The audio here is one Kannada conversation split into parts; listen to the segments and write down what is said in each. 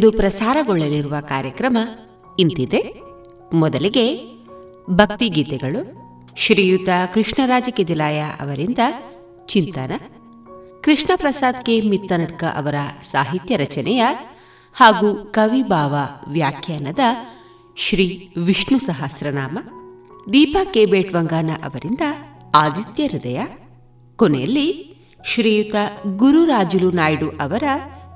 ಇಂದು ಪ್ರಸಾರಗೊಳ್ಳಲಿರುವ ಕಾರ್ಯಕ್ರಮ ಇಂತಿದೆ. ಮೊದಲಿಗೆ ಭಕ್ತಿಗೀತೆಗಳು ಶ್ರೀಯುತ ಕೃಷ್ಣರಾಜ ಕಿದಿಲಾಯ ಅವರಿಂದ ಚಿಂತನ, ಕೃಷ್ಣ ಪ್ರಸಾದ್ ಕೆ ಮಿತ್ತನಡ್ಕ ಅವರ ಸಾಹಿತ್ಯ ರಚನೆಯ ಹಾಗೂ ಕವಿಭಾವ ವ್ಯಾಖ್ಯಾನದ ಶ್ರೀ ವಿಷ್ಣು ಸಹಸ್ರನಾಮ, ದೀಪಾ ಕೆ ಬೇಟ್ವಂಗಾನ ಅವರಿಂದ ಆದಿತ್ಯ ಹೃದಯ, ಕೊನೆಯಲ್ಲಿ ಶ್ರೀಯುತ ಗುರುರಾಜುಲು ನಾಯ್ಡು ಅವರ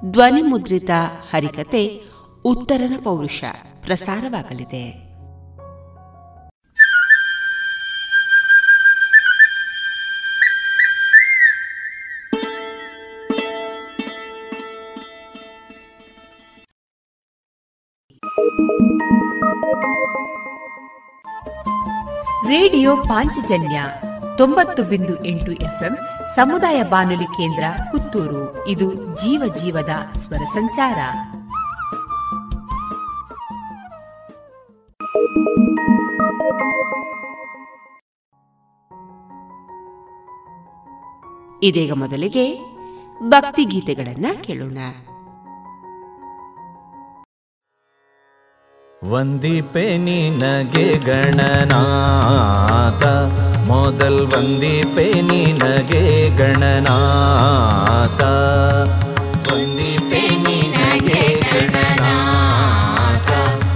ಧ್ವನಿಮುದ್ರಿತ ಹರಿಕತೆ ಉತ್ತರನ ಪೌರುಷ ಪ್ರಸಾರವಾಗಲಿದೆ. ರೇಡಿಯೋ ಪಾಂಚಜನ್ಯ ತೊಂಬತ್ತು ಬಿಂದು ಎಂಟು ಎಫ್ಎಂ ಸಮುದಾಯ ಬಾನುಲಿ ಕೇಂದ್ರ ಪುತ್ತೂರು. ಇದು ಜೀವ ಜೀವದ ಸ್ವರ ಸಂಚಾರ. ಇದೀಗ ಮೊದಲಿಗೆ ಭಕ್ತಿ ಗೀತೆಗಳನ್ನ ಕೇಳೋಣ. ವಂದಿಪೆ ನಿನಗೆ ಗಣನಾಥ. ಮೊದಲ್ ವಂದಿಪೆ ನಿನಗೆ ಗಣನಾಥ. ವಂದಿಪೆ ನಿನಗೆ ಗಣನಾಥ.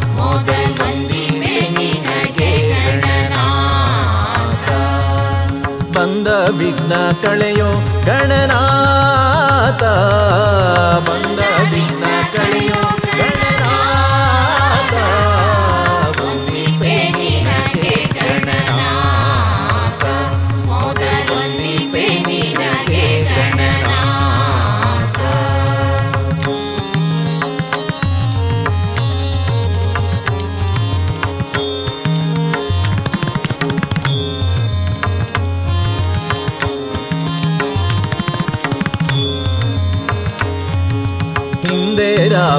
ಮೊದಲ್ ವಂದಿಪೆ ನಿನಗೆ ಗಣನಾಥ. ಬಂದ ವಿಘ್ನ ಕಳೆಯೋ ಗಣನಾಥ. ಬಂದ ವಿಘ್ನ ಕಳೆಯೋ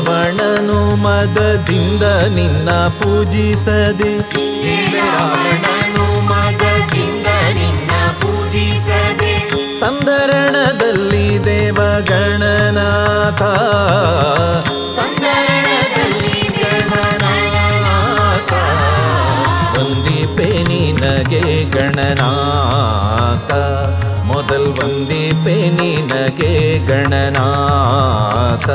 ರಾವಣನು ಮದದಿಂದ ನಿನ್ನ ಪೂಜಿಸದೆ. ರಾವಣನು ಮದದಿಂದ ನಿನ್ನ ಪೂಜಿಸದೆ. ಸಂದರಣದಲ್ಲಿ ದೇವಗಣನಾಥ. ಸಂದರಣದಲ್ಲಿ ದೇವಗಣನಾಥ. ವಂದಿಪೆ ನಿನಗೆ ಗಣನಾಥ. ಮೊದಲ್ ವಂದಿಪೆ ನಿನಗೆ ಗಣನಾಥ.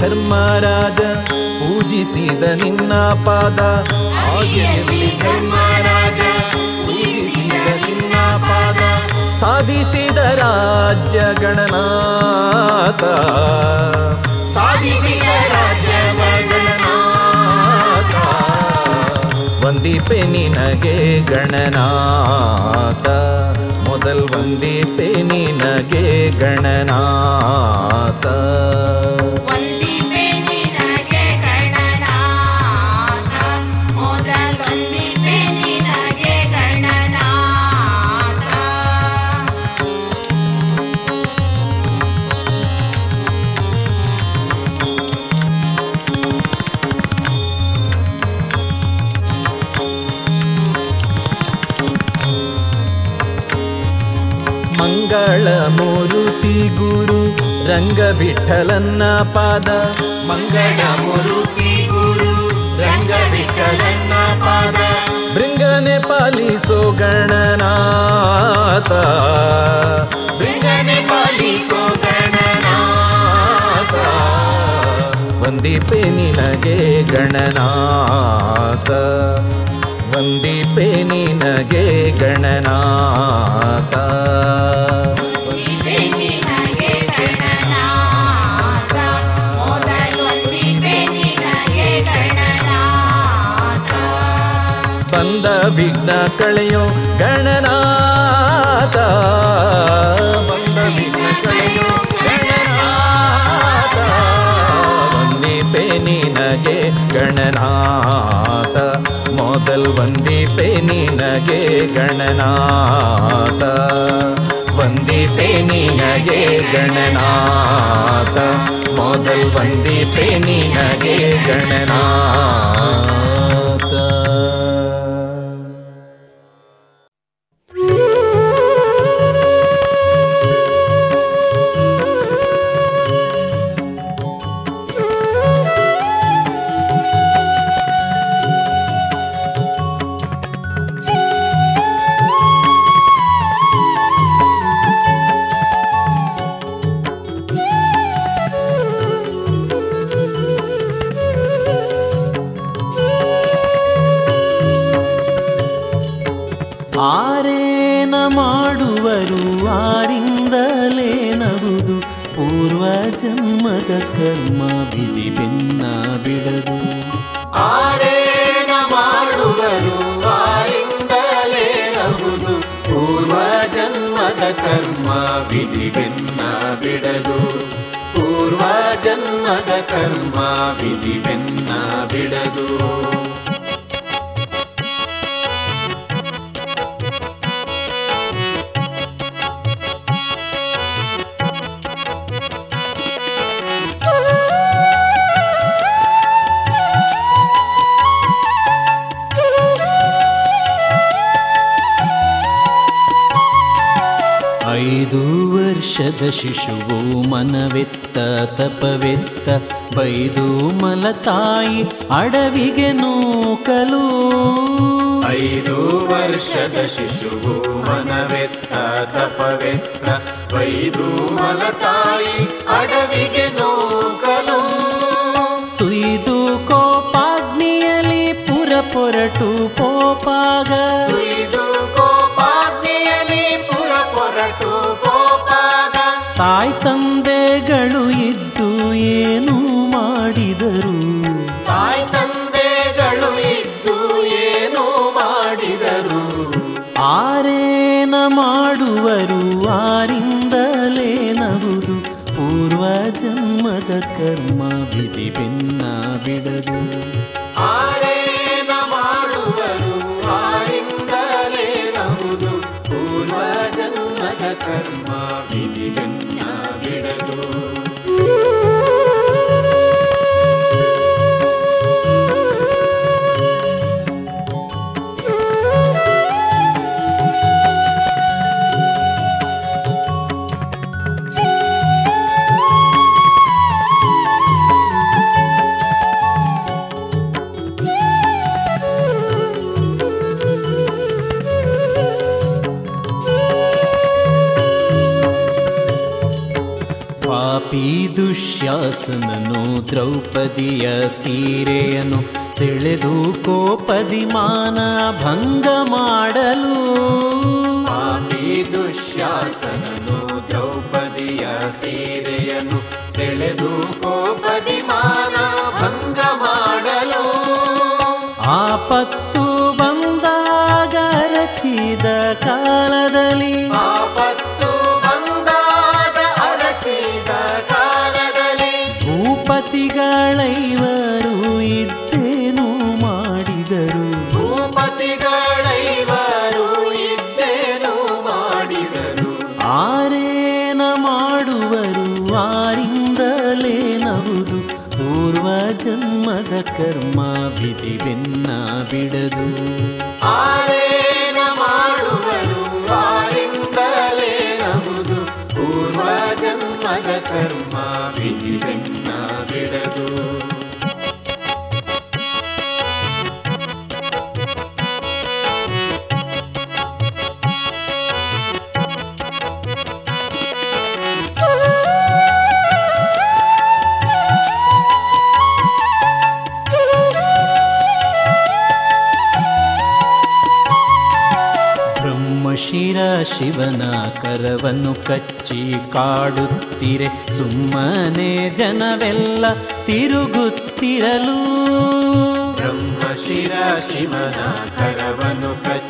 ಧರ್ಮರಾಜ ಪೂಜಿಸಿದ ನಿನ್ನ ಪಾದ. ಆದಿಯಲ್ಲಿ ಧರ್ಮರಾಜ ಪೂಜಿಸಿದ ನಿನ್ನ ಪಾದ. ಸಾಧಿಸಿದ ರಾಜ್ಯ ಗಣನಾಥ. ಸಾಧಿಸಿದ ರಾಜ್ಯ ಗಣನಾಥ. ವಂದಿ ವಂದಿಪೆ ನಿನಗೆ ಗಣನಾಥ. ಮೊದಲ್ ವಂದಿಪೆ ನಿನಗೆ ಗಣನಾಥ. ಗುರು ರಂಗ ವಿಠಲನ್ನ ಪಾದ. ಮಂಗಳ ಮುರುತಿ ಗುರು ರಂಗ ವಿಠಲನ್ನ ಪಾದ. ಬೃಂಗನೆ ಪಾಲಿಸೋ ಗಣನಾಥ. ಬೃಂಗನೆ ಪಾಲಿಸೋ ಗಣನಾಥ. ವಂದಿಪೆ ನಿನಗೆ ಗಣನಾಥ. ವಂದಿಪೆ ನಿನಗೆ ಗಣನಾಥ. ವಿಘ್ನ ಕಳೆಯೋ ಗಣನಾಥ. ಬಂದ ವಿಘ್ನ ಕಳೆಯೋ ಗಣನಾಥ. ವಂದಿಪೆ ನಿನಗೆ ಗಣನಾಥ. ಮೊದಲ್ ವಂದಿಪೆ ನಿನಗೆ ಗಣನಾಥ. ವಂದಿಪೆ ನಿನಗೆ ಗಣನಾಥ. ಮೊದಲ್ ವಂದಿಪೆ ನಿನಗೆ ಗಣನಾಥ. ಕರ್ಮ ವಿಧಿ ಬೆನ್ನ ಬಿಡದು. ಪೂರ್ವ ಜನ್ಮದ ಕರ್ಮ ವಿಧಿ ಬೆನ್ನ ಬಿಡದು. ವರ್ಷದ ಶಿಶುವು ಮನವೆತ್ತ ತಪವೆತ್ತ ಬೈದು ಮಲತಾಯಿ ಅಡವಿಗೆ ನೂಕಲು. ಐದು ವರ್ಷದ ಶಿಶುವು ಮನವೆತ್ತ ತಪವೆತ್ತ ಬೈದು ಮಲತಾಯಿ ಅಡವಿಗೆ ನೂಕಲು. ಸುಯ್ದು ಕೋಪಾಗ್ನಿಯಲ್ಲಿ ಪುರ ಪೊರಟು ಪೋಪಾಗ ಸುಯ್ದು ತಂದೆಗಳು ಇದ್ದು ಏನು ಮಾಡಿದರು? ತಾಯಿ ತಂದೆಗಳು ಇದ್ದು ಏನು ಮಾಡಿದರು? ಆರೇನ ಮಾಡುವರು ಆರಿಂದಲೇ ನಗುದು. ಪೂರ್ವ ಜನ್ಮದ ಕರ್ಮ ದ್ರೌಪದಿಯ ಸೀರೆಯನ್ನು ಸೆಳೆದು ಕೋಪದಿಮಾನ ಭಂಗ ಮಾಡಲು. ಪಾಪಿ ದುಶ್ಯಾಸನನು ದ್ರೌಪದಿಯ ಸೀರೆಯನ್ನು ಸೆಳೆದು ಕೋಪದಿ ಶಿವನ ಕರವನ್ನು ಕಚ್ಚಿ ಕಾಡುತ್ತಿರೆ ಸುಮ್ಮನೆ ಜನವೆಲ್ಲ ತಿರುಗುತ್ತಿರಲು. ಬ್ರಹ್ಮಶಿರ ಶಿವನ ಕರವನ್ನು ಕಚ್ಚಿ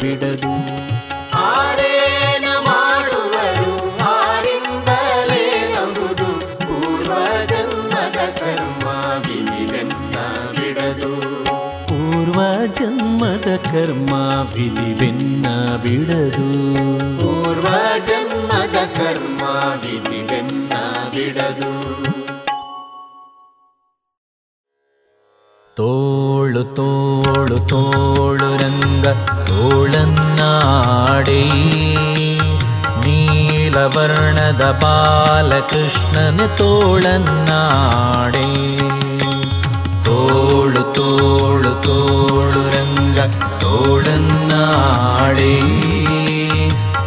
ಬಿಡದು ಆರೇನ ಮಾಡುವರು ಆರಿಂದಲೇ ನಗುದು ಪೂರ್ವ ಜನ್ಮದ ಕರ್ಮ ವಿಧಿವೆನ್ನ ಬಿಡದು ಪೂರ್ವ ಜನ್ಮದ ಕರ್ಮ ವಿಧಿ ಬೆನ್ನ ಬಿಡದು ಪೂರ್ವ ಜನ್ಮದ ಕರ್ಮ ವಿಧಿವೆನ್ನ ಬಿಡದು ತೋಳು ತೋಳು ತೋಳು तोळन्नाडे नीलवर्णद बालकृष्णन तोळन्नाडे तोळु तोळु तोळु रङ्ग तोळन्नाडे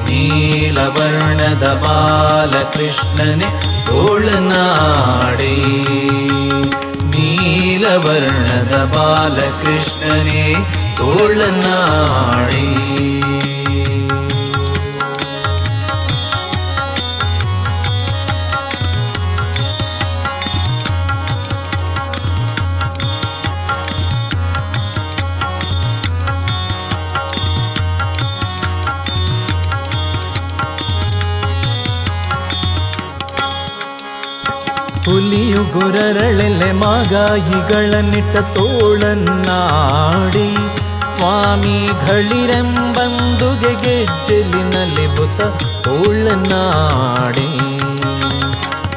नीलवर्णद बालकृष्णने तोळनाडे नीलवर्णद बालकृष्णने ಬಾಲಕೃಷ್ಣನೇ ತೋಳನಾಡಿ ಹುಲಿಯು ಗುರರಳೆಲೆ ಮಾಗಾಯಿಗಳನ್ನಿಟ್ಟ ತೋಳನ್ನಾಡಿ ಸ್ವಾಮಿಗಳಿರೆಂಬಂದುಗೆ ಗೆಜ್ಜೆಲಿನಲ್ಲಿ ಬುತ ತೋಳನ್ನಾಡಿ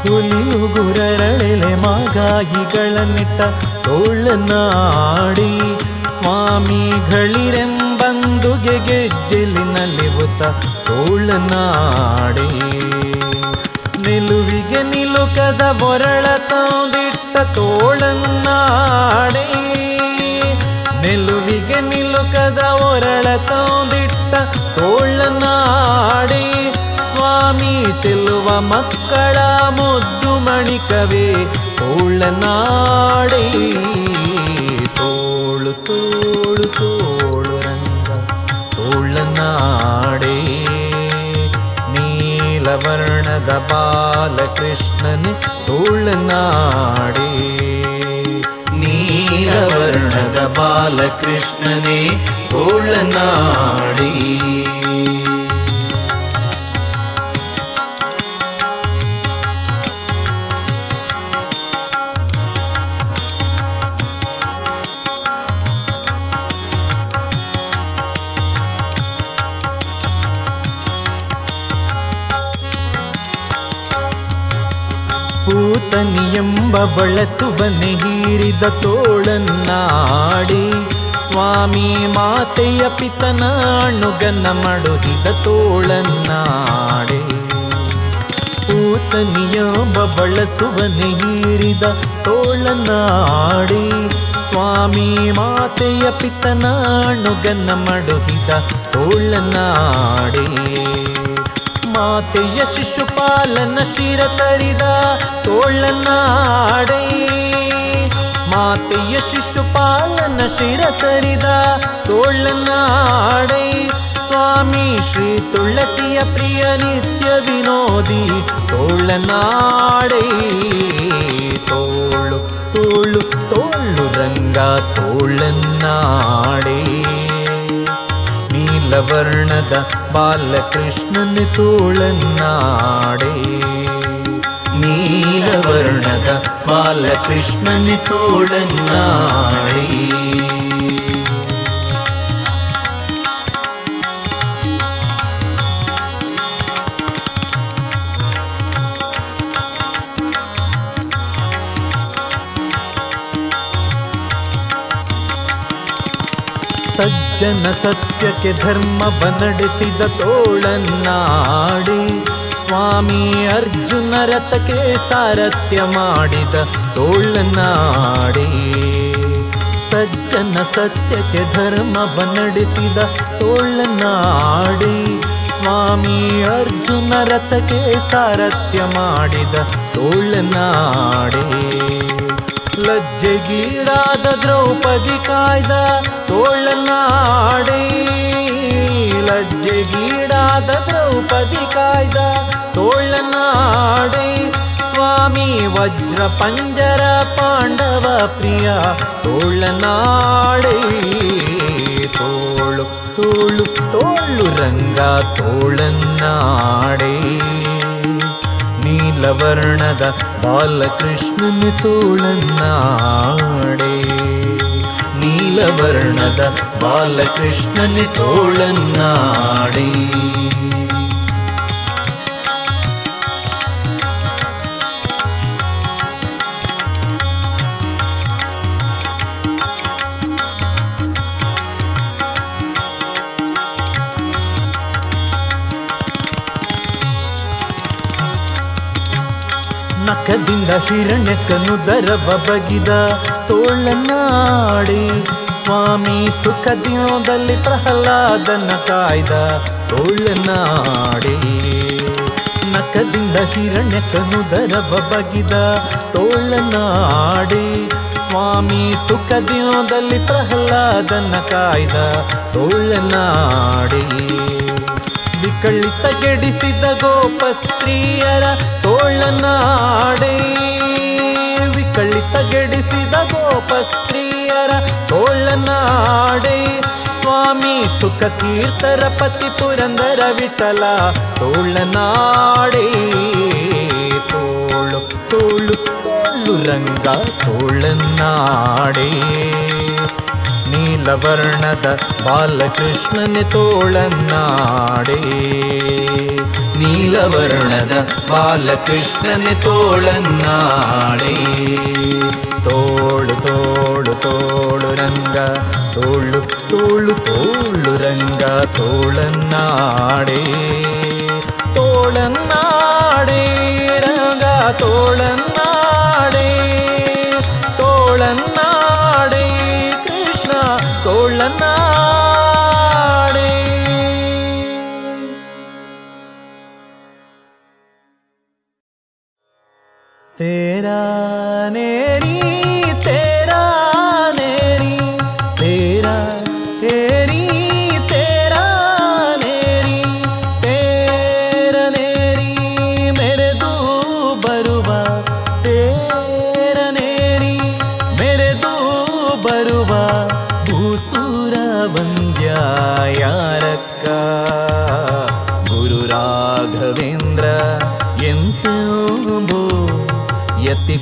ಹುಲಿಯು ಗುರರಳೆಲೆ ಮಾಗಾಯಿಗಳನ್ನಿಟ್ಟ ತೋಳನ್ನಾಡಿ ಸ್ವಾಮಿಗಳಿರೆಂಬಂದುಗೆ ಗೆಜ್ಜೆಲಿನಲ್ಲಿ ಬುತ ತೋಳನಾಡಿ ನಿಲುವಿಗೆ ನಿಲುಕದ ಬೊರಳ ತಂದಿಟ್ಟ ತೋಳನ್ನಾಡಿ. ನಿಲುಕದ ಒರಳ ತಂದಿಟ್ಟ ತೋಳನಾಡಿ ಸ್ವಾಮಿ ಚೆಲ್ಲುವ ಮಕ್ಕಳ ಮುದ್ದು ಮಣಿಕವೇ ತೋಳನಾಡಿ ತೋಳು ತೋಳು ತೋಳು ರಂಗ ತೋಳನಾಡಿ ನೀಲವರ್ಣದ ಬಾಲಕೃಷ್ಣನೆ ತೋಳನಾಡಿ नीलवर्णद बालकृष्णने ओळनाडि ಪೂತನಿ ಎಂಬ ಬಳಸುವನೆ ಹೀರಿದ ತೋಳನ್ನಾಡಿ, ಸ್ವಾಮಿ ಮಾತೆಯ ಪಿತನ ಅಣುಗನ ಮಡುಹಿದ ತೋಳನ್ನಾಡಿ. ಪೂತ ಪೂತನಿಯೊಬ್ಬ ಬಳಸುವನೆ ಹೀರಿದ ತೋಳನ್ನಾಡಿ, ಸ್ವಾಮಿ ಮಾತೆಯ ಪಿತನಾಣುಗನ್ನ ಮಡುಹಿದ ತೋಳನಾಡಿ ಮಾತೆಯ ಶಿಶುಪಾಲನ ಶಿರ ತರಿದ ತೋಳನಾಡೈ ಮಾತೆಯ ಶಿಶುಪಾಲನ ಶಿರ ತರಿದ ತೋಳನಾಡೈ ಸ್ವಾಮಿ ಶ್ರೀ ತುಳಸಿಯ ಪ್ರಿಯ ನಿತ್ಯ ವಿನೋದಿ ತೋಳನಾಡೈ ತೋಳು ತೋಳು ತೋಳು ರಂಗ ತೋಳನಾಡೆ वर्णद बालकृष्णनि तोळन्नाडे नीलवर्णद बालकृष्णनि तोळन्नाडे ಸಜ್ಜನ ಸತ್ಯಕ್ಕೆ ಧರ್ಮವ ನಡೆಸಿದ ತೋಳನ್ನಾಡಿ, ಸ್ವಾಮಿ ಅರ್ಜುನ ರಥಕ್ಕೆ ಸಾರಥ್ಯ ಮಾಡಿದ ತೋಳನ್ನಾಡಿ. ಸಜ್ಜನ ಸತ್ಯಕ್ಕೆ ಧರ್ಮವ ನಡೆಸಿದ ತೋಳನ್ನಾಡಿ, ಸ್ವಾಮಿ ಅರ್ಜುನ ರಥಕ್ಕೆ ಸಾರಥ್ಯ ಮಾಡಿದ ತೋಳನಾಡಿ ಲಜ್ಜೆಗೀಡಾದ ದ್ರೌಪದಿ ಕಾಯ್ದ ತೋಳನಾಡೆ ಲಜ್ಜೆಗೀಡಾದ ದ್ರೌಪದಿ ಕಾಯ್ದ ತೋಳನಾಡೆ ಸ್ವಾಮಿ ವಜ್ರ ಪಂಜರ ಪಾಂಡವ ಪ್ರಿಯ ತೋಳನಾಡೆ ತೋಳು ತೋಳು ತೋಳು ರಂಗ ತೋಳನಾಡೆ ನೀಲವರ್ಣದ ಬಾಲಕೃಷ್ಣನ ತೋಳನ್ನಾಡೆ. ನೀಲವರ್ಣದ ಬಾಲಕೃಷ್ಣನ ತೋಳನ್ನಾಡೆ. ನಖದಿಂದ ಹಿರಣ್ಯಕನು ದರವ ಬಗಿದ ತೋಳನಾಡಿ ಸ್ವಾಮಿ ಸುಖದಿನದಲ್ಲಿ ಪ್ರಹ್ಲಾದನ ಕಾಯ್ದ ತೋಳನಾಡಿ ನಕದಿಂದ ಹಿರಣ್ಯಕನು ದರವ ಬಗಿದ ತೋಳನಾಡಿ ಸ್ವಾಮಿ ಸುಖದಿನದಲ್ಲಿ ಪ್ರಹ್ಲಾದನ ಕಾಯ್ದ ತೋಳನಾಡಿ ವಿಕಳಿತ ಗೆಡಿಸಿದ ಗೋಪ ಸ್ತ್ರೀಯರ ತೋಳನಾಡೆ ವಿಕಳಿತ ಗೆಡಿಸಿದ ಗೋಪ ಸ್ತ್ರೀಯರ ತೋಳನಾಡೆ ಸ್ವಾಮಿ ಸುಖ ತೀರ್ಥರ ಪತಿ ಪುರಂದರ ವಿಠಲ ತೋಳನಾಡೆ ತೋಳು ತೋಳು ತೋಳು ರಂಗ ತೋಳನಾಡೆ ನೀಲವರ್ಣದ ಬಾಲಕೃಷ್ಣನ ತೋಳನ್ನಾಡೆ ನೀಲವರ್ಣದ ಬಾಲಕೃಷ್ಣನ ತೋಳನ್ನಾಡೆ ತೋಳು ತೋಳು ತೋಳು ರಂಗ ತೋಳು ತೋಳು ತೋಳು ರಂಗ ತೋಳನ್ನಾಡೆ ತೋಳನ್ನಾಡೆ ರಂಗ ತೋಳನ್ನಾಡೆ ತೋಳನ್ನಾಡೆ ಕೃಷ್ಣ உள்ள நாடே. தேரா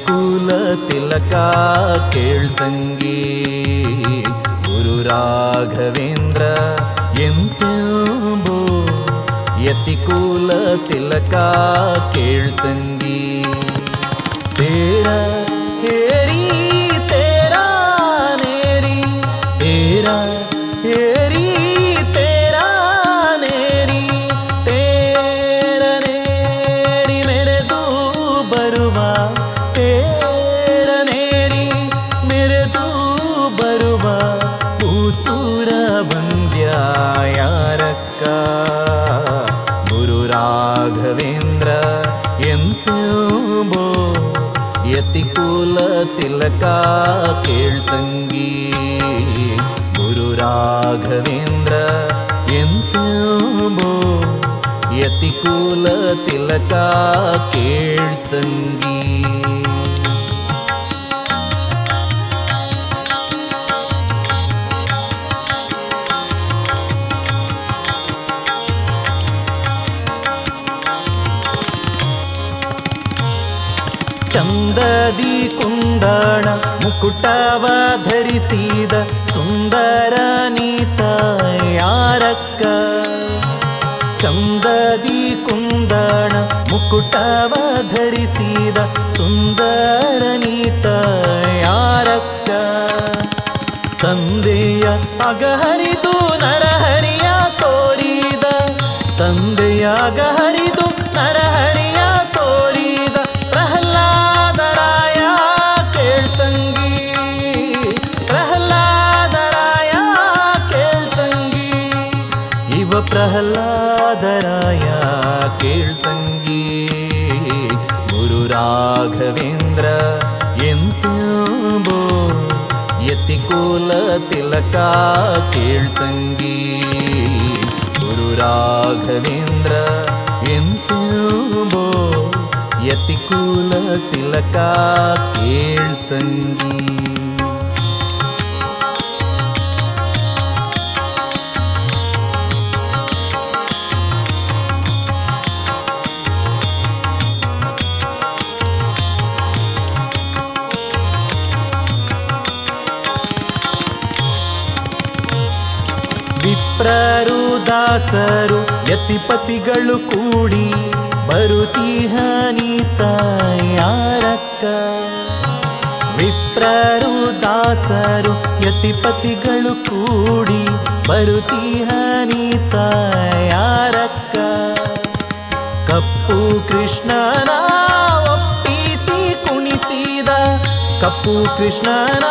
ಕುಲ ತಿಲಕ ಕೇಳ್ತಂಗಿ ಗುರು ರಾಘವೇಂದ್ರ ಎಂತಂಬೋ ಯತಿ ಕುಲ ತಿಲಕ ಕೇಳ್ತಂಗಿ ತೇರ ಹೇರಿ ತೇರ ನೇರಿ ತೇರ ಗುರು ರಾಘವೇಂದ್ರ ಎಂತೋ ಯತಿಕುಲ ತಿಲಕ ಕೇಳ್ತಂಗಿ ಗುರು ರಾಘವೇಂದ್ರ ಎಂತೋ ಯತಿಕುಲ ತಿಲಕ ಕೇಳ್ತಂಗಿ ಚಂದದಿ ಕುಂದಣ ಮುಕುಟವ ಧರಿಸಿದ ಸುಂದರ ನೀತ ಯಾರಕ್ಕ? ಚಂದದಿ ಕುಂದಣ ಮುಕುಟವ ಧರಿಸಿದ ಸುಂದರ ನೀತ ಯಾರಕ್ಕ? ತಂದೆಯ ಅಗಹರಿತು ನರಹರಿಯ ಇವ ಪ್ರಹ್ಲಾದರಾಯ ಕೇಳ್ತಂಗಿ ಗುರು ರಾಘವೇಂದ್ರ ಎಂತೋ ಯತಿಕುಲ ತಿಲಕ ಕೇಳ್ತಂಗಿ ಗುರು ರಾಘವೇಂದ್ರ ಎಂತೋ ಯತಿಕುಲ ತಿಲಕ ಕೇಳ್ತಂಗಿ ದಾಸರು ಯತಿಪತಿಗಳು ಕೂಡಿ ಬರುತ್ತೀಹ ನೀತ ಯಾರಕ್ಕ? ವಿಪ್ರರು ದಾಸರು ಯತಿಪತಿಗಳು ಕೂಡಿ ಬರುತ್ತೀಹ ನೀತ ಯಾರಕ್ಕ? ಕಪ್ಪು ಕೃಷ್ಣನ ಒಪ್ಪಿಸಿ ಕುಣಿಸಿದ ಕಪ್ಪು ಕೃಷ್ಣನ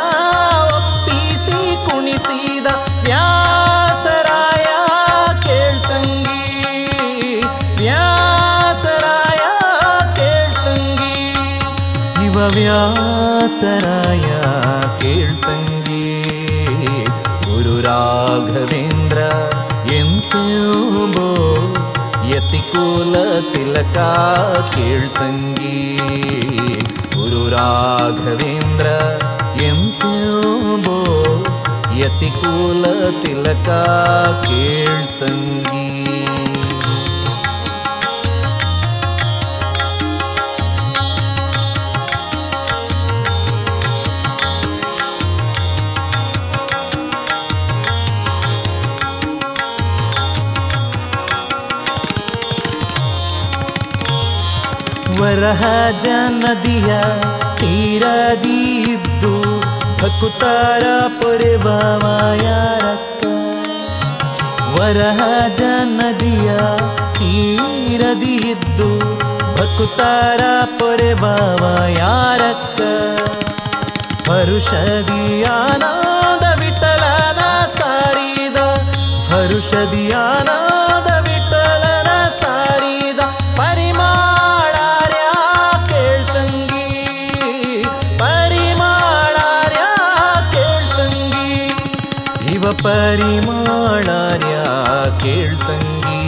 ತಿಲಕ ಕೇಳ್ತಂಗಿ ಗುರು ರಾಘವೇಂದ್ರ ಎಂತೋ ಯತಿಕುಲ ತಿಲಕ जनद तीरदि भक्तारा पोरे बावायारक् वरः जनद तीरदि भक् तारा पोरे बावा यत्रुषदिया विठला द सारी द हरुषदिया ಇವ ಪರಿಮಾಳಾರ್ಯ ಕೇಳ್ತಂಗಿ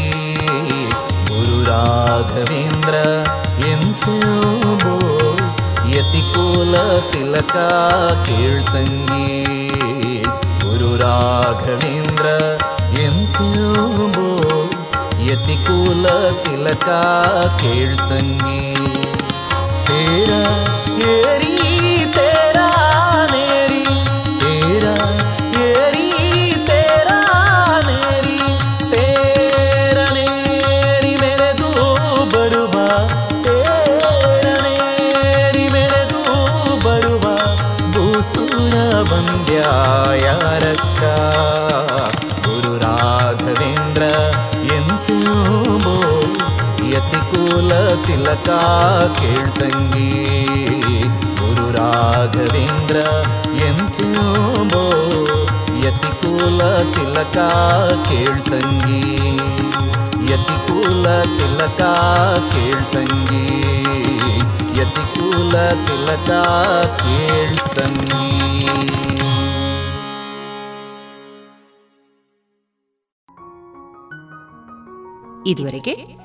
ಗುರು ರಾಘವೇಂದ್ರ ಎಂತೋ ಯತಿಕುಲ ತಿಲಕ ಕೇಳ್ತಂಗಿ ಗುರು ರಾಘವೇಂದ್ರ ಎಂತೋ ಯತಿಕುಲ ತಿಲಕ ಕೇಳ್ತಂಗಿ ತೇರ ಏರಿ ತಿಲಕ ಕೇಳ್ತಂಗಿ. ಗುರು ರಾಘವೇಂದ್ರ ಎಂತೋ ಯತಿಕುಲ ತಿಲಕ ಕೇಳ್ತಂಗಿ. ಯತಿಕುಲ ತಿಲಕ ಕೇಳ್ತಂಗಿ. ಯತಿಕುಲ ತಿಲಕ ಕೇಳ್ತಂಗಿ. ಇದುವರೆಗೆ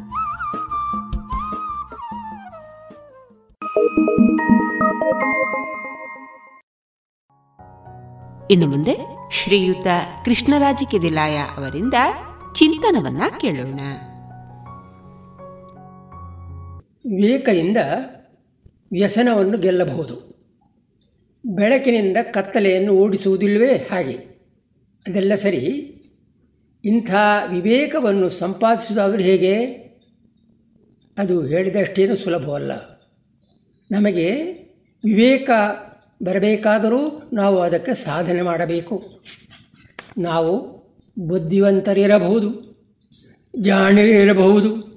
ಇನ್ನು ಮುಂದೆ ಶ್ರೀಯುತ ಕೃಷ್ಣರಾಜ ಕೆದಿಲಾಯ ಅವರಿಂದ ಚಿಂತನವನ್ನ ಕೇಳೋಣ. ವಿವೇಕದಿಂದ ವ್ಯಸನವನ್ನು ಗೆಲ್ಲಬಹುದು. ಬೆಳಕಿನಿಂದ ಕತ್ತಲೆಯನ್ನು ಓಡಿಸುವುದಿಲ್ಲವೇ ಹಾಗೆ? ಅದೆಲ್ಲ ಸರಿ. ಇಂಥ ವಿವೇಕವನ್ನು ಸಂಪಾದಿಸುವುದಾದರೂ ಹೇಗೆ? ಅದು ಹೇಳಿದಷ್ಟೇನು ಸುಲಭವಲ್ಲ. ನಮಗೆ ವಿವೇಕ ಬರಬೇಕಾದರೂ ನಾವು ಅದಕ್ಕೆ ಸಾಧನೆ ಮಾಡಬೇಕು. ನಾವು ಬುದ್ಧಿವಂತರಿರಬಹುದು ಜಾಣರಿರಬಹುದು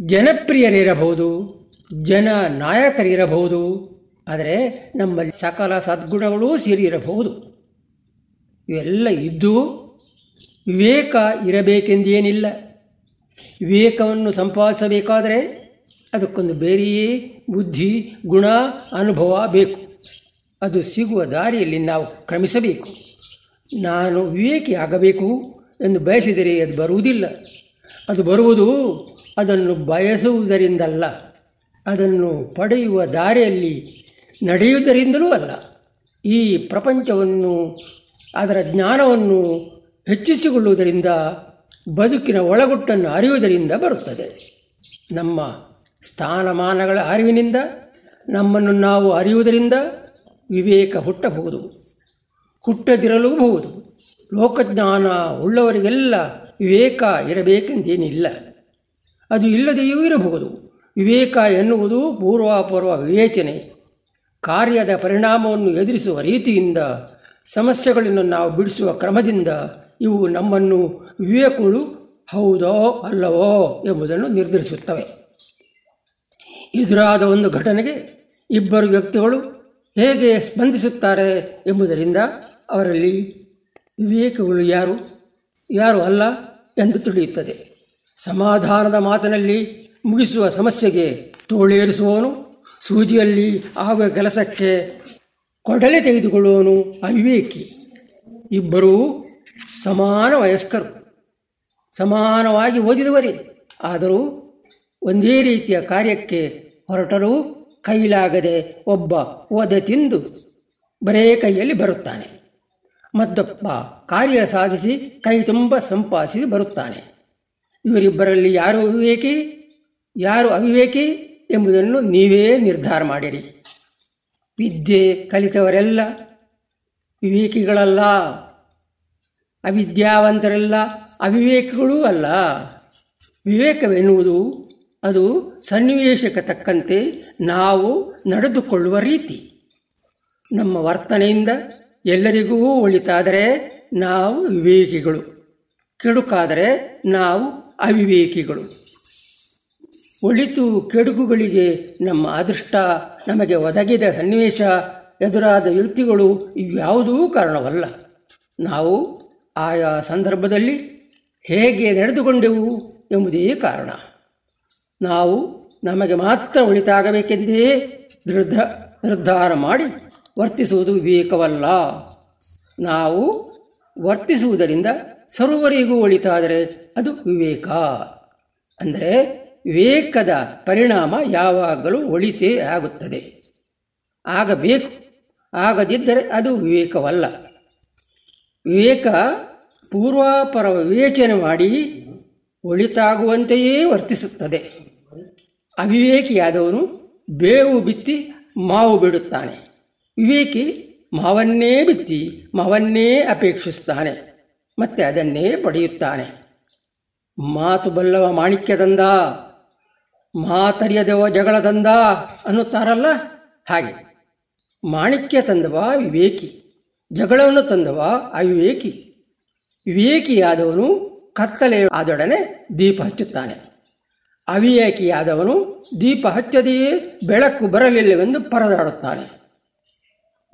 ಜನಪ್ರಿಯರಿರಬಹುದು, ಜನ ನಾಯಕರಿರಬಹುದು, ಆದರೆ ನಮ್ಮಲ್ಲಿ ಸಕಲ ಸದ್ಗುಣಗಳೂ ಸೇರಿರಬಹುದು. ಇವೆಲ್ಲ ಇದ್ದು ವಿವೇಕ ಇರಬೇಕೆಂದೇನಿಲ್ಲ. ವಿವೇಕವನ್ನು ಸಂಪಾದಿಸಬೇಕಾದರೆ ಅದಕ್ಕೊಂದು ಬೇರೆಯೇ ಬುದ್ಧಿ, ಗುಣ, ಅನುಭವ ಬೇಕು. ಅದು ಸಿಗುವ ದಾರಿಯಲ್ಲಿ ನಾವು ಕ್ರಮಿಸಬೇಕು. ನಾನು ವಿವೇಕಿ ಆಗಬೇಕು ಎಂದು ಬಯಸಿದರೆ ಅದು ಬರುವುದಿಲ್ಲ. ಅದು ಬರುವುದು ಅದನ್ನು ಬಯಸುವುದರಿಂದಲ್ಲ. ಅದನ್ನು ಪಡೆಯುವ ದಾರಿಯಲ್ಲಿ ನಡೆಯುವುದರಿಂದಲೂ ಅಲ್ಲ. ಈ ಪ್ರಪಂಚವನ್ನು, ಅದರ ಜ್ಞಾನವನ್ನು ಹೆಚ್ಚಿಸಿಕೊಳ್ಳುವುದರಿಂದ, ಬದುಕಿನ ಒಳಗುಟ್ಟನ್ನು ಅರಿಯುವುದರಿಂದ ಬರುತ್ತದೆ. ನಮ್ಮ ಸ್ಥಾನಮಾನಗಳ ಅರಿವಿನಿಂದ ನಮ್ಮನ್ನು ನಾವು ಅರಿಯುವುದರಿಂದ ವಿವೇಕ ಹುಟ್ಟಬಹುದು, ಹುಟ್ಟದಿರಲೂಬಹುದು. ಲೋಕಜ್ಞಾನ ಉಳ್ಳವರಿಗೆಲ್ಲ ವಿವೇಕ ಇರಬೇಕೆಂದೇನಿಲ್ಲ. ಅದು ಇಲ್ಲದೆಯೂ ಇರಬಹುದು. ವಿವೇಕ ಎನ್ನುವುದು ಪೂರ್ವಾಪೂರ್ವ ವಿವೇಚನೆ. ಕಾರ್ಯದ ಪರಿಣಾಮವನ್ನು ಎದುರಿಸುವ ರೀತಿಯಿಂದ, ಸಮಸ್ಯೆಗಳನ್ನು ನಾವು ಬಿಡಿಸುವ ಕ್ರಮದಿಂದ ಇವು ನಮ್ಮನ್ನು ವಿವೇಕಗಳು ಹೌದೋ ಅಲ್ಲವೋ ಎಂಬುದನ್ನು ನಿರ್ಧರಿಸುತ್ತವೆ. ಎದುರಾದ ಒಂದು ಘಟನೆಗೆ ಇಬ್ಬರು ವ್ಯಕ್ತಿಗಳು ಹೇಗೆ ಸ್ಪಂದಿಸುತ್ತಾರೆ ಎಂಬುದರಿಂದ ಅವರಲ್ಲಿ ವಿವೇಕಗಳು ಯಾರು ಯಾರು ಅಲ್ಲ ಎಂದು ತಿಳಿಯುತ್ತದೆ. ಸಮಾಧಾನದ ಮಾತಿನಲ್ಲಿ ಮುಗಿಸುವ ಸಮಸ್ಯೆಗೆ ತೋಳೇರಿಸುವವನು, ಸೂಜಿಯಲ್ಲಿ ಆಗುವ ಕೆಲಸಕ್ಕೆ ಕೊಡಲೆ ತೆಗೆದುಕೊಳ್ಳುವವನು ಅವಿವೇಕಿ. ಇಬ್ಬರೂ ಸಮಾನ ವಯಸ್ಕರು. ಸಮಾನವಾಗಿ ಓದಿದವರೇ. ಆದರೂ ಒಂದೇ ರೀತಿಯ ಕಾರ್ಯಕ್ಕೆ ಹೊರಟರೂ ಕೈಲಾಗದೆ ಒಬ್ಬ ಓದ ತಿಂದು ಬರೇ ಕೈಯಲ್ಲಿ ಬರುತ್ತಾನೆ. ಮತ್ತೊಬ್ಬ ಕಾರ್ಯ ಸಾಧಿಸಿ ಕೈ ತುಂಬ ಸಂಪಾದಿಸಿ ಬರುತ್ತಾನೆ. ಇವರಿಬ್ಬರಲ್ಲಿ ಯಾರು ವಿವೇಕಿ ಯಾರು ಅವಿವೇಕಿ ಎಂಬುದನ್ನು ನೀವೇ ನಿರ್ಧಾರ ಮಾಡಿರಿ. ವಿದ್ಯೆ ಕಲಿತವರೆಲ್ಲ ವಿವೇಕಿಗಳಲ್ಲ. ಅವಿದ್ಯಾವಂತರೆಲ್ಲ ಅವಿವೇಕಿಗಳೂ ಅಲ್ಲ. ವಿವೇಕವೆನ್ನುವುದು ಅದು ಸನ್ನಿವೇಶಕ್ಕೆ ತಕ್ಕಂತೆ ನಾವು ನಡೆದುಕೊಳ್ಳುವ ರೀತಿ. ನಮ್ಮ ವರ್ತನೆಯಿಂದ ಎಲ್ಲರಿಗೂ ಒಳಿತಾದರೆ ನಾವು ವಿವೇಕಿಗಳು. ಕೆಡುಕಾದರೆ ನಾವು ಅವಿವೇಕಿಗಳು. ಒಳಿತು ಕೆಡುಕುಗಳಿಗೆ ನಮ್ಮ ಅದೃಷ್ಟ ನಮಗೆ ಒದಗಿದ ಸನ್ನಿವೇಶ ಎದುರಾದ ವ್ಯಕ್ತಿಗಳು ಇವ್ಯಾವುದೂ ಕಾರಣವಲ್ಲ. ನಾವು ಆಯಾ ಸಂದರ್ಭದಲ್ಲಿ ಹೇಗೆ ನಡೆದುಕೊಂಡೆವು ಎಂಬುದೇ ಕಾರಣ. ನಾವು ನಮಗೆ ಮಾತ್ರ ಒಳಿತಾಗಬೇಕೆಂದೇ ದೃಢ ನಿರ್ಧಾರ ಮಾಡಿ ವರ್ತಿಸುವುದು ವಿವೇಕವಲ್ಲ. ನಾವು ವರ್ತಿಸುವುದರಿಂದ ಸರ್ವರಿಗೂ ಒಳಿತಾದರೆ ಅದು ವಿವೇಕ. ಅಂದರೆ ವಿವೇಕದ ಪರಿಣಾಮ ಯಾವಾಗಲೂ ಒಳಿತೇ ಆಗುತ್ತದೆ. ಆಗಬೇಕು, ಆಗದಿದ್ದರೆ ಅದು ವಿವೇಕವಲ್ಲ. ವಿವೇಕ ಪೂರ್ವಾಪರ ವಿವೇಚನೆ ಮಾಡಿ ಒಳಿತಾಗುವಂತೆಯೇ ವರ್ತಿಸುತ್ತದೆ. ಅವಿವೇಕಿಯಾದವನು ಬೇವು ಬಿತ್ತಿ ಮಾವು ಬಿಡುತ್ತಾನೆ. ವಿವೇಕಿ ಮಾವನ್ನೇ ಬಿತ್ತಿ ಮಾವನ್ನೇ ಅಪೇಕ್ಷಿಸುತ್ತಾನೆ. ಮತ್ತೆ ಅದನ್ನೇ ಪಡೆಯುತ್ತಾನೆ. ಮಾತು ಬಲ್ಲವ ಮಾಣಿಕ್ಯದಂದ ಮಾತರಿಯದವ ಜಗಳ ತಂದ ಅನ್ನುತ್ತಾರಲ್ಲ ಹಾಗೆ. ಮಾಣಿಕ್ಯ ತಂದವ ವಿವೇಕಿ, ಜಗಳವನ್ನು ತಂದವ ಅವಿವೇಕಿ. ವಿವೇಕಿಯಾದವನು ಕತ್ತಲೆ ಆದೊಡನೆ ದೀಪ ಹಚ್ಚುತ್ತಾನೆ. ಅವಿವೇಕಿಯಾದವನು ದೀಪ ಹಚ್ಚದೆಯೇ ಬೆಳಕು ಬರಲಿಲ್ಲವೆಂದು ಪರದಾಡುತ್ತಾನೆ.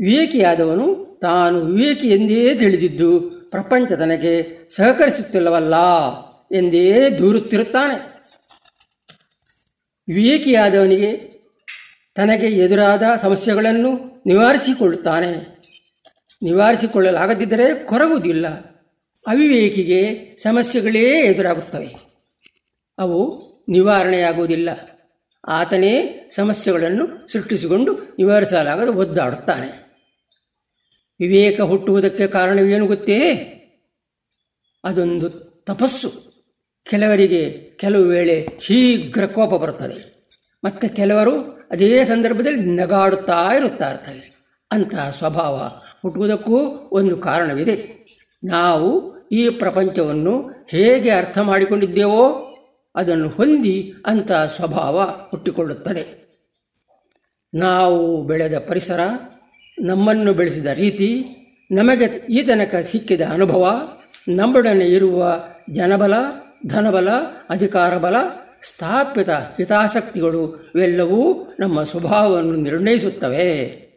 ವಿವೇಕಿಯಾದವನು ತಾನು ವಿವೇಕಿ ಎಂದೇ ತಿಳಿದಿದ್ದು ಪ್ರಪಂಚ ತನಗೆ ಸಹಕರಿಸುತ್ತಿಲ್ಲವಲ್ಲ ಎಂದೇ ದೂರುತ್ತಿರುತ್ತಾನೆ. ವಿವೇಕಿಯಾದವನಿಗೆ ತನಗೆ ಎದುರಾದ ಸಮಸ್ಯೆಗಳನ್ನು ನಿವಾರಿಸಿಕೊಳ್ಳುತ್ತಾನೆ. ನಿವಾರಿಸಿಕೊಳ್ಳಲಾಗದಿದ್ದರೆ ಕೊರಗುವುದಿಲ್ಲ. ಅವಿವೇಕಿಗೆ ಸಮಸ್ಯೆಗಳೇ ಎದುರಾಗುತ್ತವೆ. ಅವು ನಿವಾರಣೆಯಾಗುವುದಿಲ್ಲ. ಆತನೇ ಸಮಸ್ಯೆಗಳನ್ನು ಸೃಷ್ಟಿಸಿಕೊಂಡು ನಿವಾರಿಸಲಾಗದು ಒದ್ದಾಡುತ್ತಾನೆ. ವಿವೇಕ ಹುಟ್ಟುವುದಕ್ಕೆ ಕಾರಣವೇನು ಗೊತ್ತೇ? ಅದೊಂದು ತಪಸ್ಸು. ಕೆಲವರಿಗೆ ಕೆಲವು ವೇಳೆ ಶೀಘ್ರ ಕೋಪ ಬರುತ್ತದೆ. ಮತ್ತು ಕೆಲವರು ಅದೇ ಸಂದರ್ಭದಲ್ಲಿ ನಗಾಡುತ್ತಾ ಇರುತ್ತಾ ಇರ್ತಾರೆ. ಅಂತಹ ಸ್ವಭಾವ ಹುಟ್ಟುವುದಕ್ಕೂ ಒಂದು ಕಾರಣವಿದೆ. ನಾವು ಈ ಪ್ರಪಂಚವನ್ನು ಹೇಗೆ ಅರ್ಥ ಮಾಡಿಕೊಂಡಿದ್ದೇವೋ ಅದನ್ನು ಹೊಂದಿ ಅಂತ ಸ್ವಭಾವ ಹುಟ್ಟಿಕೊಳ್ಳುತ್ತದೆ. ನಾವು ಬೆಳೆದ ಪರಿಸರ, ನಮ್ಮನ್ನು ಬೆಳೆಸಿದ ರೀತಿ, ನಮಗೆ ಈ ತನಕ ಸಿಕ್ಕಿದ ಅನುಭವ, ನಮ್ಮೊಡನೆ ಇರುವ ಜನಬಲ, ಧನಬಲ ಅಧಿಕಾರ ಬಲ ಸ್ಥಾಪಿತ ಹಿತಾಸಕ್ತಿಗಳು ಇವೆಲ್ಲವೂ ನಮ್ಮ ಸ್ವಭಾವವನ್ನು ನಿರ್ಣಯಿಸುತ್ತವೆ.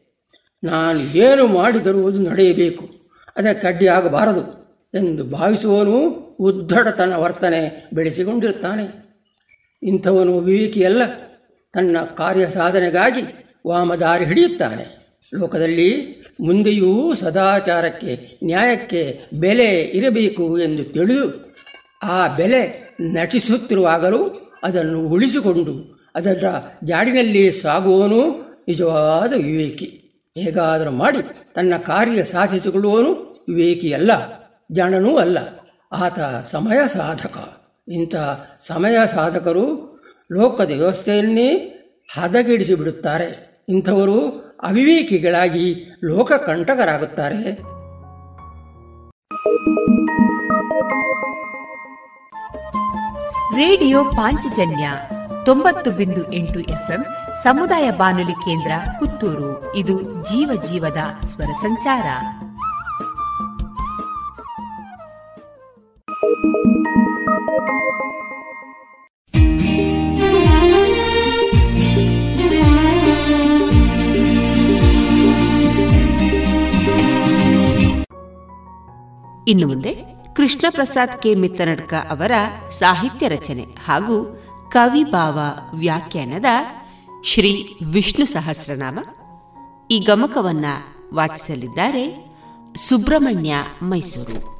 ನಾನು ಏನು ಮಾಡಿದರೂ ಅದು ನಡೆಯಬೇಕು. ಅದಕ್ಕೆ ಅಡ್ಡಿಯಾಗಬಾರದು. ಎಂದು ಭಾವಿಸುವವನು ಉದ್ದಡತನ ವರ್ತನೆ ಬೆಳೆಸಿಕೊಂಡಿರುತ್ತಾನೆ. ಇಂಥವನು ವಿವೇಕಿಯಲ್ಲ. ತನ್ನ ಕಾರ್ಯ ಸಾಧನೆಗಾಗಿ ವಾಮದಾರಿ ಹಿಡಿಯುತ್ತಾನೆ. ಲೋಕದಲ್ಲಿ ಮುಂದೆಯೂ ಸದಾಚಾರಕ್ಕೆ, ನ್ಯಾಯಕ್ಕೆ ಬೆಲೆ ಇರಬೇಕು ಎಂದು ತಿಳಿದು ಆ ಬೆಲೆ ನಟಿಸುತ್ತಿರುವಾಗಲೂ ಅದನ್ನು ಉಳಿಸಿಕೊಂಡು ಅದರ ಜಾಡಿನಲ್ಲಿ ಸಾಗುವನು ನಿಜವಾದ ವಿವೇಕಿ. ಹೇಗಾದರೂ ಮಾಡಿ ತನ್ನ ಕಾರ್ಯ ಸಾಧಿಸಿಕೊಳ್ಳುವವನು ವಿವೇಕಿಯಲ್ಲ. ಜಾಣನೂ ಅಲ್ಲ. ಆತ ಸಮಯ ಸಾಧಕ. ಇಂಥ ಸಮಯ ಸಾಧಕರು ಲೋಕದ ವ್ಯವಸ್ಥೆಯನ್ನೇ ಹದಗೆಡಿಸಿ ಬಿಡುತ್ತಾರೆ. ಇಂಥವರು ಅವಿವೇಕಿಗಳಾಗಿ ಲೋಕಕಂಟಕರಾಗುತ್ತಾರೆ ರೇಡಿಯೋ ಪಾಂಚಜನ್ಯ ತೊಂಬತ್ತು ಬಿಂದು ಎಂಟು ಎಫ್ಎಂ ಸಮುದಾಯ ಬಾನುಲಿ ಕೇಂದ್ರ ಪುತ್ತೂರು. ಇದು ಜೀವ ಜೀವದ ಸ್ವರ ಸಂಚಾರ. ಇನ್ನು ಮುಂದೆ ಕೃಷ್ಣ ಪ್ರಸಾದ್ ಕೆ. ಮಿತ್ತನಡ್ಕ ಅವರ ಸಾಹಿತ್ಯ ರಚನೆ ಹಾಗೂ ಕವಿಭಾವ ವ್ಯಾಖ್ಯಾನದ ಶ್ರೀ ವಿಷ್ಣು ಸಹಸ್ರನಾಮ ಈ ಗಮಕವನ್ನ ವಾಚಿಸಲಿದ್ದಾರೆ ಸುಬ್ರಹ್ಮಣ್ಯ ಮೈಸೂರು.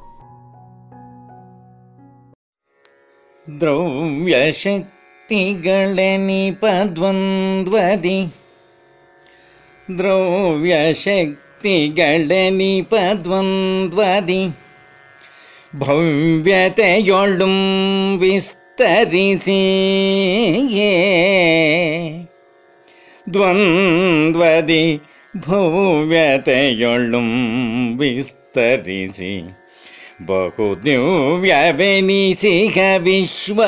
द्रव्यशक्तिगणनिपद्वन्द्वदि द्रव्यशक्तिगणनिपद्वन्द्वदि भव्यतयोल्लुं विस्तरिसि ये द्वन्द्वदि भव्यतयोल्लुं विस्तरिसि। ಬಹುದಿವ್ಯವೆನಿಸಿಗ ವಿಶ್ವರೂಪದಿ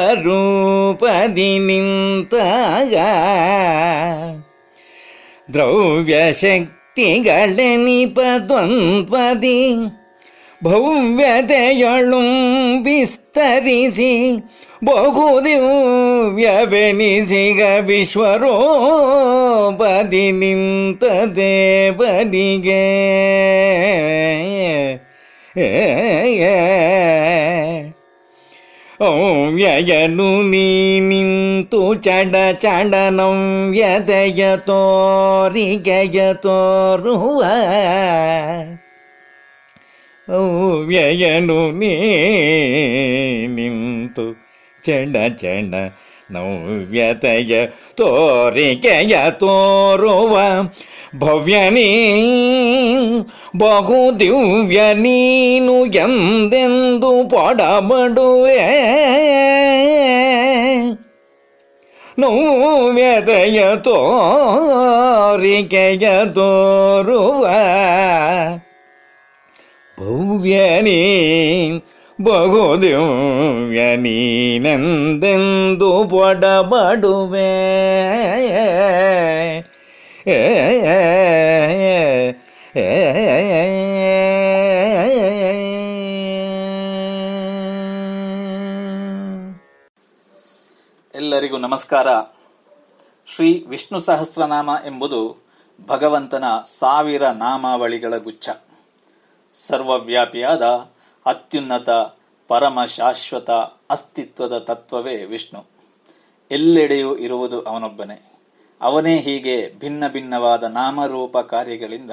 ನಿಂತಾಗ ದ್ರವ್ಯಶಕ್ತಿಗಳೆನಿಪದ್ವಂದ್ವದಿ ಭವ್ಯತೆಯೊಳುಂ ವಿಸ್ತರಿಸಿ ಬಹುದಿವ್ಯವೆನಿಸಿಗ ವಿಶ್ವರೋಪದಿ ನಿಂತ ದೇವನಿಗೆ ಅವ್ಯಯನು ನೀ ನಿಂತು ಚಡ ವ್ಯದಯ ತೋರಿಗೆಯ ತೋರುವ ಅವ್ಯಯನು ನೀ ನಿಂತು ಚಡ ಚಡ ನವ್ಯತೆಯ ತೋರಿಕೆಯ ತೋರುವ ಭವ್ಯನಿ ಬಹು ದಿವ್ಯ ನೀನು ಎಂದೆಂದು ಪಡಬಡುವೆ. ನವ್ಯತೆಯ ತೋರಿಕೆಯ ತೋರುವ ಭವ್ಯನೇ ಬಹುದಿವ್ಯ ನೀನೆಂದೆಂದು ಬಡಬಡುವೆ ಎಲ್ಲರಿಗೂ ನಮಸ್ಕಾರ ಶ್ರೀ ವಿಷ್ಣು ಸಹಸ್ರನಾಮ ಎಂಬುದು ಭಗವಂತನ ಸಾವಿರ ನಾಮಾವಳಿಗಳ ಗುಚ್ಛ ಸರ್ವವ್ಯಾಪಿಯಾದ ಅತ್ಯುನ್ನತ ಪರಮ ಶಾಶ್ವತ ಅಸ್ತಿತ್ವದ ತತ್ವವೇ ವಿಷ್ಣು. ಎಲ್ಲೆಡೆಯೂ ಇರುವುದು ಅವನೊಬ್ಬನೇ. ಅವನೇ ಹೀಗೆ ಭಿನ್ನ ಭಿನ್ನವಾದ ನಾಮರೂಪ ಕಾರ್ಯಗಳಿಂದ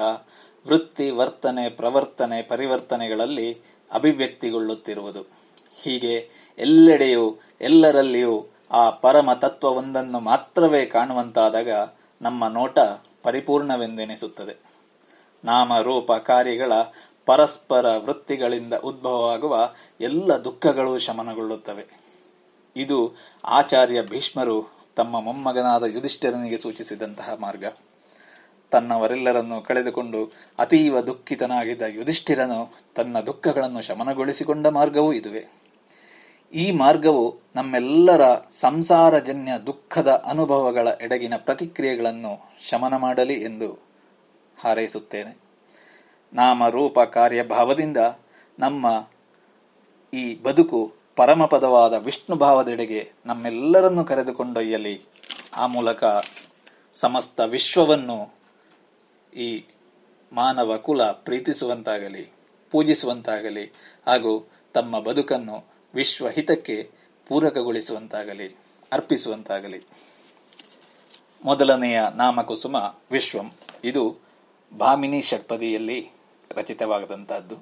ವೃತ್ತಿ, ವರ್ತನೆ, ಪ್ರವರ್ತನೆ, ಪರಿವರ್ತನೆಗಳಲ್ಲಿ ಅಭಿವ್ಯಕ್ತಿಗೊಳ್ಳುತ್ತಿರುವುದು. ಹೀಗೆ ಎಲ್ಲೆಡೆಯೂ, ಎಲ್ಲರಲ್ಲಿಯೂ ಆ ಪರಮ ತತ್ವವೊಂದನ್ನು ಮಾತ್ರವೇ ಕಾಣುವಂತಾದಾಗ ನಮ್ಮ ನೋಟ ಪರಿಪೂರ್ಣವೆಂದೆನಿಸುತ್ತದೆ. ನಾಮ ರೂಪ ಕಾರ್ಯಗಳ ಪರಸ್ಪರ ವೃತ್ತಿಗಳಿಂದ ಉದ್ಭವವಾಗುವ ಎಲ್ಲ ದುಃಖಗಳು ಶಮನಗೊಳ್ಳುತ್ತವೆ. ಇದು ಆಚಾರ್ಯ ಭೀಷ್ಮರು ತಮ್ಮ ಮೊಮ್ಮಗನಾದ ಯುಧಿಷ್ಠಿರನಿಗೆ ಸೂಚಿಸಿದಂತಹ ಮಾರ್ಗ. ತನ್ನವರೆಲ್ಲರನ್ನು ಕಳೆದುಕೊಂಡು ಅತೀವ ದುಃಖಿತನಾಗಿದ್ದ ಯುಧಿಷ್ಠಿರನು ತನ್ನ ದುಃಖಗಳನ್ನು ಶಮನಗೊಳಿಸಿಕೊಂಡ ಮಾರ್ಗವೂ ಇದುವೆ. ಈ ಮಾರ್ಗವು ನಮ್ಮೆಲ್ಲರ ಸಂಸಾರಜನ್ಯ ದುಃಖದ ಅನುಭವಗಳ ಎಡಗಿನ ಪ್ರತಿಕ್ರಿಯೆಗಳನ್ನು ಶಮನ ಮಾಡಲಿ ಎಂದು ಹಾರೈಸುತ್ತೇನೆ. ನಾಮ ರೂಪ ಕಾರ್ಯಭಾವದಿಂದ ನಮ್ಮ ಈ ಬದುಕು ಪರಮಪದವಾದ ವಿಷ್ಣು ಭಾವದೆಡೆಗೆ ನಮ್ಮೆಲ್ಲರನ್ನು ಕರೆದುಕೊಂಡೊಯ್ಯಲಿ ಆ ಮೂಲಕ ಸಮಸ್ತ ವಿಶ್ವವನ್ನು ಈ ಮಾನವ ಕುಲ ಪ್ರೀತಿಸುವಂತಾಗಲಿ, ಪೂಜಿಸುವಂತಾಗಲಿ, ಹಾಗೂ ತಮ್ಮ ಬದುಕನ್ನು ವಿಶ್ವ ಹಿತಕ್ಕೆ ಪೂರಕಗೊಳಿಸುವಂತಾಗಲಿ, ಅರ್ಪಿಸುವಂತಾಗಲಿ. ಮೊದಲನೆಯ ನಾಮಕುಸುಮ ವಿಶ್ವಂ. ಇದು ಭಾಮಿನಿ ಷಟ್ಪದಿಯಲ್ಲಿ ರಚಿತವಾಗದಂತಹದ್ದು.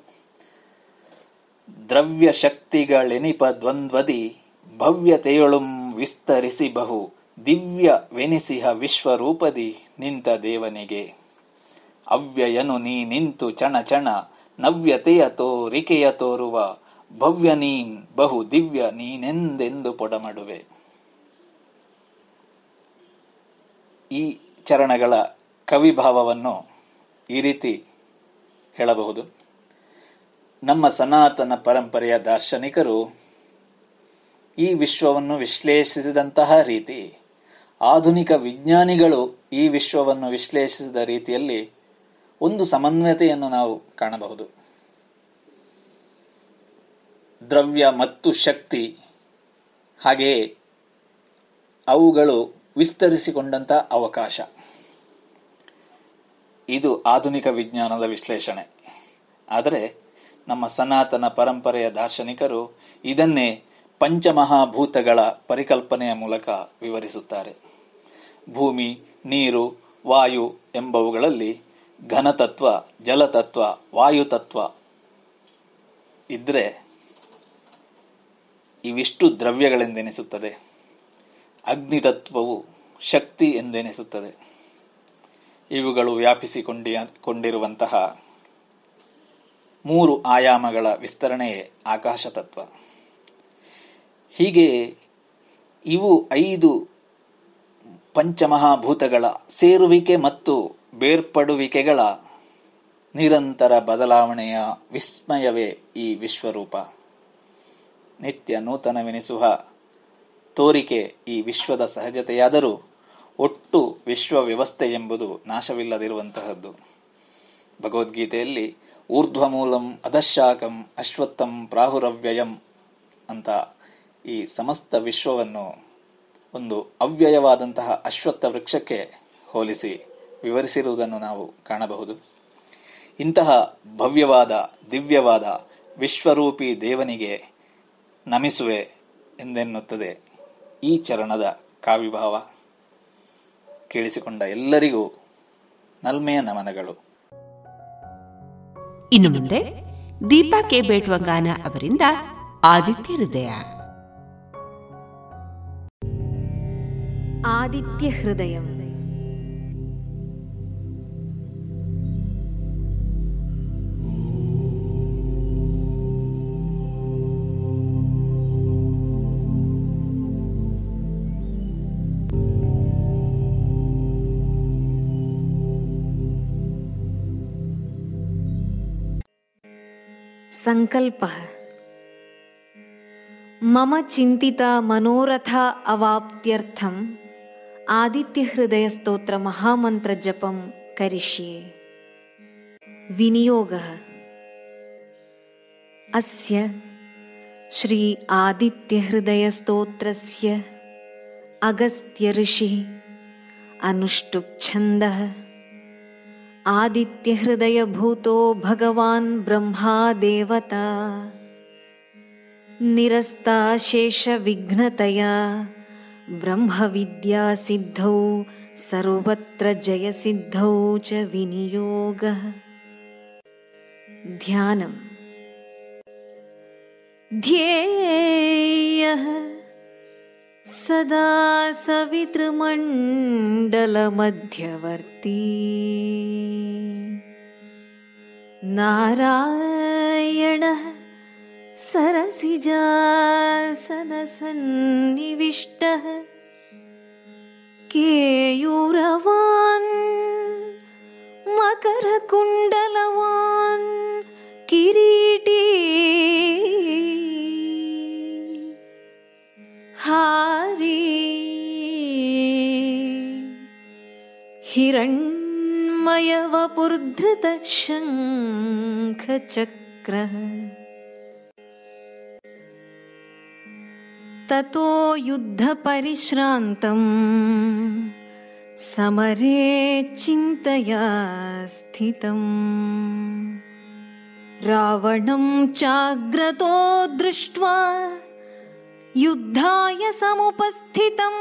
ದ್ರವ್ಯ ಶಕ್ತಿಗಳೆನಿಪ ದ್ವಂದ್ವದಿ, ಭವ್ಯತೆಯೊಳುಂ ವಿಸ್ತರಿಸಿ ಬಹು ದಿವ್ಯ ವೆನಿಸಿಹ ವಿಶ್ವರೂಪದಿ ನಿಂತ ದೇವನಿಗೆ. ಅವ್ಯಯನು ನೀ ನಿಂತು ಚಣ ಚಣ ನವ್ಯತೆಯ ತೋರಿಕೆಯ ತೋರುವ, ಭವ್ಯ ನೀನ್ ಬಹು ದಿವ್ಯ ನೀನೆಂದೆಂದು ಪೊಡಮಡುವೆ. ಈ ಚರಣಗಳ ಕವಿಭಾವವನ್ನು ಈ ರೀತಿ ಹೇಳಬಹುದು. ನಮ್ಮ ಸನಾತನ ಪರಂಪರೆಯ ದಾರ್ಶನಿಕರು ಈ ವಿಶ್ವವನ್ನು ವಿಶ್ಲೇಷಿಸಿದಂತಹ ರೀತಿ, ಆಧುನಿಕ ವಿಜ್ಞಾನಿಗಳು ಈ ವಿಶ್ವವನ್ನು ವಿಶ್ಲೇಷಿಸಿದ ರೀತಿಯಲ್ಲಿ ಒಂದು ಸಮನ್ವಯತೆಯನ್ನು ನಾವು ಕಾಣಬಹುದು. ದ್ರವ್ಯ ಮತ್ತು ಶಕ್ತಿ, ಹಾಗೆಯೇ ಅವುಗಳು ವಿಸ್ತರಿಸಿಕೊಂಡಂತ ಅವಕಾಶ. ಇದು ಆಧುನಿಕ ವಿಜ್ಞಾನದ ವಿಶ್ಲೇಷಣೆ. ಆದರೆ ನಮ್ಮ ಸನಾತನ ಪರಂಪರೆಯ ದಾರ್ಶನಿಕರು ಇದನ್ನೇ ಪಂಚಮಹಾಭೂತಗಳ ಪರಿಕಲ್ಪನೆಯ ಮೂಲಕ ವಿವರಿಸುತ್ತಾರೆ. ಭೂಮಿ, ನೀರು, ವಾಯು ಎಂಬವುಗಳಲ್ಲಿ ಘನತತ್ವ, ಜಲತತ್ವ, ವಾಯುತತ್ವ ಇದ್ರೆ ಇವಿಷ್ಟು ದ್ರವ್ಯಗಳೆಂದೆನಿಸುತ್ತದೆ. ಅಗ್ನಿತತ್ವವು ಶಕ್ತಿ ಎಂದೆನಿಸುತ್ತದೆ. ಇವುಗಳು ವ್ಯಾಪಿಸಿಕೊಂಡಿ ಕೊಂಡಿರುವಂತಹ ಮೂರು ಆಯಾಮಗಳ ವಿಸ್ತರಣೆಯೇ ಆಕಾಶ ತತ್ವ ಹೀಗೆ ಇವು ಐದು ಪಂಚಮಹಾಭೂತಗಳ ಸೇರುವಿಕೆ ಮತ್ತು ಬೇರ್ಪಡುವಿಕೆಗಳ ನಿರಂತರ ಬದಲಾವಣೆಯ ವಿಸ್ಮಯವೇ ಈ ವಿಶ್ವರೂಪ. ನಿತ್ಯ ನೂತನವೆನಿಸುವ ತೋರಿಕೆ ಈ ವಿಶ್ವದ ಸಹಜತೆಯಾದರೂ ಒಟ್ಟು ವಿಶ್ವ ವ್ಯವಸ್ಥೆ ಎಂಬುದು ನಾಶವಿಲ್ಲದಿರುವಂತಹದ್ದು. ಭಗವದ್ಗೀತೆಯಲ್ಲಿ ಊರ್ಧ್ವಮೂಲಂ ಅಧಶಾಕಂ ಅಶ್ವತ್ಥಂ ಪ್ರಾಹುರವ್ಯಯಂ ಅಂತ ಈ ಸಮಸ್ತ ವಿಶ್ವವನ್ನು ಒಂದು ಅವ್ಯಯವಾದಂತಹ ಅಶ್ವತ್ಥ ವೃಕ್ಷಕ್ಕೆ ಹೋಲಿಸಿ ವಿವರಿಸಿರುವುದನ್ನು ನಾವು ಕಾಣಬಹುದು. ಇಂತಹ ಭವ್ಯವಾದ, ದಿವ್ಯವಾದ, ವಿಶ್ವರೂಪಿ ದೇವನಿಗೆ ನಮಿಸುವೆ ಎಂದೆನ್ನುತ್ತದೆ ಈ ಚರಣದ ಕಾವಿಭಾವ. ಕೇಳಿಸಿಕೊಂಡ ಎಲ್ಲರಿಗೂ ನಲ್ಮೆಯ ನಮನಗಳು. ಇನ್ನು ಮುಂದೆ ದೀಪಾ ಕೆ ಬೇಟ್ವಂಗಾನ ಅವರಿಂದ ಆದಿತ್ಯ ಹೃದಯ. ಆದಿತ್ಯ ಹೃದಯ. सङ्कल्पः मम चिन्तिता मनोरथ अवाप्त्यर्थम् आदित्यहृदयस्तोत्रमहामन्त्रजपं करिष्ये। विनियोगः। अस्य श्री आदित्यहृदयस्तोत्रस्य अगस्त्यऋषिः अनुष्टुप्छन्दः आदित्यहृदयभूतो भगवान् ब्रह्मा देवता निरस्ताशेषविघ्नतया ब्रह्मविद्यासिद्धौ सर्वत्र जयसिद्धौ च विनियोगः। ध्यानम्। ध्येयः सदा सवितृमण्डलमध्यवर्ती। नारायणः सरसिजासनसन्निविष्टः। केयूरवान् मकरकुण्डलवान् किरीटी हारी। हिरण्मयवपुर्धृतशङ्खचक्रः। ततो युद्धपरिश्रान्तम् समरे चिन्तया स्थितम्। रावणं चाग्रतो दृष्ट्वा युद्धाय समुपस्थितम्।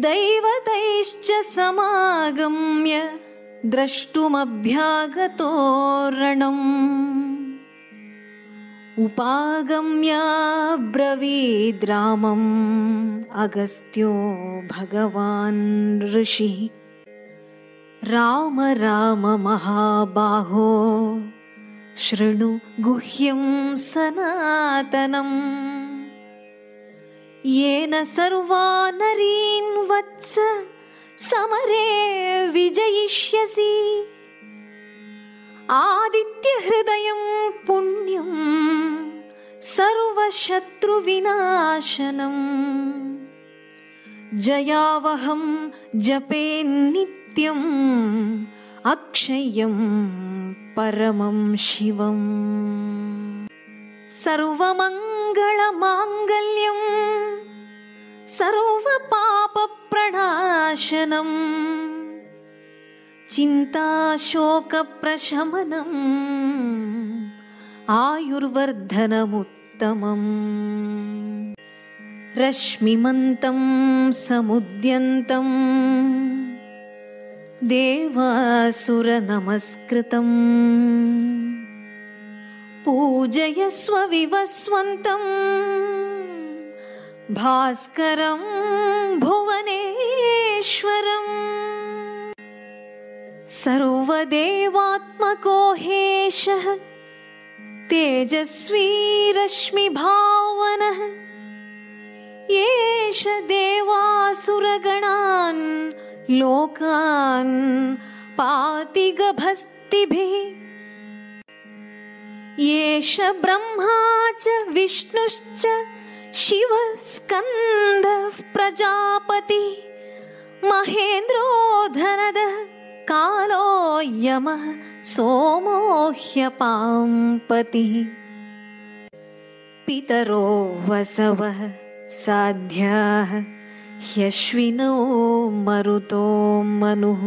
दैवतैश्च समागम्य द्रष्टुमभ्यागतो रणम् उपागम्याब्रवीद्रामम् अगस्त्यो भगवान् ऋषिः। राम राम महाबाहो शृणु गुह्यं सनातनम् येन सर्वानरीन् वत्स समरे विजयिष्यसि। आदित्यहृदयं पुण्यं सर्वशत्रुविनाशनम् जयावहं जपे नित्यम् अक्षयं परमं शिवम् सर्वमङ्गलमाङ्गल्यम् सर्वपापप्रणाशनम् चिन्ताशोकप्रशमनम् आयुर्वर्धनमुत्तमम् रश्मिमन्तं समुद्यन्तम् देवासुरनमस्कृतम् पूजयस्व विवस्वन्तम् भास्करं भुवनेश्वरम् सर्वदेवात्मको हेशः तेजस्वी रश्मिभावनः एष देवासुरगणान् लोकान् पाति गभस्तिभिः एष ब्रह्मा च विष्णुश्च शिवः स्कन्दः प्रजापति। महेन्द्रो धनदः कालो यमः सोमो ह्यपाम्पतिः पितरो वसवः साध्याः ह्यश्विनो मरुतो मनुः।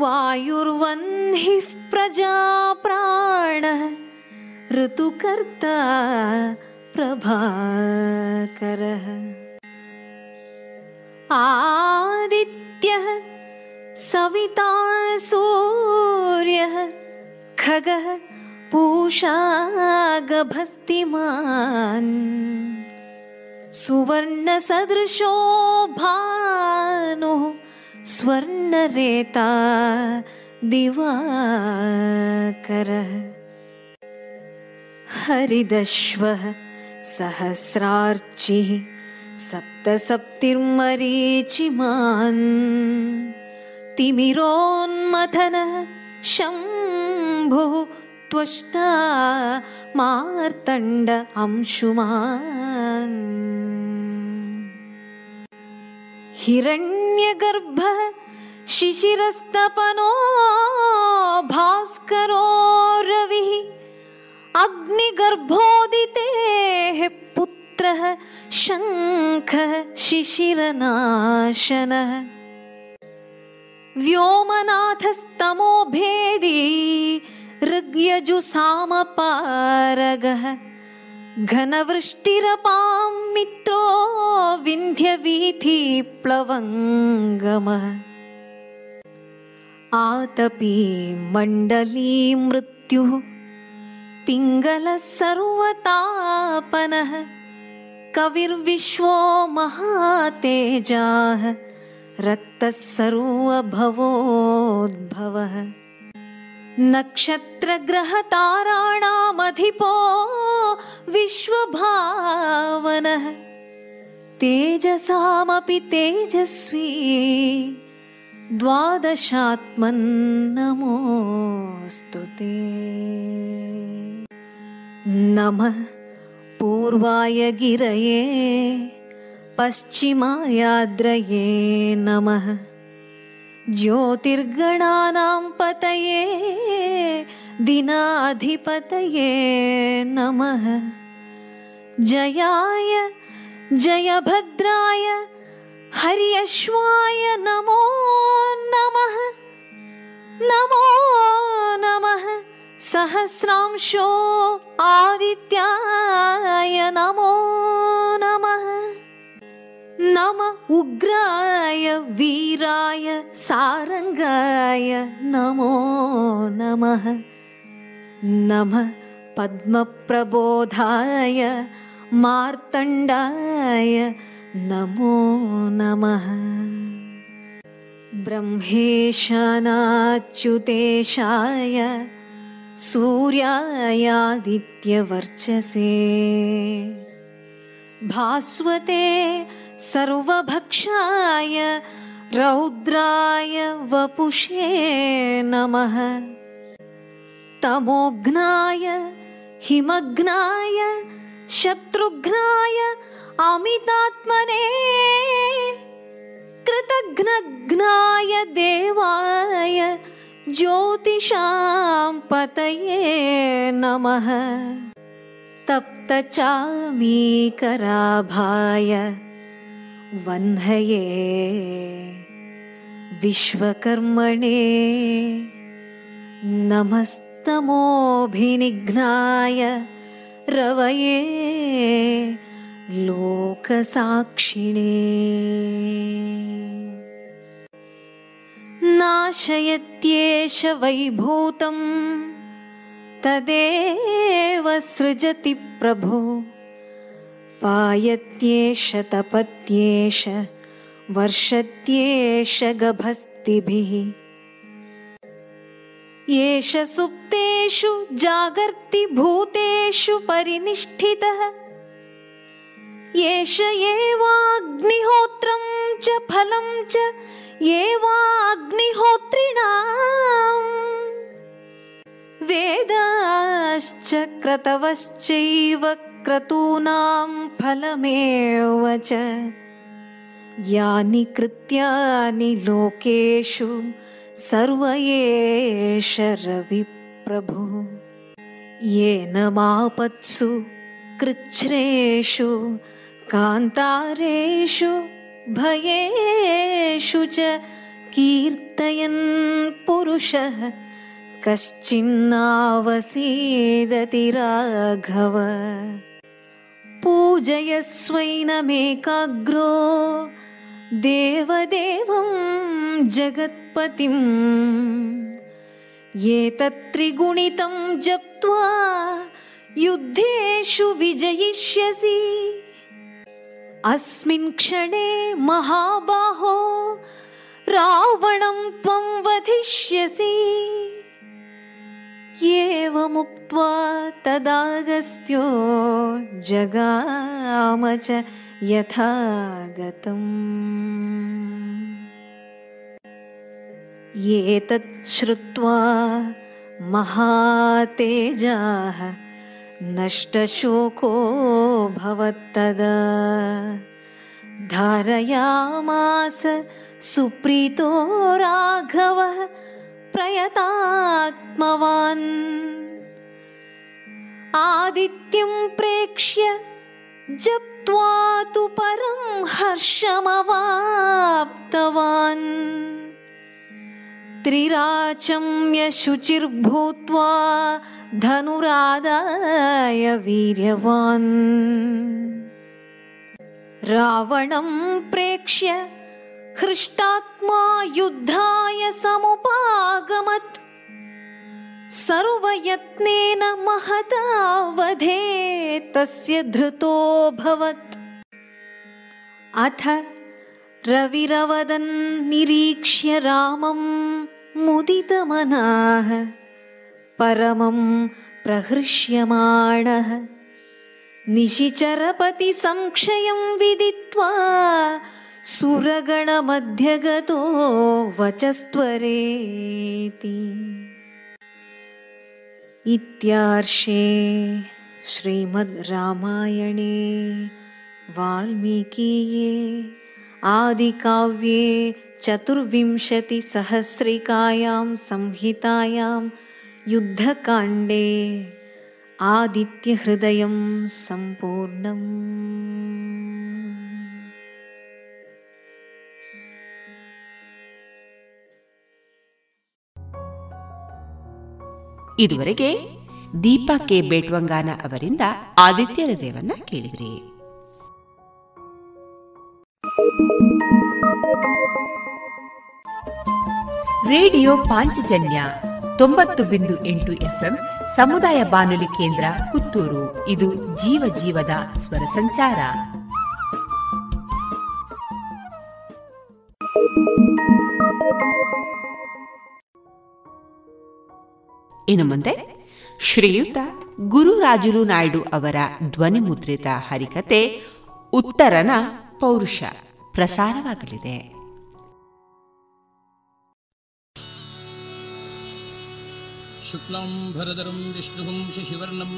वायुर्वह्निः प्रजाप्राणः ऋतुकर्ता प्रभाकरः। आदित्यः सविता सूर्यः खगः पूषा गभस्तिमान् सुवर्णसदृशो भानुः स्वर्णरेता दिवाकरः। हरिदश्वः सहस्रार्चिः सप्तसप्तिर्मरीचिमान्। तिमिरोन्मथनः शम्भुः त्वष्टा मार्तण्ड अंशुमान्। हिरण्यगर्भः शिशिरस्तपनो भास्करो रविः। अग्निगर्भोदितेः पुत्रः शङ्खः शिशिरनाशनः। व्योमनाथस्तमो भेदी ऋग्यजुसामपारगः। घनवृष्टिरपां मित्रो विन्ध्यवीथिप्लवङ्गमः। आतपी मण्डली मृत्युः। पिङ्गलः सर्वतापनः कविर्विश्वो महातेजाः। रक्तः सर्वभवोद्भवः नक्षत्रग्रहताराणामधिपो विश्वभावनः तेजसामपि तेजस्वी द्वादशात्मन्नमोऽस्तु ते। नमः पूर्वाय गिरये पश्चिमायाद्रये नमः ज्योतिर्गणानां पतये दिनाधिपतये नमः। जयाय जयभद्राय हर्यश्वाय नमो नमः। नमो नमः। सहस्रांशो आदित्याय नमो नमः नम उग्राय वीराय सारङ्गाय नमो नमः। नमः पद्मप्रबोधाय मार्तण्डाय नमो नमः। ब्रह्मेशानाच्युतेशाय सूर्यायादित्यवर्चसे। भास्वते सर्वभक्षाय रौद्राय वपुषे नमः। तमोघ्नाय हिमघ्नाय शत्रुघ्नाय अमितात्मने कृतघ्नघ्नाय देवाय ज्योतिषां पतये नमः। तप्तचामीकराभाय वह्नये विश्वकर्मणे नमस्तमोभिनिघ्नाय रवये लोकसाक्षिणे। नाशयत्येष वैभूतं तदेव सृजति प्रभो पायत्येष तपत्येष वर्षत्येष गभस्तिभिः। एष सुप्तेषु जागर्ति भूतेषु परिनिष्ठितः। एष एवाग्निहोत्रं च फलं च एवाग्निहोत्रिणाम्। वेदाश्च क्रतवश्चैव क्रतूनां फलमेव च। यानि कृत्यानि लोकेषु सर्व एष रविप्रभु। येन मापत्सु कृच्छ्रेषु कान्तारेषु भयेषु च कीर्तयन् पुरुषः। कश्चिन्नावसीदति राघव पूजयस्वैनमेकाग्रो देवदेवं जगत्पतिम् एतत्त्रिगुणितं जप्त्वा युद्धेषु विजयिष्यसि। अस्मिन् क्षणे महाबाहो रावणं त्वं वधिष्यसि एवमुक्त्वा तदागस्त्यो जगाम च यथागतम्। एतत् श्रुत्वा महातेजाः नष्टशोको भवत्तदा। धारयामास सुप्रीतो राघवः प्रयतात्मवान्। आदित्यं प्रेक्ष्य जप्त्वा तु परं हर्षमवाप्तवान्। त्रिराचम्य शुचिर्भूत्वा धनुरादाय वीर्यवान्। रावणं प्रेक्ष्य हृष्टात्मा युद्धाय समुपागमत्। सर्वयत्नेन महता वधे तस्य धृतोऽभवत् अथ रविरवदन् निरीक्ष्य रामं मुदितमनाः परमं प्रहृष्यमाणः। निशिचरपतिसंक्षयं विदित्वा सुरगणमध्यगतो वचस्त्वरेति। इत्यार्षे श्रीमद् रामायणे वाल्मीकीये आदिकाव्ये चतुर्विंशतिसहस्रिकायां संहितायां युद्धकाण्डे आदित्यहृदयं सम्पूर्णम् ಇದುವರೆಗೆ ದೀಪಾ ಕೆ ಬೇಟ್ವಂಗಾನ ಅವರಿಂದ ಆದಿತ್ಯರ ದೇವನ್ನ ಕೇಳಿದ್ರಿ. ರೇಡಿಯೋ ಪಾಂಚಜನ್ಯ ತೊಂಬತ್ತು ಬಿಂದು ಎಂಟು ಎಫ್ಎಂ ಸಮುದಾಯ ಬಾನುಲಿ ಕೇಂದ್ರ ಪುತ್ತೂರು. ಇದು ಜೀವ ಜೀವದ ಸ್ವರ ಸಂಚಾರ. ಇನ್ನು ಮುಂದೆ ಶ್ರೀಯುತ ಗುರುರಾಜುಲು ನಾಯ್ಡು ಅವರ ಧ್ವನಿ ಮುದ್ರಿತ ಹರಿಕತೆ ಉತ್ತರನ ಪೌರುಷ ಪ್ರಸಾರವಾಗಲಿದೆ. ಶುಕ್ಲಾಂ ಭರದರಂ ವಿಷ್ಣುಂ ಶಿಶಿವರ್ಣಂ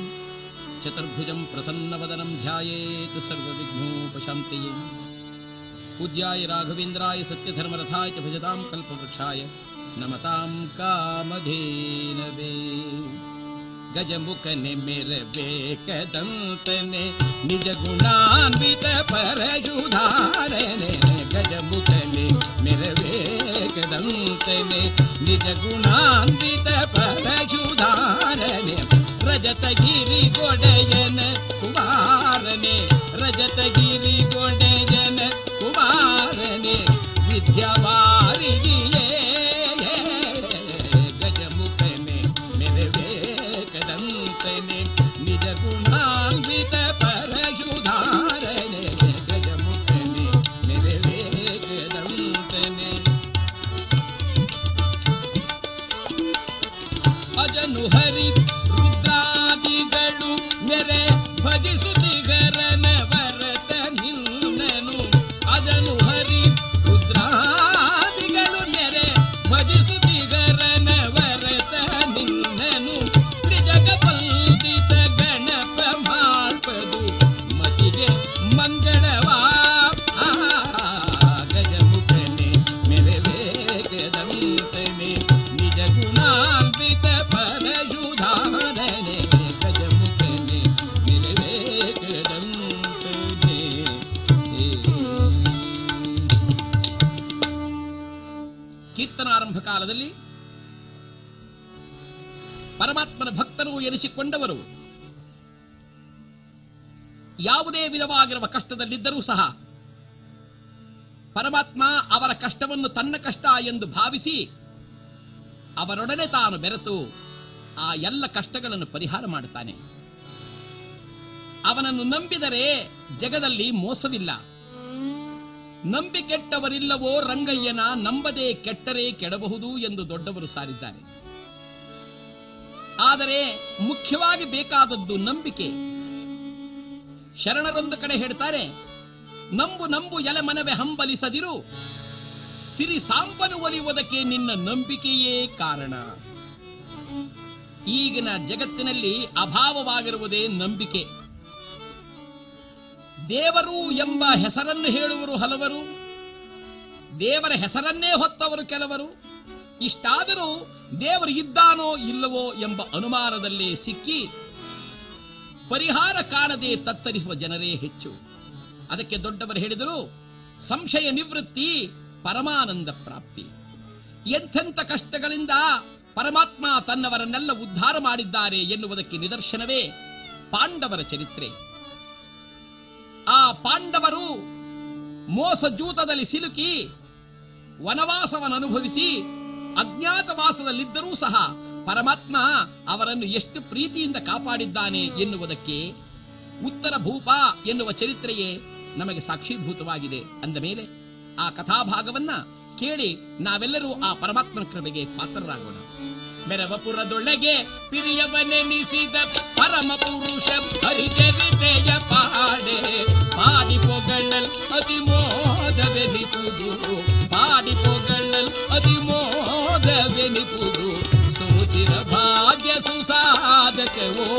ಚತುರ್ಭುಜಂ ಪ್ರಸನ್ನವದನಂ ಧ್ಯಾಯೇತ್ ಸರ್ವವಿಘ್ನೋಪಶಾಂತಯೇ ಪೂಜ್ಯಾಯ ರಾಘವೇಂದ್ರಾಯ ಸತ್ಯಧರ್ಮರಥಾಯ ಭಜತಾಂ ಕಲ್ಪವೃಕ್ಷಾಯ. नमतां कामधेनवे। गजमुखने मेरवे कदन्तने निज गुणान्वित परजुधारणे गजमुखने मेरवे कदन्तने निज गुणान्वित परजुधारणे रजतगिरि गोडयन कुमारने रजतगिरि गोडयन ಕಾಲದಲ್ಲಿ ಪರಮಾತ್ಮನ ಭಕ್ತರು ಎನಿಸಿಕೊಂಡವರು. ಯಾವುದೇ ವಿಧವಾಗಿರುವ ಕಷ್ಟದಲ್ಲಿದ್ದರೂ ಸಹ ಪರಮಾತ್ಮ ಅವರ ಕಷ್ಟವನ್ನು ತನ್ನ ಕಷ್ಟ ಎಂದು ಭಾವಿಸಿ ಅವರೊಡನೆ ತಾನು ಬೆರೆತು ಆ ಎಲ್ಲ ಕಷ್ಟಗಳನ್ನು ಪರಿಹಾರ ಮಾಡುತ್ತಾನೆ. ಅವನನ್ನು ನಂಬಿದರೆ ಜಗದಲ್ಲಿ ಮೋಸವಿಲ್ಲ. ನಂಬಿ ಕೆಟ್ಟವರಿಲ್ಲವೋ ರಂಗಯ್ಯನ ನಂಬದೆ ಕೆಟ್ಟರೆ ಕೆಡಬಹುದು ಎಂದು ದೊಡ್ಡವರು ಸಾರಿದ್ದಾರೆ. ಆದರೆ ಮುಖ್ಯವಾಗಿ ಬೇಕಾದದ್ದು ನಂಬಿಕೆ. ಶರಣರೊಂದು ಕಡೆ ಹೇಳ್ತಾರೆ, ನಂಬು ನಂಬು ಎಲೆ ಮನವೇ ಹಂಬಲಿಸದಿರು, ಸಿರಿ ಸಾಂಬನು ಒಲಿಯುವುದಕ್ಕೆ ನಿನ್ನ ನಂಬಿಕೆಯೇ ಕಾರಣ. ಈಗಿನ ಜಗತ್ತಿನಲ್ಲಿ ಅಭಾವವಾಗಿರುವುದೇ ನಂಬಿಕೆ. ದೇವರು ಎಂಬ ಹೆಸರನ್ನು ಹೇಳುವರು ಹಲವರು. ದೇವರ ಹೆಸರನ್ನೇ ಹೊತ್ತವರು ಕೆಲವರು. ಇಷ್ಟಾದರೂ ದೇವರು ಇದ್ದಾನೋ ಇಲ್ಲವೋ ಎಂಬ ಅನುಮಾನದಲ್ಲಿ ಸಿಕ್ಕಿ ಪರಿಹಾರ ಕಾಣದೆ ತತ್ತರಿಸುವ ಜನರೇ ಹೆಚ್ಚು. ಅದಕ್ಕೆ ದೊಡ್ಡವರು ಹೇಳಿದರು, ಸಂಶಯ ನಿವೃತ್ತಿ ಪರಮಾನಂದ ಪ್ರಾಪ್ತಿ. ಎಂಥೆಂಥ ಕಷ್ಟಗಳಿಂದ ಪರಮಾತ್ಮ ತನ್ನವರನ್ನೆಲ್ಲ ಉದ್ಧಾರ ಮಾಡಿದ್ದಾರೆ ಎನ್ನುವುದಕ್ಕೆ ನಿದರ್ಶನವೇ ಪಾಂಡವರ ಚರಿತ್ರೆ. ಆ ಪಾಂಡವರು ಮೋಸ ಜೂತದಲ್ಲಿ ಸಿಲುಕಿ ವನವಾಸವನ್ನು ಅನುಭವಿಸಿ ಅಜ್ಞಾತವಾಸದಲ್ಲಿದ್ದರೂ ಸಹ ಪರಮಾತ್ಮ ಅವರನ್ನು ಎಷ್ಟು ಪ್ರೀತಿಯಿಂದ ಕಾಪಾಡಿದ್ದಾನೆ ಎನ್ನುವುದಕ್ಕೆ ಉತ್ತರ ಭೂಪ ಎನ್ನುವ ಚರಿತ್ರೆಯೇ ನಮಗೆ ಸಾಕ್ಷೀಭೂತವಾಗಿದೆ. ಅಂದ ಮೇಲೆ ಆ ಕಥಾಭಾಗವನ್ನ ಕೇಳಿ ನಾವೆಲ್ಲರೂ ಆ ಪರಮಾತ್ಮನ ಕೃಪೆಗೆ ಪಾತ್ರರಾಗೋಣ. ಮೆರವಪುರದೊಳಗೆ ಪಿರಿಯವನೆನಿಸಿದ ಪರಮ ಪುರುಷ ಹರಿಚರಿತೆಯ ಪಾಡೆ ಪಾಡಿ ಪೊಗಳಲ್ ಅತಿ ಮೋದವೆನಿಪುದು ಪಾಡಿ ಪೊಗಳಲ್ ಅತಿ ಮೋದವೆನಿಪುದು ಸೋಚಿರ ಭಾಗ್ಯ ಸುಸಾಧಕವೋ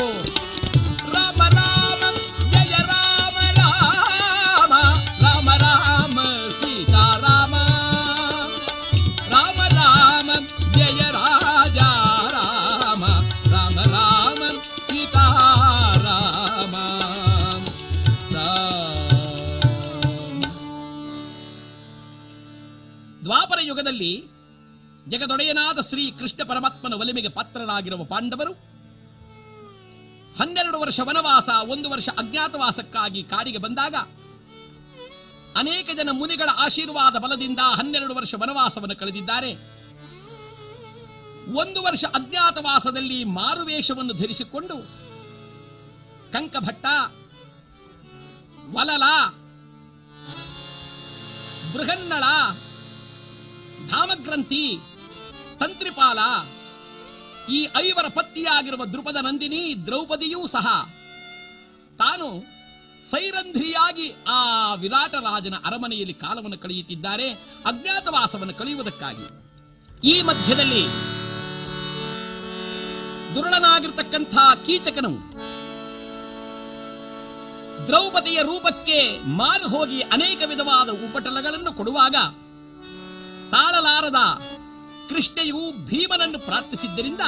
ಯುಗದಲ್ಲಿ ಜಗದೊಡೆಯನಾದ ಶ್ರೀ ಕೃಷ್ಣ ಪರಮಾತ್ಮನ ಒಲಿಮೆಗೆ ಪಾತ್ರರಾಗಿರುವ ಪಾಂಡವರು, ಹನ್ನೆರಡು ವರ್ಷ ವನವಾಸ, ಒಂದು ವರ್ಷ ಅಜ್ಞಾತವಾಸಕ್ಕಾಗಿ ಕಾಡಿಗೆ ಬಂದಾಗ ಅನೇಕ ಜನ ಮುನಿಗಳ ಆಶೀರ್ವಾದ ಬಲದಿಂದ ಹನ್ನೆರಡು ವರ್ಷ ವನವಾಸವನ್ನು ಕಳೆದಿದ್ದಾರೆ. ಒಂದು ವರ್ಷ ಅಜ್ಞಾತವಾಸದಲ್ಲಿ ಮಾರುವೇಷವನ್ನು ಧರಿಸಿಕೊಂಡು ಕಂಕಭಟ್ಟ, ವಲಲ, ಬೃಹನ್ನಳ ಧಾಮಗ್ರಂಥಿ, ತಂತ್ರಿಪಾಲ, ಈ ಐವರ ಪತ್ನಿಯಾಗಿರುವ ದ್ರುಪದ ನಂದಿನಿ ದ್ರೌಪದಿಯೂ ಸಹ. ತಾನು ಸೈರಂಧ್ರಿಯಾಗಿ ಆ ವಿರಾಟ ರಾಜನ ಅರಮನೆಯಲ್ಲಿ ಕಾಲವನ್ನು ಕಳೆಯುತ್ತಿದ್ದಾರೆ, ಅಜ್ಞಾತವಾಸವನ್ನು ಕಳೆಯುವುದಕ್ಕಾಗಿ. ಈ ಮಧ್ಯದಲ್ಲಿ ದುರುಳನಾಗಿರ್ತಕ್ಕಂಥ ಕೀಚಕನು ದ್ರೌಪದಿಯ ರೂಪಕ್ಕೆ ಮಾರು ಹೋಗಿ ಅನೇಕ ವಿಧವಾದ ಉಪಟಲಗಳನ್ನು ಕೊಡುವಾಗ ತಾಳಲಾರದ ಕೃಷ್ಣೆಯು ಭೀಮನನ್ನು ಪ್ರಾರ್ಥಿಸಿದ್ದರಿಂದ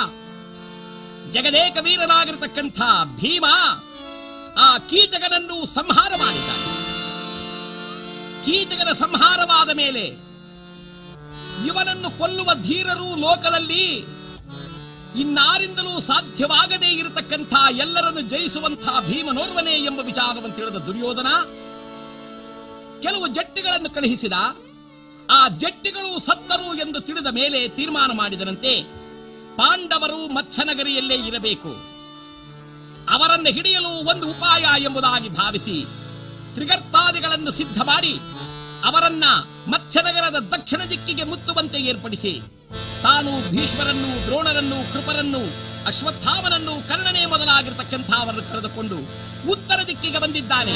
ಜಗದೇಕ ವೀರನಾಗಿರತಕ್ಕಂಥ ಭೀಮ ಆ ಕೀಚಕನನ್ನು ಸಂಹಾರ ಮಾಡಿದ ಕೀಚಕನ ಸಂಹಾರವಾದ ಮೇಲೆ ಇವನನ್ನು ಕೊಲ್ಲುವ ಧೀರರು ಲೋಕದಲ್ಲಿ ಇನ್ನಾರಿಂದಲೂ ಸಾಧ್ಯವಾಗದೇ ಇರತಕ್ಕಂಥ ಎಲ್ಲರನ್ನು ಜಯಿಸುವಂಥ ಭೀಮನೋರ್ವನೇ ಎಂಬ ವಿಚಾರವನ್ನು ತಿಳಿದ ದುರ್ಯೋಧನ ಕೆಲವು ಜಟ್ಟಿಗಳನ್ನು ಕಳುಹಿಸಿದ ಆ ಜಟ್ಟಿಗಳು ಸತ್ತರು ಎಂದು ತಿಳಿದ ಮೇಲೆ ತೀರ್ಮಾನ ಮಾಡಿದರಂತೆ ಪಾಂಡವರು ಮತ್ಸ್ಯನಗರಿಯಲ್ಲೇ ಇರಬೇಕು. ಅವರನ್ನು ಹಿಡಿಯಲು ಒಂದು ಉಪಾಯ ಎಂಬುದಾಗಿ ಭಾವಿಸಿ ತ್ರಿಗರ್ತಾದಿಗಳನ್ನು ಸಿದ್ಧ ಮಾಡಿ ಅವರನ್ನ ಮತ್ಸ್ಯನಗರದ ದಕ್ಷಿಣ ದಿಕ್ಕಿಗೆ ಮುತ್ತುವಂತೆ ಏರ್ಪಡಿಸಿ ತಾನು ಭೀಷ್ಮರನ್ನು ದ್ರೋಣರನ್ನು ಕೃಪರನ್ನು ಅಶ್ವತ್ಥಾಮನನ್ನು ಕರ್ಣನೆ ಮೊದಲಾಗಿರ್ತಕ್ಕಂಥ ಅವರನ್ನು ಕರೆದುಕೊಂಡು ಉತ್ತರ ದಿಕ್ಕಿಗೆ ಬಂದಿದ್ದಾನೆ.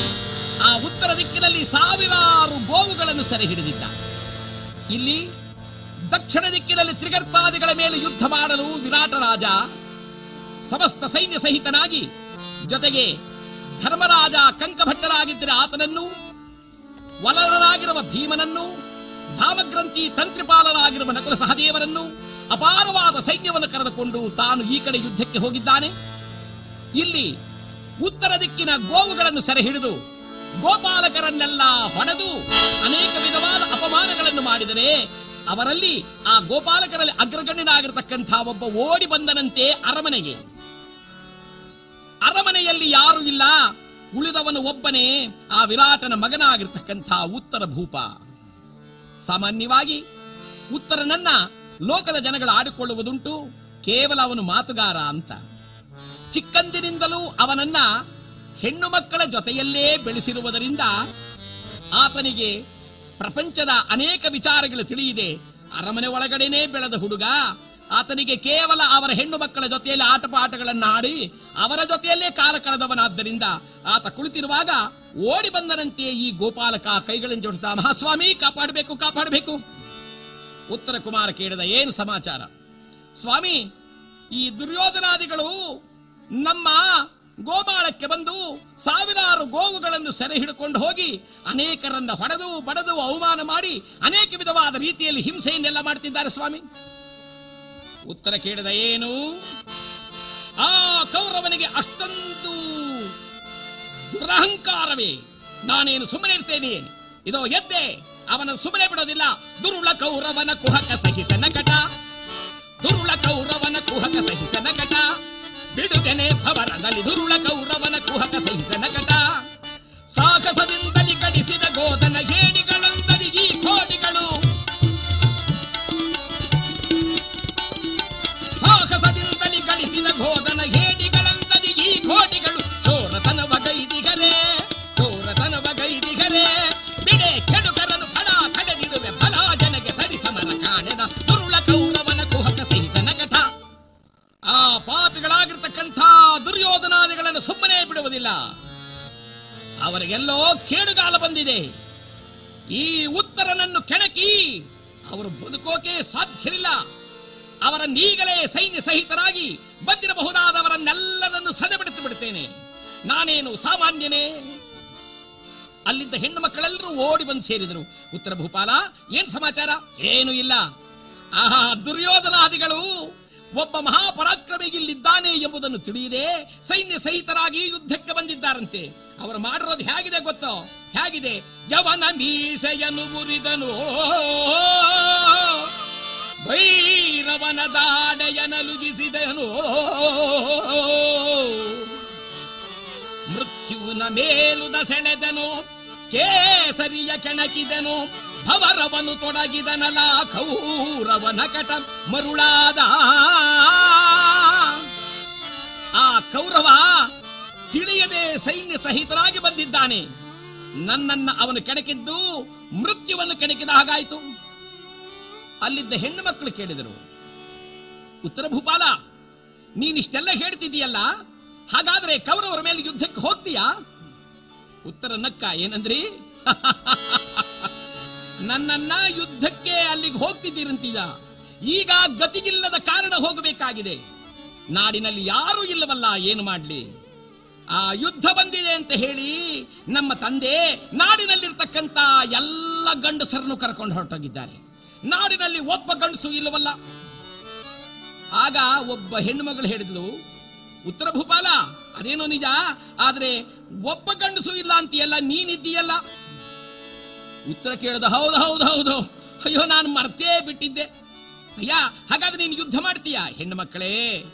ಆ ಉತ್ತರ ದಿಕ್ಕಿನಲ್ಲಿ ಸಾವಿರಾರು ಗೋವುಗಳನ್ನು ಸೆರೆ ಹಿಡಿದಿದ್ದ ಇಲ್ಲಿ ದಕ್ಷಿಣ ದಿಕ್ಕಿನಲ್ಲಿ ತ್ರಿಗರ್ತಾದಿಗಳ ಮೇಲೆ ಯುದ್ಧ ಮಾಡಲು ವಿರಾಟ ರಾಜ ಸಮಸ್ತ ಸೈನ್ಯ ಸಹಿತನಾಗಿ ಜೊತೆಗೆ ಧರ್ಮರಾಜ ಕಂಕಭಟ್ಟರಾಗಿದ್ದರೆ ಆತನನ್ನು ವಲರನಾಗಿರುವ ಭೀಮನನ್ನು, ಧಾಮಗ್ರಂಥಿ ತಂತ್ರಿಪಾಲರಾಗಿರುವ ನಕುಲ ಸಹದೇವರನ್ನು ಅಪಾರವಾದ ಸೈನ್ಯವನ್ನು ಕರೆದುಕೊಂಡು ತಾನು ಈ ಕಡೆ ಯುದ್ಧಕ್ಕೆ ಹೋಗಿದ್ದಾನೆ. ಇಲ್ಲಿ ಉತ್ತರ ದಿಕ್ಕಿನ ಗೋವುಗಳನ್ನು ಸೆರೆ ಗೋಪಾಲಕರನ್ನೆಲ್ಲ ಹೊಡೆದು ಅನೇಕ ವಿಧವಾದ ಅಪಮಾನಗಳನ್ನು ಮಾಡಿದರೆ ಅವರಲ್ಲಿ ಆ ಗೋಪಾಲಕರಲ್ಲಿ ಅಗ್ರಗಣ್ಯನಾಗಿರ್ತಕ್ಕಂಥ ಒಬ್ಬ ಓಡಿ ಬಂದನಂತೆ ಅರಮನೆಗೆ. ಅರಮನೆಯಲ್ಲಿ ಯಾರು ಇಲ್ಲ. ಉಳಿದವನು ಒಬ್ಬನೇ, ಆ ವಿರಾಟನ ಮಗನಾಗಿರ್ತಕ್ಕಂಥ ಉತ್ತರ ಭೂಪ. ಸಾಮಾನ್ಯವಾಗಿ ಉತ್ತರನನ್ನ ಲೋಕದ ಜನಗಳು ಆಡಿಕೊಳ್ಳುವುದುಂಟು, ಕೇವಲ ಅವನು ಮಾತುಗಾರ ಅಂತ. ಚಿಕ್ಕಂದಿನಿಂದಲೂ ಅವನನ್ನ ಹೆಣ್ಣು ಮಕ್ಕಳ ಜೊತೆಯಲ್ಲೇ ಬೆಳೆಸಿರುವುದರಿಂದ ಆತನಿಗೆ ಪ್ರಪಂಚದ ಅನೇಕ ವಿಚಾರಗಳು ತಿಳಿಯಿದೆ. ಅರಮನೆ ಒಳಗಡೆನೇ ಬೆಳೆದ ಹುಡುಗ ಆತನಿಗೆ ಕೇವಲ ಅವರ ಹೆಣ್ಣು ಮಕ್ಕಳ ಜೊತೆಯಲ್ಲಿ ಆಟಪಾಠಗಳನ್ನು ಆಡಿ ಅವರ ಜೊತೆಯಲ್ಲೇ ಕಾಲ ಕಳೆದವನಾದ್ದರಿಂದ ಆತ ಕುಳಿತಿರುವಾಗ ಓಡಿ ಬಂದನಂತೆ ಈ ಗೋಪಾಲಕ ಕೈಗಳನ್ನು ಜೋಡಿಸಿದ ಮಹಾಸ್ವಾಮಿ, ಕಾಪಾಡಬೇಕು ಕಾಪಾಡಬೇಕು. ಉತ್ತರ ಕುಮಾರ ಕೇಳಿದ ಏನು ಸಮಾಚಾರ? ಸ್ವಾಮಿ, ಈ ದುರ್ಯೋಧನಾದಿಗಳು ನಮ್ಮ ಗೋಮಾಳಕ್ಕೆ ಬಂದು ಸಾವಿರಾರು ಗೋವುಗಳನ್ನು ಸೆರೆ ಹಿಡ್ಕೊಂಡು ಹೋಗಿ ಅನೇಕರನ್ನ ಹೊಡೆದು ಬಡದು ಅವಮಾನ ಮಾಡಿ ಅನೇಕ ವಿಧವಾದ ರೀತಿಯಲ್ಲಿ ಹಿಂಸೆಯನ್ನೆಲ್ಲ ಮಾಡ್ತಿದ್ದಾರೆ ಸ್ವಾಮಿ. ಉತ್ತರ ಕೇಳಿದ ಏನು? ಆ ಕೌರವನಿಗೆ ಅಷ್ಟೊಂದು ದುರಹಂಕಾರವೇ. ನಾನೇನು ಸುಮ್ಮನೆ ಇರ್ತೇನೆ? ಇದೋ ಎದ್ದೆ. ಅವನ ಸುಮ್ಮನೆ ಬಿಡೋದಿಲ್ಲ. ದುರುಳ ಕೌರವನ ಕುಹಕ ಸಹಿತ ನಕಟ ದುರುಳ ಕೌರವನ ಕುಹಕ ಸಹಿತ ನಕಟ ಬಿಡುಗನೆ ಭವರದಲ್ಲಿ ದುರುಳ ಕೌರವನ ಕುಹಕ ಸಹಿತ ನಕಟ ಸಾಹಸದಿಂದಲಿ ಕಡಿಸಿದ ಗೋದನ ಗೇಡಿಗಳಂದಲಿ ಈ ಕೋಟಿಗಳು ಆ ಪಾಪಿಗಳಾಗಿರ್ತಕ್ಕಂಥ ದುರ್ಯೋಧನಾದಿಗಳನ್ನು ಸುಮ್ಮನೆ ಬಿಡುವುದಿಲ್ಲ. ಅವರಿಗೆಲ್ಲೋ ಕೇಡುಗಾಲ ಬಂದಿದೆ. ಈ ಉತ್ತರನನ್ನು ಕೆಣಕಿ ಅವರು ಬದುಕೋಕೆ ಸಾಧ್ಯವಿಲ್ಲ. ಅವರ ನೀಗಲೇ ಸೈನ್ಯ ಸಹಿತರಾಗಿ ಬಂದಿರಬಹುದಾದವರನ್ನೆಲ್ಲರನ್ನು ಸದೆಬಿಡಿತು ಬಿಡುತ್ತೇನೆ. ನಾನೇನು ಸಾಮಾನ್ಯನೇ? ಅಲ್ಲಿದ್ದ ಹೆಣ್ಣು ಮಕ್ಕಳೆಲ್ಲರೂ ಓಡಿ ಬಂದು ಸೇರಿದರು. ಉತ್ತರ ಭೂಪಾಲ, ಏನ್ ಸಮಾಚಾರ? ಏನು ಇಲ್ಲ. ಆಹಾ, ದುರ್ಯೋಧನಾದಿಗಳು ಒಬ್ಬ ಮಹಾಪರಾಕ್ರಮಿ ಇಲ್ಲಿದ್ದಾನೆ ಎಂಬುದನ್ನು ತಿಳಿಯದೆ ಸೈನ್ಯ ಸಹಿತರಾಗಿ ಯುದ್ಧಕ್ಕೆ ಬಂದಿದ್ದಾರಂತೆ. ಅವರು ಮಾಡಿರೋದು ಹೇಗಿದೆ ಗೊತ್ತೋ? ಹೇಗಿದೆ? ಜವನ ಮೀಸೆಯನ್ನು ಮುರಿದನು. ಭೈರವನ ದಾಡೆಯನಲುಗಿಸಿದನು ಮೃತ್ಯುವಿನ ಮೇಲುದ ಸೆಳೆದನು ಕೇಸರಿಯ ಕೆಣಕಿದನು, ಭವರವನು ತೊಡಗಿದನಲ ಕೌರವನ ಕಟ ಮರುಳಾದ. ಆ ಕೌರವ ತಿಳಿಯದೆ ಸೈನ್ಯ ಸಹಿತರಾಗಿ ಬಂದಿದ್ದಾನೆ. ನನ್ನನ್ನ ಅವನು ಕೆಣಕಿದ್ದು, ಮೃತ್ಯುವನ್ನು ಕೆಣಕಿದ ಹಾಗಾಯಿತು. ಅಲ್ಲಿದ್ದ ಹೆಣ್ಣು ಮಕ್ಕಳು ಕೇಳಿದರು, ಉತ್ತರ ಭೂಪಾಲ, ನೀನಿಷ್ಟೆಲ್ಲ ಹೇಳ್ತಿದೀಯಲ್ಲ ಹಾಗಾದ್ರೆ ಕೌರವರ ಮೇಲೆ ಯುದ್ಧಕ್ಕೆ ಹೋಗ್ತೀಯಾ? ಉತ್ತರ ನಕ್ಕ, ಏನಂದ್ರಿ? ನನ್ನನ್ನ ಯುದ್ಧಕ್ಕೆ ಅಲ್ಲಿಗೆ ಹೋಗ್ತಿದ್ದೀರಂತೀಯ? ಈಗ ಗತಿಗಿಲ್ಲದ ಕಾರಣ ಹೋಗಬೇಕಾಗಿದೆ. ನಾಡಿನಲ್ಲಿ ಯಾರೂ ಇಲ್ಲವಲ್ಲ, ಏನು ಮಾಡಲಿ? ಆ ಯುದ್ಧ ಬಂದಿದೆ ಅಂತ ಹೇಳಿ ನಮ್ಮ ತಂದೆ ನಾಡಿನಲ್ಲಿರ್ತಕ್ಕಂಥ ಎಲ್ಲ ಗಂಡಸರನ್ನು ಕರ್ಕೊಂಡು ಹೊರಟೋಗಿದ್ದಾರೆ. ನಾಡಿನಲ್ಲಿ ಒಬ್ಬ ಗಂಡಸು ಇಲ್ಲವಲ್ಲ? ಆಗ ಒಬ್ಬ ಹೆಣ್ಣು ಮಗಳು ಹೇಳಿದ್ಲು, ಉತ್ತರ ಭೂಪಾಲ, ಅದೇನೋ ನಿಜ? ಆದ್ರೆ ಒಬ್ಬ ಗಂಡಸು ಇಲ್ಲ ಅಂತೀಯಲ್ಲ, ನೀನಿದ್ದೀಯಲ್ಲ? ಉತ್ತರ ಕೇಳಿದ, ಹೌದು ಹೌದು ಹೌದು. ಅಯ್ಯೋ, ನಾನು ಮರ್ತೇ ಬಿಟ್ಟಿದ್ದೆ. ಅಯ್ಯ, ಹಾಗಾದ್ರೆ ನೀನು ಯುದ್ಧ ಮಾಡ್ತೀಯಾ? ಹೆಣ್ಣು ಮಕ್ಕಳೇ,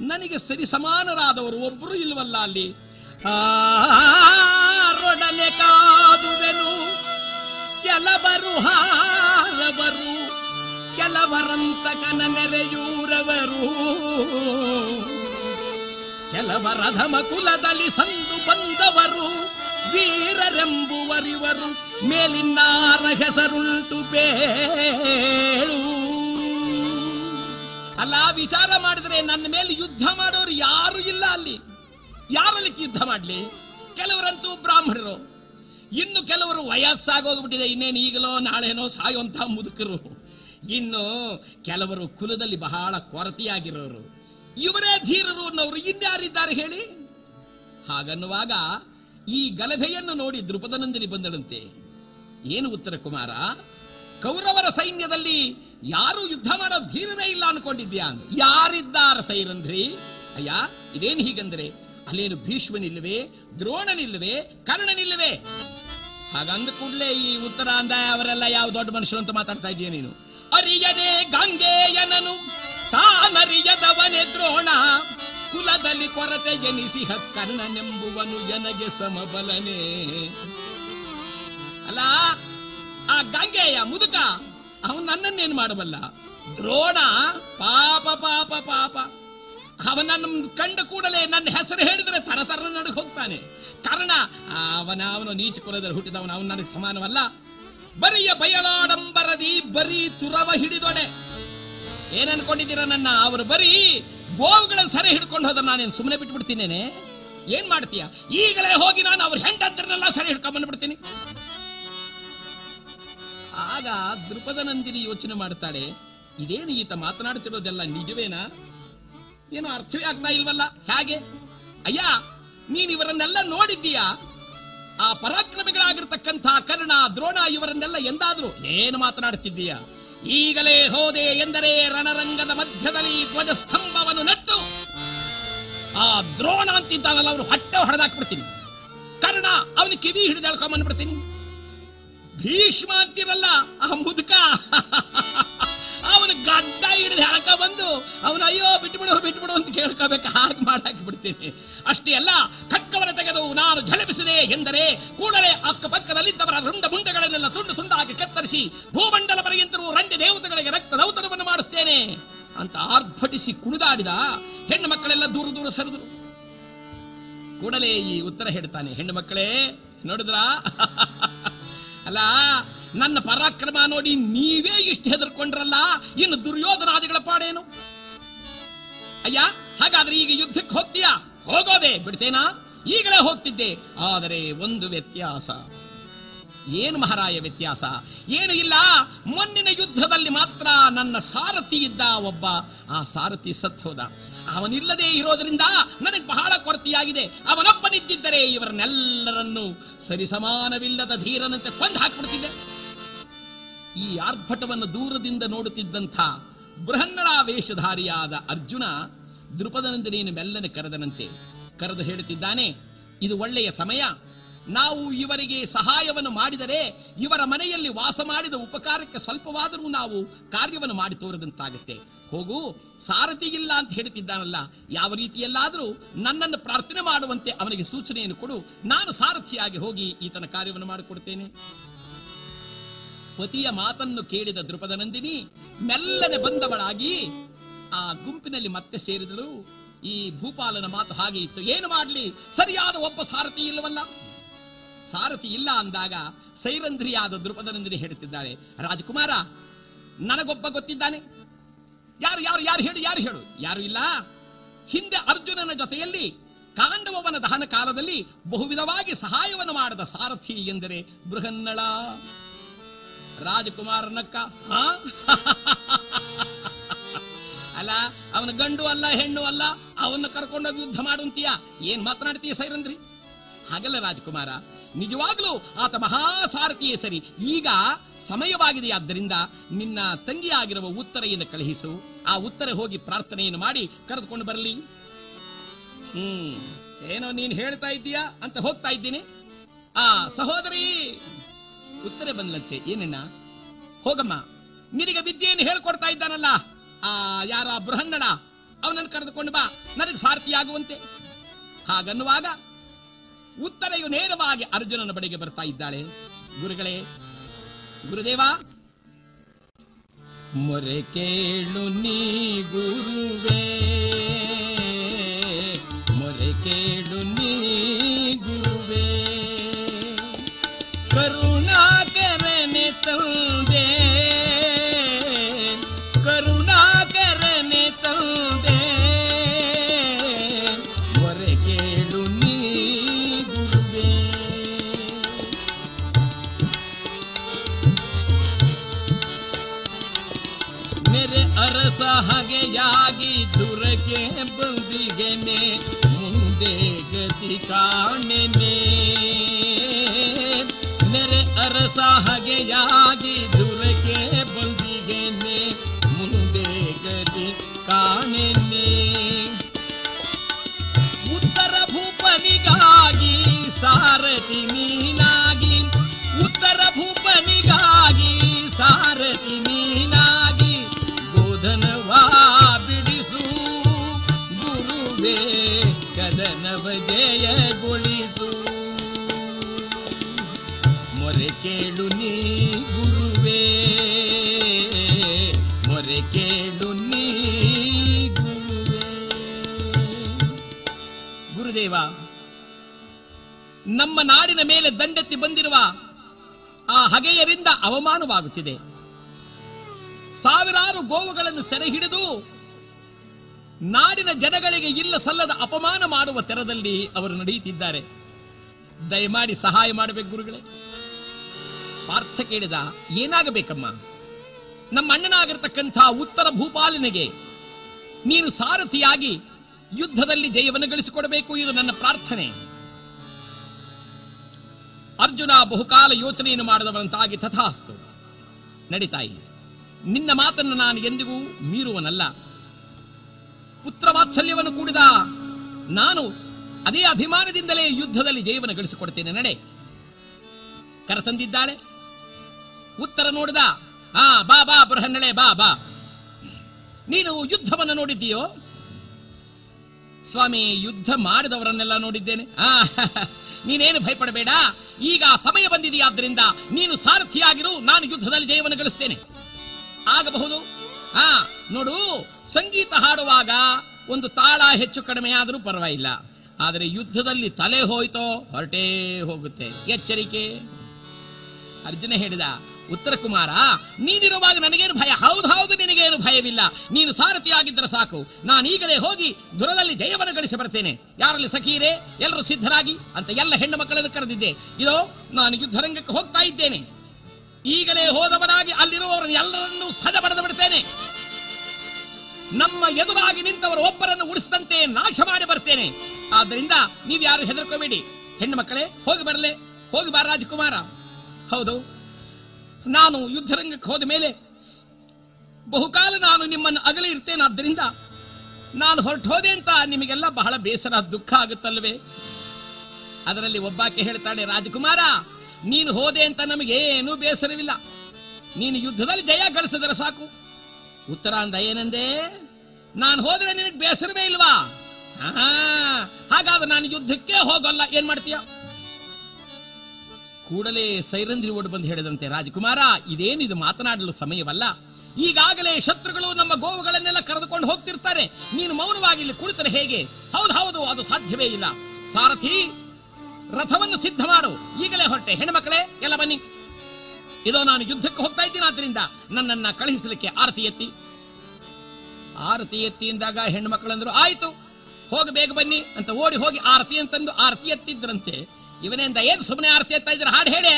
ನನಗೆ ಸರಿ ಸಮಾನರಾದವರು ಒಬ್ಬರು ಇಲ್ವಲ್ಲ ಅಲ್ಲಿ? ಆರೊಡನೆ ಕಾದುವೆನು. ಕೆಲವರು ಹಾರವರು. ಕೆಲವರಂತಕನ ನೆರೆಯೂರವರು. ಕೆಲವರ ಕುಲದಲ್ಲಿ ಸಂದು ಬಂದವರು, ವೀರರೆಂಬುವರಿವರು, ಮೇಲಿನ್ನಾರ ಹೆಸರುಂಟು ಬೇಳು ಅಲ್ಲ, ವಿಚಾರ ಮಾಡಿದ್ರೆ ನನ್ನ ಮೇಲೆ ಯುದ್ಧ ಮಾಡೋರು ಯಾರು ಇಲ್ಲ ಅಲ್ಲಿ. ಯಾರಲ್ಲಿ ಯುದ್ಧ ಮಾಡಲಿ? ಕೆಲವರಂತೂ ಬ್ರಾಹ್ಮಣರು. ಇನ್ನು ಕೆಲವರು ವಯಸ್ಸಾಗೋಗ್ಬಿಟ್ಟಿದೆ, ಇನ್ನೇನು ಈಗಲೋ ನಾಳೆನೋ ಸಾಯುವಂತಹ ಮುದುಕರು. ಇನ್ನು ಕೆಲವರು ಕುಲದಲ್ಲಿ ಬಹಳ ಕೊರತೆಯಾಗಿರೋರು. ಇವರೇ ಧೀರರು ಅನ್ನೋರು ಇನ್ಯಾರಿದ್ದಾರೆ ಹೇಳಿ? ಹಾಗನ್ನುವಾಗ ಈ ಗಲಭೆಯನ್ನು ನೋಡಿ ದೃಪದನಂದಿನಿ ಬಂದಳಂತೆ. ಏನು ಉತ್ತರ ಕುಮಾರ? ಕೌರವರ ಸೈನ್ಯದಲ್ಲಿ ಯಾರು ಯುದ್ಧ ಮಾಡೋ ಧೀರನೇ ಇಲ್ಲ ಅನ್ಕೊಂಡಿದ್ಯಾ ಯಾರಿದ್ದಾರ ಸೈರಂಧ್ರಿ? ಅಯ್ಯ, ಇದೇನು ಹೀಗಂದ್ರೆ? ಅಲ್ಲೇನು ಭೀಷ್ಮನಿಲ್ಲವೇ, ದ್ರೋಣನಿಲ್ಲವೇ, ಕರ್ಣನಿಲ್ಲವೇ? ಹಾಗಂದ ಕೂಡಲೇ ಈ ಉತ್ತರ ಅಂದ ಅವರೆಲ್ಲ ಯಾವ ದೊಡ್ಡ ಮನುಷ್ಯರು ಅಂತ ಮಾತಾಡ್ತಾ ಇದೀಯ ನೀನು? ಅರಿಯದೆ ಗಂಗೆಯನನು. ತಾನರಿಯದವನೇ ದ್ರೋಣ. ಕುಲದಲ್ಲಿ ಕೊರತೆ ಜನಿಸಿ ಕರ್ಣನೆಂಬುವನು ಎನಗೆ ಸಮಬಲನೆ. ಅಲ್ಲ, ಆ ಗಂಗೆಯ ಮುದುಕ, ಅವನು ನನ್ನನ್ನೇನು ಮಾಡಬಲ್ಲ ದ್ರೋಣ, ಪಾಪ ಪಾಪ ಪಾಪ. ಅವನನ್ನು ಕಂಡ ಕೂಡಲೇ ನನ್ನ ಹೆಸರು ಹೇಳಿದ್ರೆ ತರತರ ತರ ನಡಕ್ ಹೋಗ್ತಾನೆ. ಕಾರಣ, ಅವನ, ಅವನು ನೀಚ ಕುಲದಲ್ಲಿ ಹುಟ್ಟಿದವನು, ಅವನು ನನಗೆ ಸಮಾನವಲ್ಲ. ಬರಿಯ ಬಯಲಾಡಂಬರದಿ ಬರೀ ತುರವ ಹಿಡಿದೊಡೆ. ಏನ್ ನನ್ನ? ಅವರು ಬರೀ ಗೋವುಗಳನ್ನು ಸರಿ ಹಿಡ್ಕೊಂಡು ಹೋದ್ರೆ ನಾನೇನು ಸುಮ್ಮನೆ ಬಿಟ್ಬಿಡ್ತೀನೇನೆ? ಏನ್ ಮಾಡ್ತೀಯ? ಈಗಲೇ ಹೋಗಿ ನಾನು ಅವ್ರ ಹೆಂಡಂತರನ್ನೆಲ್ಲ ಸರಿ ಹಿಡ್ಕೊಂಡ್ ಬಂದ್ಬಿಡ್ತೀನಿ. ಆಗ ದೃಪದ ನಂದಿನಿ ಯೋಚನೆ ಮಾಡ್ತಾಳೆ, ಇದೇನು ಈತ ಮಾತನಾಡ್ತಿರೋದೆಲ್ಲ ನಿಜವೇನಾ? ಏನು ಅರ್ಥವೇ ಆಗ್ತಾ ಇಲ್ವಲ್ಲ? ಹೇಗೆ? ಅಯ್ಯ, ನೀನ್ ಇವರನ್ನೆಲ್ಲ ನೋಡಿದ್ದೀಯಾ? ಆ ಪರಾಕ್ರಮಿಗಳಾಗಿರ್ತಕ್ಕಂಥ ಕರ್ಣ ದ್ರೋಣ ಇವರನ್ನೆಲ್ಲ ಎಂದಾದ್ರೂ ಏನು ಮಾತನಾಡುತ್ತಿದ್ದೀಯ ಈಗಲೇ ಹೋದೆ ಎಂದರೆ ರಣರಂಗದ ಮಧ್ಯದಲ್ಲಿ ಧ್ವಜಸ್ತಂಭವನ್ನು ನೆಟ್ಟು ಆ ದ್ರೋಣ ಅಂತಿದ್ದಾನಲ್ಲ, ಅವರು ಹೊಟ್ಟೆ ಹೊಡೆದಾಕ್ಬಿಡ್ತೀನಿ. ಕರ್ಣ ಅವನ ಕಿವಿ ಹಿಡಿದು ಎಳ್ಕೊಂಬಂದ್ಬಿಡ್ತೀನಿ ಭೀಷ್ಮ ಅಂತಿರಲ್ಲ, ಆ ಮುದುಕ. ಅವನ ಗಡ್ಡ ಹಿಡಿದು ಎಳ್ಕ ಬಂದು ಅವನು, ಅಯ್ಯೋ, ಬಿಟ್ಬಿಡು ಬಿಟ್ಬಿಡು ಅಂತ ಕೇಳ್ಕೋಬೇಕು. ಹಾಗೆ ಮಾಡಾಕಿ ಬಿಡ್ತೀನಿ. ಅಷ್ಟೇ ಅಲ್ಲ ಕಕ್ಕವರ ತೆಗೆದು ನಾನು ಝಲಪಿಸಿದೆ ಎಂದರೆ ಕೂಡಲೇ ಅಕ್ಕಪಕ್ಕದಲ್ಲಿದ್ದವರ ರುಂಡ ಮುಂಡಗಳನ್ನೆಲ್ಲ ತುಂಡು ತುಂಡಾಗಿ ಕತ್ತರಿಸಿ ಭೂಮಂಡಲ ಪರ್ಯಂತರೂ ರಂಡಿ ದೇವತೆಗಳಿಗೆ ರಕ್ತ ದೌತಣವನ್ನು ಮಾಡಿಸ್ತೇನೆ ಅಂತ ಆರ್ಭಟಿಸಿ ಕುಣಿದಾಡಿದ ಹೆಣ್ಣು ಮಕ್ಕಳೆಲ್ಲ ದೂರ ದೂರ ಸರಿದರು. ಕೂಡಲೇ ಈ ಉತ್ತರ ಹೇಳ್ತಾನೆ, ಹೆಣ್ಣು ಮಕ್ಕಳೇ, ನೋಡಿದ್ರಾ? ಅಲ್ಲ ನನ್ನ ಪರಾಕ್ರಮ ನೋಡಿ ನೀವೇ ಇಷ್ಟು ಹೆದರ್ಕೊಂಡ್ರಲ್ಲ? ಇನ್ನು ದುರ್ಯೋಧನಾದಿಗಳ ಪಾಡೇನು? ಅಯ್ಯ, ಹಾಗಾದ್ರೆ ಈಗ ಯುದ್ಧಕ್ಕೆ ಹೋಗ್ತೀಯಾ? ಹೋಗೋದೆ, ಬಿಡ್ತೇನಾ? ಈಗಲೇ ಹೋಗ್ತಿದ್ದೆ, ಆದರೆ ಒಂದು ವ್ಯತ್ಯಾಸ. ಏನು ಮಹಾರಾಯ ವ್ಯತ್ಯಾಸ? ಏನು ಇಲ್ಲ, ಮೊನ್ನಿನ ಯುದ್ಧದಲ್ಲಿ ಮಾತ್ರ ನನ್ನ ಸಾರಥಿ ಇದ್ದ ಒಬ್ಬ, ಆ ಸಾರಥಿ ಸತ್ ಅವನಿಲ್ಲದೆ ಇರೋದರಿಂದ ನನಗೆ ಬಹಳ ಕೊರತೆಯಾಗಿದೆ. ಅವನೊಬ್ಬನಿದ್ದಿದ್ದರೆ ಇವರನ್ನೆಲ್ಲರನ್ನು ಸರಿಸಮಾನವಿಲ್ಲದ ಧೀರನಂತೆ ಕೊಂದು ಹಾಕಿಬಿಡ್ತಿದ್ದೆ. ಈ ಆರ್ಭಟವನ್ನು ದೂರದಿಂದ ನೋಡುತ್ತಿದ್ದಂಥ ಬೃಹನ್ನಳ ವೇಷಧಾರಿಯಾದ ಅರ್ಜುನ ದೃಪದನಂದಿನಿಯನ್ನು ಮೆಲ್ಲನೆ ಕರೆದನಂತೆ ಕರೆದು ಹೇಳುತ್ತಿದ್ದಾನೆ, ಇದು ಒಳ್ಳೆಯ ಸಮಯ. ನಾವು ಇವರಿಗೆ ಸಹಾಯವನ್ನು ಮಾಡಿದರೆ ಇವರ ಮನೆಯಲ್ಲಿ ವಾಸ ಮಾಡಿದ ಉಪಕಾರಕ್ಕೆ ಸ್ವಲ್ಪವಾದರೂ ನಾವು ಕಾರ್ಯವನ್ನು ಮಾಡಿ ತೋರದಂತಾಗುತ್ತೆ. ಹೋಗು, ಸಾರಥಿ ಇಲ್ಲ ಅಂತ ಹೇಳುತ್ತಿದ್ದಾನಲ್ಲ ಯಾವ ರೀತಿಯಲ್ಲಾದರೂ ನನ್ನನ್ನು ಪ್ರಾರ್ಥನೆ ಮಾಡುವಂತೆ ಅವನಿಗೆ ಸೂಚನೆಯನ್ನು ಕೊಡು. ನಾನು ಸಾರಥಿಯಾಗಿ ಹೋಗಿ ಈತನ ಕಾರ್ಯವನ್ನು ಮಾಡಿಕೊಡ್ತೇನೆ. ಪತಿಯ ಮಾತನ್ನು ಕೇಳಿದ ದೃಪದ ನಂದಿನಿ, ಮೆಲ್ಲನೆ ಬಂದವಳಾಗಿ ಆ ಗುಂಪಿನಲ್ಲಿ ಮತ್ತೆ ಸೇರಿದಳು. ಈ ಭೂಪಾಲನ ಮಾತು ಹಾಗೆ ಇತ್ತು. ಏನು ಮಾಡಲಿ? ಸರಿಯಾದ ಒಬ್ಬ ಸಾರಥಿ ಇಲ್ಲವಲ್ಲ. ಸಾರಥಿ ಇಲ್ಲ ಅಂದಾಗ ಸೈರಂಧ್ರಿಯಾದ ದೃಪದನಂದಿನಿ ಹೇಳುತ್ತಿದ್ದಾಳೆ, ರಾಜಕುಮಾರ, ನನಗೊಬ್ಬ ಗೊತ್ತಿದ್ದಾನೆ? ಯಾರು ಯಾರು ಯಾರು ಹೇಳು ಯಾರು ಹೇಳು? ಯಾರು ಇಲ್ಲ. ಹಿಂದೆ ಅರ್ಜುನನ ಜೊತೆಯಲ್ಲಿ ಕಾಂಡವವನ ದಹನ ಕಾಲದಲ್ಲಿ ಬಹುವಿಧವಾಗಿ ಸಹಾಯವನ್ನು ಮಾಡದ ಸಾರಥಿ ಎಂದರೆ ಬೃಹನ್ನಳ. ರಾಜಕುಮಾರನಕ್ಕ ಅಲ್ಲ, ಅವನ ಗಂಡು ಅಲ್ಲ, ಹೆಣ್ಣು ಅಲ್ಲ, ಅವನ್ನ ಕರ್ಕೊಂಡೋಗಿ ಯುದ್ಧ ಮಾಡುವಂತೀಯ ಏನ್ ಮಾತನಾಡ್ತೀಯ ಸೈರಂದ್ರಿ ಹಾಗಲ್ಲ ರಾಜಕುಮಾರ ನಿಜವಾಗ್ಲೂ ಆತ ಮಹಾಸಾರಥಿಯೇ ಸರಿ. ಈಗ ಸಮಯವಾಗಿದೆ, ಆದ್ದರಿಂದ ನಿನ್ನ ತಂಗಿಯಾಗಿರುವ ಉತ್ತರೆಯನ್ನು ಕಳುಹಿಸು. ಆ ಉತ್ತರ ಹೋಗಿ ಪ್ರಾರ್ಥನೆಯನ್ನು ಮಾಡಿ ಕರೆದುಕೊಂಡು ಬರಲಿ. ಹ್ಮ್, ಏನೋ ನೀನ್ ಹೇಳ್ತಾ ಇದ್ದೀಯಾ ಅಂತ ಹೋಗ್ತಾ ಇದ್ದೀನಿ. ಆ, ಸಹೋದರಿ, ಉತ್ತರ ಬಂದಂತೆ, ಏನನ್ನ? ಹೋಗಮ್ಮ, ನಿನಗೆ ವಿದ್ಯೆಯನ್ನು ಹೇಳ್ಕೊಡ್ತಾ ಇದ್ದಾನಲ್ಲ. ಆ, ಯಾರ ಬೃಹನ್ನಣ, ಅವನನ್ನು ಕರೆದುಕೊಂಡು ಬಾ. ನನಗೆ ಸಾರಥಿಯಾಗುವಂತೆ ಹಾಗನ್ನುವಾಗ ಉತ್ತರೆಯು ನೇರವಾಗಿ ಅರ್ಜುನನ ಬಳಿಗೆ ಬರ್ತಾ ಇದ್ದಾಳೆ. ಗುರುಗಳೇ, ಗುರುದೇವ, ಮೊರೆ ಕೇಳು ನೀ ಗುರುವೇ. ಮೊರೆ ಕೇಳು ನೀ ಗುರುವೇ. ಕರುಣಾಕರನೆ ತಂದೆ के बंदिगे में मुंदे ठिकाने में। मेरे अरसा हगे यागी धुल के बंदिगे में मुंदे ठिकाने में। उत्तर भूपनि गागी सारथिनी ನಮ್ಮ ನಾಡಿನ ಮೇಲೆ ದಂಡೆತ್ತಿ ಬಂದಿರುವ ಆ ಹಗೆಯರಿಂದ ಅವಮಾನವಾಗುತ್ತಿದೆ. ಸಾವಿರಾರು ಗೋವುಗಳನ್ನು ಸೆರೆ ಹಿಡಿದು ನಾಡಿನ ಜನಗಳಿಗೆ ಇಲ್ಲ ಸಲ್ಲದ ಅಪಮಾನ ಮಾಡುವ ತೆರದಲ್ಲಿ ಅವರು ನಡೆಯುತ್ತಿದ್ದಾರೆ. ದಯಮಾಡಿ ಸಹಾಯ ಮಾಡಬೇಕು ಗುರುಗಳೇ. ಪಾರ್ಥ ಕೇಳಿದ, ಏನಾಗಬೇಕಮ್ಮ? ನಮ್ಮ ಅಣ್ಣನಾಗಿರ್ತಕ್ಕಂಥ ಉತ್ತರ ಭೂಪಾಲನಿಗೆ ನೀನು ಸಾರಥಿಯಾಗಿ ಯುದ್ಧದಲ್ಲಿ ಜಯವನ್ನು ಗಳಿಸಿಕೊಡಬೇಕು, ಇದು ನನ್ನ ಪ್ರಾರ್ಥನೆ. ಅರ್ಜುನ ಬಹುಕಾಲ ಯೋಚನೆಯನ್ನು ಮಾಡಿದವನಂತಾಗಿ ತಥಾಸ್ತು. ನಡಿತಾಯಿ ನಿನ್ನ ಮಾತನ್ನು ನಾನು ಎಂದಿಗೂ ಮೀರುವನಲ್ಲ. ಪುತ್ರ ವಾತ್ಸಲ್ಯವನ್ನು ಕೂಡಿದ ನಾನು ಅದೇ ಅಭಿಮಾನದಿಂದಲೇ ಯುದ್ಧದಲ್ಲಿ ಜಯವನ್ನು ಗಳಿಸಿಕೊಡ್ತೇನೆ, ನಡೆ. ಕರೆತಂದಿದ್ದಾಳೆ ಉತ್ತರ ನೋಡಿದ, ಆ, ಬಾ ಬಾ, ಬೃಹನ್ನಳೆ, ಬಾ ಬಾ. ನೀನು ಯುದ್ಧವನ್ನು ನೋಡಿದ್ದೀಯೋ? ಸ್ವಾಮಿ, ಯುದ್ಧ ಮಾಡಿದವರನ್ನೆಲ್ಲ ನೋಡಿದ್ದೇನೆ. ಆ ನೀನೇನು ಭಯಪಡಬೇಡ. ಈಗ ಸಮಯ ಬಂದಿದೆಯಾದ್ರಿಂದ ನೀನು ಸಾರಥಿಯಾಗಿರು, ನಾನು ಯುದ್ಧದಲ್ಲಿ ಜಯವನ್ನು ಗಳಿಸ್ತೇನೆ. ಆಗಬಹುದು? ಹಾ ನೋಡು, ಸಂಗೀತ ಹಾಡುವಾಗ ಒಂದು ತಾಳ ಹೆಚ್ಚು ಕಡಿಮೆ ಆದರೂ ಪರವಾಗಿಲ್ಲ. ಆದರೆ ಯುದ್ಧದಲ್ಲಿ ತಲೆ ಹೋಯ್ತೋ ಹೊರಟೇ ಹೋಗುತ್ತೆ. ಎಚ್ಚರಿಕೆ? ಅರ್ಜುನ ಹೇಳಿದ ಉತ್ತರ ಕುಮಾರ, ನೀನಿರುವಾಗ ನನಗೇನು ಭಯ? ಹೌದು ಹೌದು, ನಿನಗೇನು ಭಯವಿಲ್ಲ. ನೀನು ಸಾರಥಿಯಾಗಿದ್ದರೆ ಸಾಕು. ನಾನೀಗಲೇ ಹೋಗಿ ದುರದಲ್ಲಿ ಜಯವನ್ನು ಗಳಿಸಿ ಬರ್ತೇನೆ. ಯಾರಲ್ಲಿ ಸಖೀರೆ? ಎಲ್ಲರೂ ಸಿದ್ಧರಾಗಿ ಅಂತ ಎಲ್ಲ ಹೆಣ್ಣು ಮಕ್ಕಳನ್ನು ಕರೆದಿದ್ದೆ. ಇದೋ, ನಾನು ಯುದ್ಧರಂಗಕ್ಕೆ ಹೋಗ್ತಾ ಇದ್ದೇನೆ. ಈಗಲೇ ಹೋದವನಾಗಿ ಅಲ್ಲಿರುವವರನ್ನು ಎಲ್ಲರನ್ನೂ ಸದ ಬಡದು ಬಿಡ್ತೇನೆ. ನಮ್ಮ ಎದುರಾಗಿ ನಿಂತವರು ಒಬ್ಬರನ್ನು ಉಳಿಸಿದಂತೆ ನಾಶ ಮಾಡಿ ಬರ್ತೇನೆ. ಆದ್ದರಿಂದ ನೀವು ಯಾರು ಹೆದರ್ಕೋಬೇಡಿ. ಹೆಣ್ಣು ಮಕ್ಕಳೇ, ಹೋಗಿ ಬರಲೆ. ಹೋಗಿ ಬಾ ರಾಜಕುಮಾರ. ಹೌದು ನಾನು ಯುದ್ಧರಂಗಕ್ಕೆ ಹೋದ ಮೇಲೆ ಬಹುಕಾಲ ನಾನು ನಿಮ್ಮನ್ನು ಅಗಲಿ ಇರ್ತೇನಾದ್ದರಿಂದ ನಾನು ಹೊರಟು ಹೋದೆ ಅಂತ ನಿಮಗೆಲ್ಲ ಬಹಳ ಬೇಸರ, ದುಃಖ ಆಗುತ್ತಲ್ವೇ ಅದರಲ್ಲಿ ಒಬ್ಬಾಕೆ ಹೇಳ್ತಾಳೆ, ರಾಜಕುಮಾರ, ನೀನು ಹೋದೆ ಅಂತ ನಮಗೇನೂ ಬೇಸರವಿಲ್ಲ. ನೀನು ಯುದ್ಧದಲ್ಲಿ ಜಯ ಗಳಿಸಿದ್ರೆ ಸಾಕು. ಉತ್ತರ ಅಂದ ಏನಂದೆ? ನಾನು ಹೋದ್ರೆ ನಿನಗೆ ಬೇಸರವೇ ಇಲ್ವಾ? ಹಾಗಾದ್ರೆ ನಾನು ಯುದ್ಧಕ್ಕೆ ಹೋಗಲ್ಲ. ಏನ್ ಮಾಡ್ತೀಯ? ಕೂಡಲೇ ಸೈರಂಧ್ರಿ ಓಡ್ ಬಂದು ಹೇಳಿದಂತೆ ರಾಜಕುಮಾರ ಇದೇನಿದು ಮಾತನಾಡಲು ಸಮಯವಲ್ಲ? ಈಗಾಗಲೇ ಶತ್ರುಗಳು ನಮ್ಮ ಗೋವುಗಳನ್ನೆಲ್ಲ ಕರೆದುಕೊಂಡು ಹೋಗ್ತಿರ್ತಾರೆ. ನೀನು ಮೌನವಾಗಿ ಇಲ್ಲಿ ಕುಳಿತರೆ ಹೇಗೆ? ಹೌದು ಹೌದು, ಅದು ಸಾಧ್ಯವೇ ಇಲ್ಲ. ಸಾರಥಿ, ರಥವನ್ನು ಸಿದ್ಧ ಮಾಡು. ಈಗಲೇ ಹೊರಟೆ. ಹೆಣ್ಮಕ್ಳೇ, ಎಲ್ಲ ಬನ್ನಿ. ಇದೋ ನಾನು ಯುದ್ಧಕ್ಕೆ ಹೋಗ್ತಾ ಇದ್ದೀನಿ, ಆದ್ರಿಂದ ನನ್ನನ್ನ ಕಳುಹಿಸಲಿಕ್ಕೆ ಆರತಿ ಎತ್ತಿ. ಆರತಿ ಎತ್ತಿ ಎಂದಾಗ ಹೆಣ್ಮಕ್ಳಂದ್ರು, ಆಯ್ತು ಹೋಗಬೇಕು ಬೇಗ ಬನ್ನಿ ಅಂತ ಓಡಿ ಹೋಗಿ ಆರತಿ ಅಂತಂದು ಆರತಿ ಎತ್ತಿದ್ರಂತೆ. ಇವನಿಂದ ಏನ್ ಸುಮ್ಮನೆ ಆರತಿ ಎತ್ತಾ ಇದ್ರೆ ಹಾಡು ಹೇಳಿ.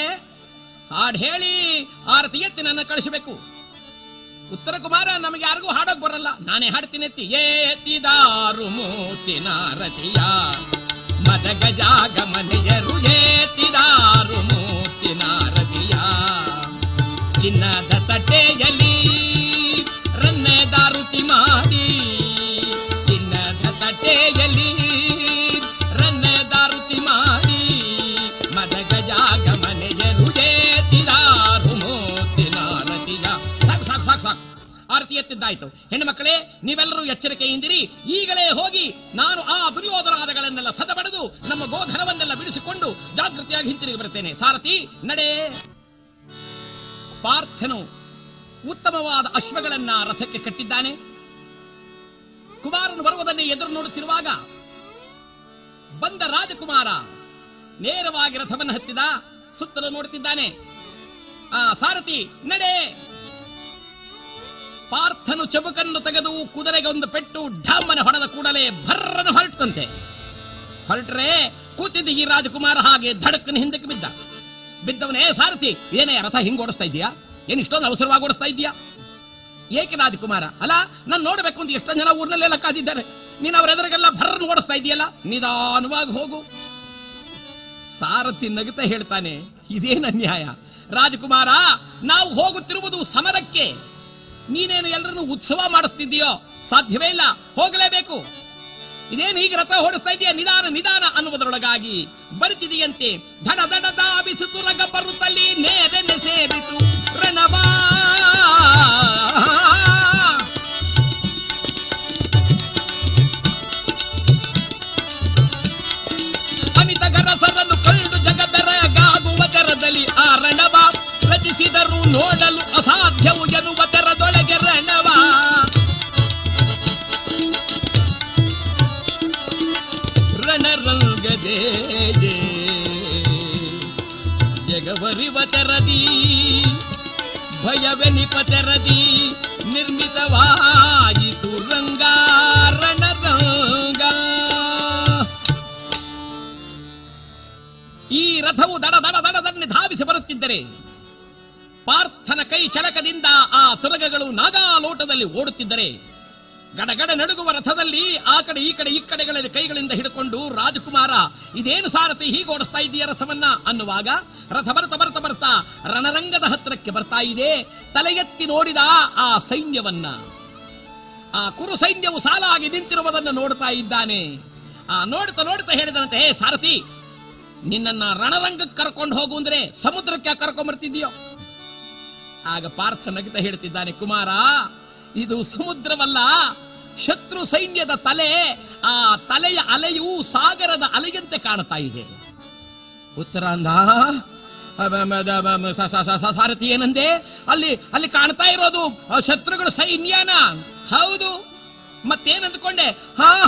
ಹಾಡು ಹೇಳಿ, ಆರತಿ ಎತ್ತಿ ನನ್ನ ಕಳಿಸಬೇಕು. ಉತ್ತರ ಕುಮಾರ, ನಮಗೆ ಯಾರಿಗೂ ಹಾಡಕ್ ಬರಲ್ಲ. ನಾನೇ ಹಾಡ್ತೀನಿ ಎತ್ತಿ. ಏತಿದಾರು ಮೂತಿನ ರತಿಯ ಮದ ಗಜಾಗ ಮನೆಯರು ಏತಿದಾರು ಮೂತಿನ ರತಿಯ ಚಿನ್ನದ ತಟ್ಟೆಯಲ್ಲಿ ರನ್ನೆ ದಾರುತಿ ಮಾಡಿ. ಚಿನ್ನದ ತಟ್ಟೆಯಲ್ಲಿ ಎತ್ತಿದ್ದಾಯ್ತು. ಹೆಣ್ಣು ಮಕ್ಕಳೇ, ನೀವೆಲ್ಲರೂ ಎಚ್ಚರಿಕೆಯಿಂದಿರಿ. ಈಗಲೇ ಹೋಗಿ ನಾನು ಆ ದುರ್ಯೋಧನಾದಗಳನ್ನೆಲ್ಲ ಸದಬಡೆದು, ನಮ್ಮ ಗೋಧನವನ್ನೆಲ್ಲ ಬಿಡಿಸಿಕೊಂಡು ಜಾಗೃತಿಯಾಗಿ ಹಿಂತಿರುಗಿ ಬರುತ್ತೇನೆ. ಸಾರಥಿ, ನಡೆ. ಪಾರ್ಥನು ಉತ್ತಮವಾದ ಅಶ್ವಗಳನ್ನ ರಥಕ್ಕೆ ಕಟ್ಟಿದ್ದಾನೆ. ಕುಮಾರನು ಬರುವುದನ್ನೇ ಎದುರು ನೋಡುತ್ತಿರುವಾಗ ಬಂದ ರಾಜಕುಮಾರ ನೇರವಾಗಿ ರಥವನ್ನು ಹತ್ತಿದ ಸುತ್ತಲೂ ನೋಡುತ್ತಿದ್ದಾನೆ. ಆ, ಸಾರಥಿ, ನಡೆ. ಪಾರ್ಥನು ಚಬುಕನ್ನು ತೆಗೆದು ಕುದುರೆಗೆ ಒಂದು ಪೆಟ್ಟು ಢಮ್ಮನೆ ಹೊಡೆದ ಕೂಡಲೇ ಭರ್ರನು ಹೊರಟಂತೆ. ಹೊರಟ್ರೆ ಕೂತಿದ್ದ ಈ ರಾಜಕುಮಾರ ಹಾಗೆ ಧಡಕ್ಕನ ಹಿಂದಕ್ಕೆ ಬಿದ್ದ. ಬಿದ್ದವನೇ, ಸಾರಥಿ, ಏನೇ ರಥ ಹಿಂಗ್ ಓಡಿಸ್ತಾ ಇದೀಯಾ ಏನ್ ಇಷ್ಟೊಂದು ಅವಸರವಾಗಿ ಓಡಿಸ್ತಾ ಇದೀಯಾ ಏಕೆ ರಾಜಕುಮಾರ? ಅಲ್ಲ, ನಾನು ನೋಡಬೇಕು ಅಂತ ಎಷ್ಟೊಂದು ಜನ ಊರ್ನಲ್ಲೆಲ್ಲ ಕಾದಿದ್ದಾರೆ. ನೀನು ಅವರ ಎದುರಿಗೆಲ್ಲ ಭರ್ರನ್ನು ಓಡಿಸ್ತಾ ಇದೆಯಲ್ಲ? ನಿಧಾನವಾಗಿ ಹೋಗು. ಸಾರಥಿ ನಗುತ್ತಾ ಹೇಳ್ತಾನೆ, ಇದೇನ ಅನ್ಯಾಯ? ರಾಜಕುಮಾರ, ನಾವು ಹೋಗುತ್ತಿರುವುದು ಸಮರಕ್ಕೆ. ನೀನೇನು ಎಲ್ಲರನ್ನು ಉತ್ಸವ ಮಾಡಿಸ್ತಿದ್ದೀಯೋ? ಸಾಧ್ಯವೇ ಇಲ್ಲ. ಹೋಗಲೇಬೇಕು. ಇದೇನು ಹೀಗೆ ರಥ ಹೊಡಿಸ್ತಾ ಇದೆಯಾ? ನಿಧಾನ ನಿಧಾನ ಅನ್ನುವುದರೊಳಗಾಗಿ ಬರುತ್ತಿದೆಯಂತೆ. ಧನ ಧನ ದಾಬಿಸಿತು ರಂಗ ಬರುತ್ತಲ್ಲಿ ನೇರನೆ ಸೇರಿತು. ರಣವಾ ಅಮಿತ ಗರಸರನ್ನು ಕಂಡು ಆ ರಣವ ರಚಿಸಿದರು ನೋಡಲು ಅಸಾಧ್ಯವು ಎನ್ನುವ ರಣರಂಗದೇ ಭಯವೆನಿಪತರದಿ ತೆರದಿ ಭಯವೆನಿಪ ತೆರದಿ, ನಿರ್ಮಿತವಾಯಿತು ರಂಗ ರಣರಂಗ ಈ ರಥವು ದಡ ದಡ ದಡದನ್ನು ಧಾವಿಸಿ ಬರುತ್ತಿದ್ದರೆ ಪಾರ್ಥನ ಕೈ ಚಳಕದಿಂದ ಆ ತುರಗಗಳು ನಾಗಾಲೋಟದಲ್ಲಿ ಓಡುತ್ತಿದ್ದರೆ ಗಡಗಡ ನಡುಗುವ ರಥದಲ್ಲಿ ಆ ಕಡೆ ಈ ಕಡೆ ಈ ಕಡೆಗಳಲ್ಲಿ ಕೈಗಳಿಂದ ಹಿಡ್ಕೊಂಡು, ರಾಜಕುಮಾರ, ಇದೇನು ಸಾರಥಿ ಹೀಗೆ ಓಡಿಸ್ತಾ ಇದೆಯ ರಥವನ್ನ? ಅನ್ನುವಾಗ ರಥ ಬರ್ತ ಬರ್ತಾ ಬರ್ತಾ ರಣರಂಗದ ಹತ್ತಿರಕ್ಕೆ ಬರ್ತಾ ಇದೆ. ತಲೆ ಎತ್ತಿ ನೋಡಿದ ಆ ಸೈನ್ಯವನ್ನ. ಆ ಕುರು ಸೈನ್ಯವು ಸಾಲಾಗಿ ನಿಂತಿರುವುದನ್ನು ನೋಡ್ತಾ ಇದ್ದಾನೆ. ಆ ನೋಡ್ತಾ ನೋಡ್ತಾ ಹೇಳಿದಂತೆ, ಹೇ ಸಾರಥಿ, ನಿನ್ನನ್ನ ರಣರಂಗಕ್ಕೆ ಕರ್ಕೊಂಡು ಹೋಗು ಅಂದ್ರೆ ಸಮುದ್ರಕ್ಕೆ ಕರ್ಕೊಂಡ್ ಬರ್ತಿದ್ಯೋ ಆಗ ಪಾರ್ಥ ನಗಿತ ಹೇಳ್ತಿದ್ದಾನೆ, ಕುಮಾರ ಇದು ಸಮುದ್ರವಲ್ಲ, ಶತ್ರು ಸೈನ್ಯದ ತಲೆ, ಆ ತಲೆಯ ಅಲೆಯು ಸಾಗರದ ಅಲೆಯಂತೆ ಕಾಣ್ತಾ ಇದೆ. ಉತ್ತರ ಅಂದ ಅಬ- ಮ- ದ- ಬ- ಮ- ಸ- ಸ- ಸ- ಸ- ಸಾರಥಿ ಏನಂದೆ? ಅಲ್ಲಿ ಅಲ್ಲಿ ಕಾಣ್ತಾ ಇರೋದು ಶತ್ರುಗಳ ಸೈನ್ಯನ. ಹೌದು. ಮತ್ತೇನಂದ್ಕೊಂಡೆ ಹಾ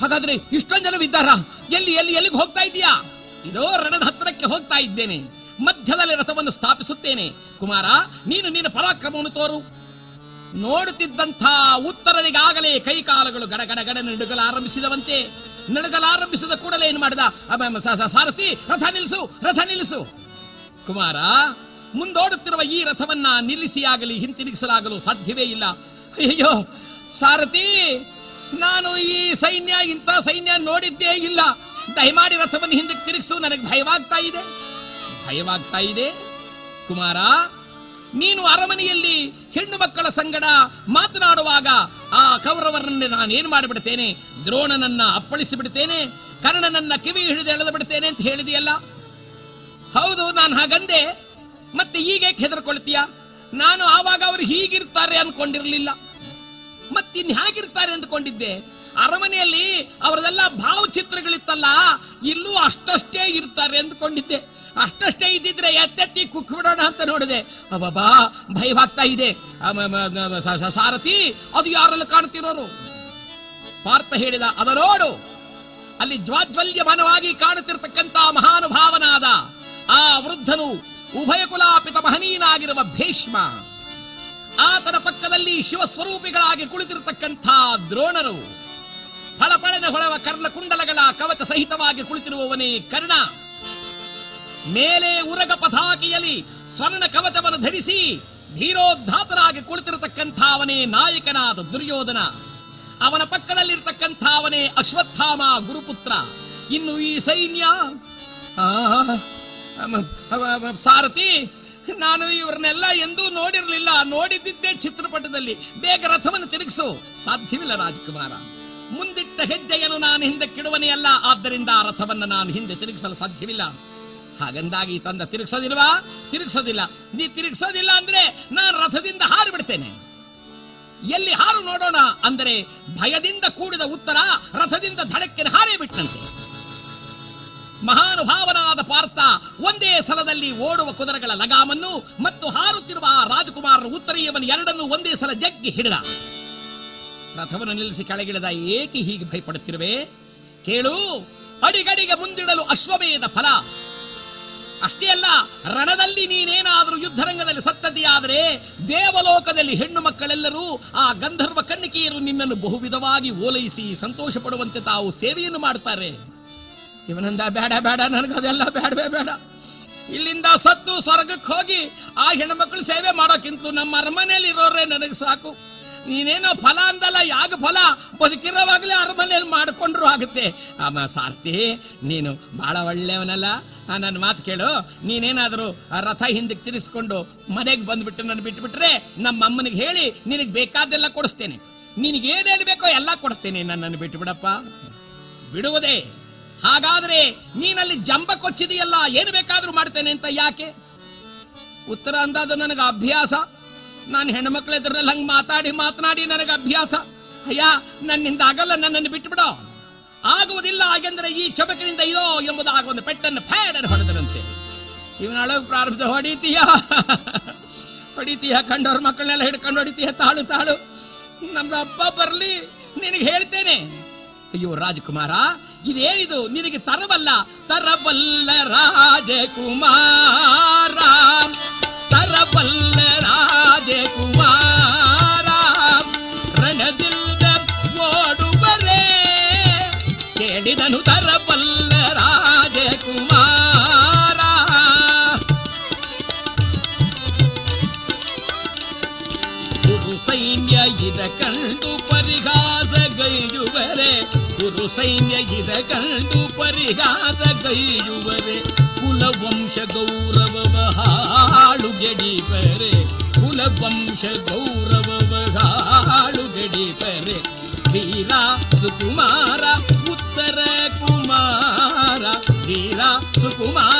ಹಾಗಾದ್ರೆ ಇಷ್ಟೊಂದು ಇದ್ದಾರ? ಎಲ್ಲಿ ಎಲ್ಲಿ, ಎಲ್ಲಿಗೆ ಹೋಗ್ತಾ ಇದೀಯಾ ಇದೋ ರಣದ ಹತ್ತಿರಕ್ಕೆ ಹೋಗ್ತಾ ಇದ್ದೇನೆ. ಮಧ್ಯದಲ್ಲಿ ರಥವನ್ನು ಸ್ಥಾಪಿಸುತ್ತೇನೆ. ಕುಮಾರ, ನೀನು ನಿನ್ನ ಪರಾಕ್ರಮವನ್ನು ತೋರು. ನೋಡುತ್ತಿದ್ದಂಥ ಉತ್ತರನಿಗಾಗಲೇ ಕೈಕಾಲುಗಳು ಗಡ ಗಡ ನಡುಗಲಾರಂಭಿಸಿದವಂತೆ. ನಡುಗಲಾರಂಭಿಸಿದ ಕೂಡಲೇ ಏನು ಮಾಡಿದ? ಸಾರಥಿ, ರಥ ನಿಲ್ಲಿಸು ರಥ ನಿಲ್ಲಿಸು ಕುಮಾರ, ಮುಂದೋಡುತ್ತಿರುವ ಈ ರಥವನ್ನ ನಿಲ್ಲಿಸಿಯಾಗಲಿ ಹಿಂತಿರುಗಿಸಲಾಗಲು ಸಾಧ್ಯವೇ ಇಲ್ಲ. ಅಯ್ಯೋ ಸಾರಥಿ, ನಾನು ಈ ಸೈನ್ಯ, ಇಂಥ ಸೈನ್ಯ ನೋಡಿದ್ದೇ ಇಲ್ಲ. ದಯಮಾಡಿ ರಥವನ್ನು ಹಿಂದಕ್ಕೆ ತಿರುಗಿಸು, ನನಗೆ ಭಯವಾಗ್ತಾ ಇದೆ. ಭಯವಾಗ್ತಾ ಇದೆ. ಕುಮಾರ ನೀನು ಅರಮನೆಯಲ್ಲಿ ಹೆಣ್ಣು ಮಕ್ಕಳ ಸಂಗಡ ಮಾತನಾಡುವಾಗ ಆ ಕೌರವರನ್ನು ನಾನು ಏನು ಮಾಡಿಬಿಡ್ತೇನೆ? ದ್ರೋಣನನ್ನ ಅಪ್ಪಳಿಸಿ ಬಿಡ್ತೇನೆ ಕರ್ಣನನ್ನ ಕಿವಿ ಹಿಡಿದು ಎಳೆದು ಬಿಡ್ತೇನೆ ಅಂತ ಹೇಳಿದೆಯಲ್ಲ? ಹೌದು, ನಾನು ಹಾಗಂದೆ. ಮತ್ತೆ ಹೀಗೆ ಹೆದರ್ಕೊಳ್ತೀಯ? ನಾನು ಆವಾಗ ಅವರು ಹೀಗಿರ್ತಾರೆ ಅನ್ಕೊಂಡಿರ್ಲಿಲ್ಲ. ಮತ್ತಿನ್ ಹೇಗಿರ್ತಾರೆ ಅಂದ್ಕೊಂಡಿದ್ದೆ. ಅರಮನೆಯಲ್ಲಿ ಅವರದೆಲ್ಲ ಭಾವಚಿತ್ರಗಳಿತ್ತಲ್ಲ, ಇಲ್ಲೂ ಅಷ್ಟಷ್ಟೇ ಇರ್ತಾರೆ ಅಂದ್ಕೊಂಡಿದ್ದೆ. ಅಷ್ಟಷ್ಟೇ ಇದ್ದಿದ್ರೆ ಎತ್ತೆತ್ತಿ ಕುಕ್ ಬಿಡೋಣ ಅಂತ ನೋಡಿದೆ. ಅಬ್ಬಾ ಭಯವಾಗ್ತಾ ಇದೆ. ಸಾರಥಿ, ಅದು ಯಾರಲ್ಲಿ ಕಾಣ್ತಿರೋರು ಪಾರ್ಥ ಹೇಳಿದ, ಅದ ನೋಡು. ಅಲ್ಲಿ ಜ್ವಾಜ್ವಲ್ಯಮಾನವಾಗಿ ಕಾಣುತ್ತಿರ್ತಕ್ಕಂಥ ಮಹಾನುಭಾವನಾದ ಆ ವೃದ್ಧನು ಉಭಯ ಕುಲಾಪಿತ ಮಹನೀಯನಾಗಿರುವ ಭೀಷ್ಮ. ಆತನ ಪಕ್ಕದಲ್ಲಿ ಶಿವಸ್ವರೂಪಿಗಳಾಗಿ ಕುಳಿತಿರತಕ್ಕಂಥ ದ್ರೋಣರು. ಫಳಫಳನೆ ಹೊಳವ ಕರ್ಣಕುಂಡಲಗಳ ಕವಚ ಸಹಿತವಾಗಿ ಕುಳಿತಿರುವವನೇ ಕರ್ಣ. ಮೇಲೆ ಉರಗ ಪಥಾಕಿಯಲ್ಲಿ ಸ್ವರ್ಣ ಕವಚವನ್ನು ಧರಿಸಿ ಧೀರೋದ್ಧಾತರಾಗಿ ಕುಳಿತಿರತಕ್ಕಂಥ ಅವನೇ ನಾಯಕನಾದ ದುರ್ಯೋಧನ. ಅವನ ಪಕ್ಕದಲ್ಲಿರ್ತಕ್ಕಂಥ ಅವನೇ ಅಶ್ವತ್ಥಾಮ ಗುರುಪುತ್ರ. ಇನ್ನು ಈ ಸೈನ್ಯ ಸಾರಥಿ, ನಾನು ಇವ್ರನ್ನೆಲ್ಲ ಎಂದೂ ನೋಡಿರಲಿಲ್ಲ. ನೋಡಿದ್ದಿದ್ದೇ ಚಿತ್ರಪಟದಲ್ಲಿ. ಬೇಗ ರಥವನ್ನು ತಿರುಗಿಸು. ಸಾಧ್ಯವಿಲ್ಲ ರಾಜಕುಮಾರ. ಮುಂದಿಟ್ಟ ಹೆಜ್ಜೆಯನ್ನು ನಾನು ಹಿಂದೆ ಅಲ್ಲ. ಆದ್ದರಿಂದ ಆ ರಥವನ್ನು ನಾನು ಹಿಂದೆ ತಿರುಗಿಸಲು ಸಾಧ್ಯವಿಲ್ಲ. ಹಾಗಂದಾಗಿ ತಂದ ತಿರುಗಿಸೋದಿಲ್ವಾ? ತಿರುಗಿಸೋದಿಲ್ಲ. ನೀ ತಿರುಗಿಸೋದಿಲ್ಲ ಅಂದ್ರೆ ನಾನು ರಥದಿಂದ ಹಾರು ಬಿಡ್ತೇನೆ. ಎಲ್ಲಿ ಹಾರು ನೋಡೋಣ ಅಂದರೆ ಭಯದಿಂದ ಕೂಡಿದ ಉತ್ತರ ರಥದಿಂದ ಧಡಕ್ಕೆ ಹಾರೇ ಬಿಟ್ಟಂತೆ. ಮಹಾನುಭಾವನಾದ ಪಾರ್ಥ ಒಂದೇ ಸಲದಲ್ಲಿ ಓಡುವ ಕುದುರೆಗಳ ಲಗಾಮನ್ನು ಮತ್ತು ಹಾರುತ್ತಿರುವ ಆ ರಾಜಕುಮಾರರ ಉತ್ತರೀಯವನ್ನು ಎರಡನ್ನೂ ಒಂದೇ ಸಲ ಜಗ್ಗಿ ಹಿಡಿದ. ರಥವನ್ನು ನಿಲ್ಲಿಸಿ ಕೆಳಗಿಳಿದ ಏಕೆ ಹೀಗೆ ಭಯಪಡುತ್ತಿರುವೆ? ಕೇಳು, ಅಡಿಗಡಿಗೆ ಮುಂದಿಡಲು ಅಶ್ವಮೇಧ ಫಲ. ಅಷ್ಟೇ ಅಲ್ಲ, ರಣದಲ್ಲಿ ನೀನೇನಾದರೂ ಯುದ್ಧರಂಗದಲ್ಲಿ ಸತ್ತದೆಯಾದರೆ ದೇವಲೋಕದಲ್ಲಿ ಹೆಣ್ಣು ಮಕ್ಕಳೆಲ್ಲರೂ ಆ ಗಂಧರ್ವ ಕನ್ನಿಕೆಯರು ನಿನ್ನನ್ನು ಬಹುವಿಧವಾಗಿ ಓಲೈಸಿ ಸಂತೋಷ ಪಡುವಂತೆ ತಾವು ಸೇವೆಯನ್ನು ಮಾಡ್ತಾರೆ. ಇವನಂದ ಬೇಡ ಬೇಡ, ನನಗದೆಲ್ಲ ಬೇಡವೇ ಬೇಡ. ಇಲ್ಲಿಂದ ಸತ್ತು ಸ್ವರ್ಗಕ್ಕೆ ಹೋಗಿ ಆ ಹೆಣ್ಮಕ್ಳು ಸೇವೆ ಮಾಡೋಕ್ಕಿಂತ ನಮ್ಮ ಅರಮನೆಯಲ್ಲಿ ಇರೋರೇ ನನಗೆ ಸಾಕು. ನೀನೇನೋ ಫಲ ಅಂದಲ್ಲ, ಯಾಗ ಫಲ? ಬದುಕಿರೋವಾಗಲೇ ಅರಮನೆಯಲ್ಲಿ ಮಾಡಿಕೊಂಡ್ರು ಆಗುತ್ತೆ. ಅಮ್ಮ ಸಾರ್ತಿ ನೀನು ಬಹಳ ಒಳ್ಳೆಯವನಲ್ಲ. ನನ್ನ ಮಾತು ಕೇಳು. ನೀನೇನಾದರೂ ರಥ ಹಿಂದಕ್ಕೆ ತಿರ್ಸ್ಕೊಂಡು ಮನೆಗೆ ಬಂದ್ಬಿಟ್ಟು ನನ್ನ ಬಿಟ್ಬಿಟ್ರೆ ನಮ್ಮ ಅಮ್ಮನಿಗೆ ಹೇಳಿ ನಿನಗೆ ಬೇಕಾದೆಲ್ಲ ಕೊಡಿಸ್ತೇನೆ. ನಿನಗೆ ಏನೇನು ಬೇಕೋ ಎಲ್ಲ ಕೊಡಿಸ್ತೇನೆ ನನ್ನನ್ನು ಬಿಟ್ಟು ಬಿಡಪ್ಪ ಬಿಡುವುದೇ. ಹಾಗಾದ್ರೆ ನೀನಲ್ಲಿ ಜಂಬ ಕೊಚ್ಚಿದೆಯಲ್ಲ, ಏನು ಬೇಕಾದರೂ ಮಾಡ್ತೇನೆ ಅಂತ ಯಾಕೆ? ಉತ್ತರ ಅಂದಾದ ನನಗೆ ಅಭ್ಯಾಸ. ನಾನು ಹೆಣ್ಮಕ್ಳ ಎದುರಲ್ಲಿ ಹಂಗೆ ಮಾತಾಡಿ ಮಾತನಾಡಿ ನನಗೆ ಅಭ್ಯಾಸ. ಅಯ್ಯ ನನ್ನಿಂದ ಆಗಲ್ಲ ನನ್ನನ್ನು ಬಿಟ್ಬಿಡೋ. ಆಗುವುದಿಲ್ಲ, ಹಾಗೆಂದ್ರೆ ಈ ಚಬಕಿನಿಂದ ಇದೋ ಎಂಬುದಾಗ ಒಂದು ಪೆಟ್ಟನ್ನು ಫೇಡನ್ನು ಹೊಡೆದರಂತೆ ಇವನೊಳಗೆ ಪ್ರಾರಂಭ ಹೊಡಿತೀಯ. ಹೊಡಿತೀಯ ಕಂಡವ್ರ ಮಕ್ಕಳನ್ನೆಲ್ಲ ಹಿಡ್ಕೊಂಡು ಹೊಡಿತೀಯ, ತಾಳು ತಾಳು. ನಮ್ದು ಅಪ್ಪ ಬರಲಿ, ನಿನಗೆ ಹೇಳ್ತೇನೆ. ಅಯ್ಯೋ, ರಾಜಕುಮಾರ, ಇದೇನಿದು? ನಿನಗೆ ತರವಲ್ಲ ತರಬಲ್ಲ ರಾಜಕುಮಾರ. ಸೈನ್ಯ ಇದ ಕಂಡು ಗುರು ಸೈನ್ಯ ಇದ ಕಂಡು ಪರಿಹಾಸ ಗೈಯುವರೆ ಕುಲವಂಶ ಗೌರವವ ಹಾಳು ಗೆಡಿಪರೆ ಕುಲವಂಶ ಗೌರವವ ಹಾಳು ಗೆಡಿಪರೆ ವೀರ ಸುಕುಮಾರ ಉತ್ತರ ಕುಮಾರ ವೀರ ಸುಕುಮಾರ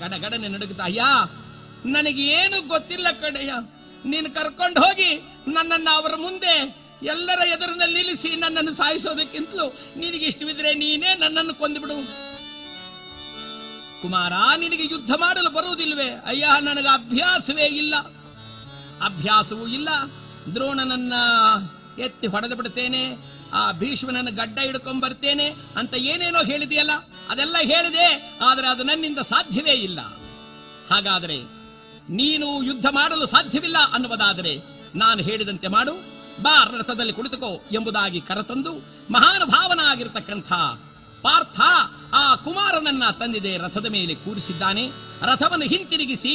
ಗಡಗಡನೆ ನಡುಗುತ್ತಾ, ಅಯ್ಯ ಏನು ಗೊತ್ತಿಲ್ಲ ಕಡೆಯ. ನೀನು ಕರ್ಕೊಂಡು ಹೋಗಿ ನನ್ನನ್ನು ಅವರ ಮುಂದೆ ಎಲ್ಲರ ಎದುರಿನಲ್ಲಿ ನಿಲ್ಲಿಸಿ ನನ್ನನ್ನು ಸಾಯಿಸೋದಕ್ಕಿಂತಲೂ ನಿನಗೆ ಇಷ್ಟವಿದ್ರೆ ನೀನೇ ನನ್ನನ್ನು ಕೊಂದುಬಿಡು. ಕುಮಾರ, ನಿನಗೆ ಯುದ್ಧ ಮಾಡಲು ಬರುವುದಿಲ್ವೇ ಅಯ್ಯ, ನನಗೆ ಅಭ್ಯಾಸವೇ ಇಲ್ಲ. ಅಭ್ಯಾಸವೂ ಇಲ್ಲ. ದ್ರೋಣನನ್ನ ಎತ್ತಿ ಹೊಡೆದು ಬಿಡ್ತೇನೆ ಆ ಭೀಷ್ಮನನ್ನು ಗಡ್ಡ ಹಿಡ್ಕೊಂಡ್ ಬರ್ತೇನೆ ಅಂತ ಏನೇನೋ ಹೇಳಿದೆಯಲ್ಲ, ಅದೆಲ್ಲ ಹೇಳಿದೆ, ಆದರೆ ಅದು ನನ್ನಿಂದ ಸಾಧ್ಯವೇ ಇಲ್ಲ. ಹಾಗಾದರೆ ನೀನು ಯುದ್ಧ ಮಾಡಲು ಸಾಧ್ಯವಿಲ್ಲ ಅನ್ನುವುದಾದರೆ ನಾನು ಹೇಳಿದಂತೆ ಮಾಡು. ಬಾ, ರಥದಲ್ಲಿ ಕುಳಿತುಕೋ ಎಂಬುದಾಗಿ ಕರೆತಂದು ಮಹಾನುಭಾವನಾಗಿರ್ತಕ್ಕಂಥ ಪಾರ್ಥ ಆ ಕುಮಾರನನ್ನ ತಂದಿದೆ ರಥದ ಮೇಲೆ ಕೂರಿಸಿದ್ದಾನೆ. ರಥವನ್ನು ಹಿಂತಿರುಗಿಸಿ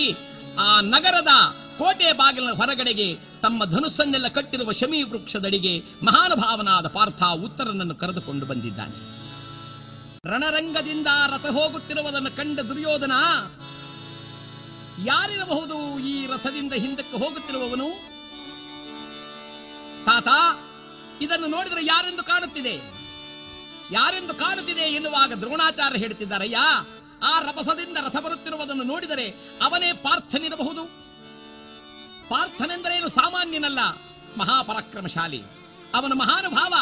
ಆ ನಗರದ ಕೋಟೆ ಬಾಗಿಲಿನ ಹೊರಗಡೆಗೆ ತಮ್ಮ ಧನುಸ್ಸನ್ನೆಲ್ಲ ಕಟ್ಟಿರುವ ಶಮಿ ವೃಕ್ಷದಡಿಗೆ ಮಹಾನುಭಾವನಾದ ಪಾರ್ಥ ಉತ್ತರನನ್ನು ಕರೆದುಕೊಂಡು ಬಂದಿದ್ದಾನೆ. ರಣರಂಗದಿಂದ ರಥ ಹೋಗುತ್ತಿರುವುದನ್ನು ಕಂಡ ದುರ್ಯೋಧನ, ಯಾರಿರಬಹುದು ಈ ರಥದಿಂದ ಹಿಂದಕ್ಕೆ ಹೋಗುತ್ತಿರುವವನು? ತಾತ, ಇದನ್ನು ನೋಡಿದರೆ ಯಾರೆಂದು ಕಾಣುತ್ತಿದೆ? ಯಾರೆಂದು ಕಾಣುತ್ತಿದೆ ಎನ್ನುವಾಗ ದ್ರೋಣಾಚಾರ್ಯ ಹೇಳುತ್ತಿದ್ದಾರಯ್ಯ ಆ ರಭಸದಿಂದ ರಥ ಬರುತ್ತಿರುವುದನ್ನು ನೋಡಿದರೆ ಅವನೇ ಪಾರ್ಥನಿರಬಹುದು? ಪಾರ್ಥನೆಂದರೇನು ಸಾಮಾನ್ಯನಲ್ಲ? ಮಹಾಪರಾಕ್ರಮಶಾಲಿ. ಅವನ ಮಹಾನುಭಾವ,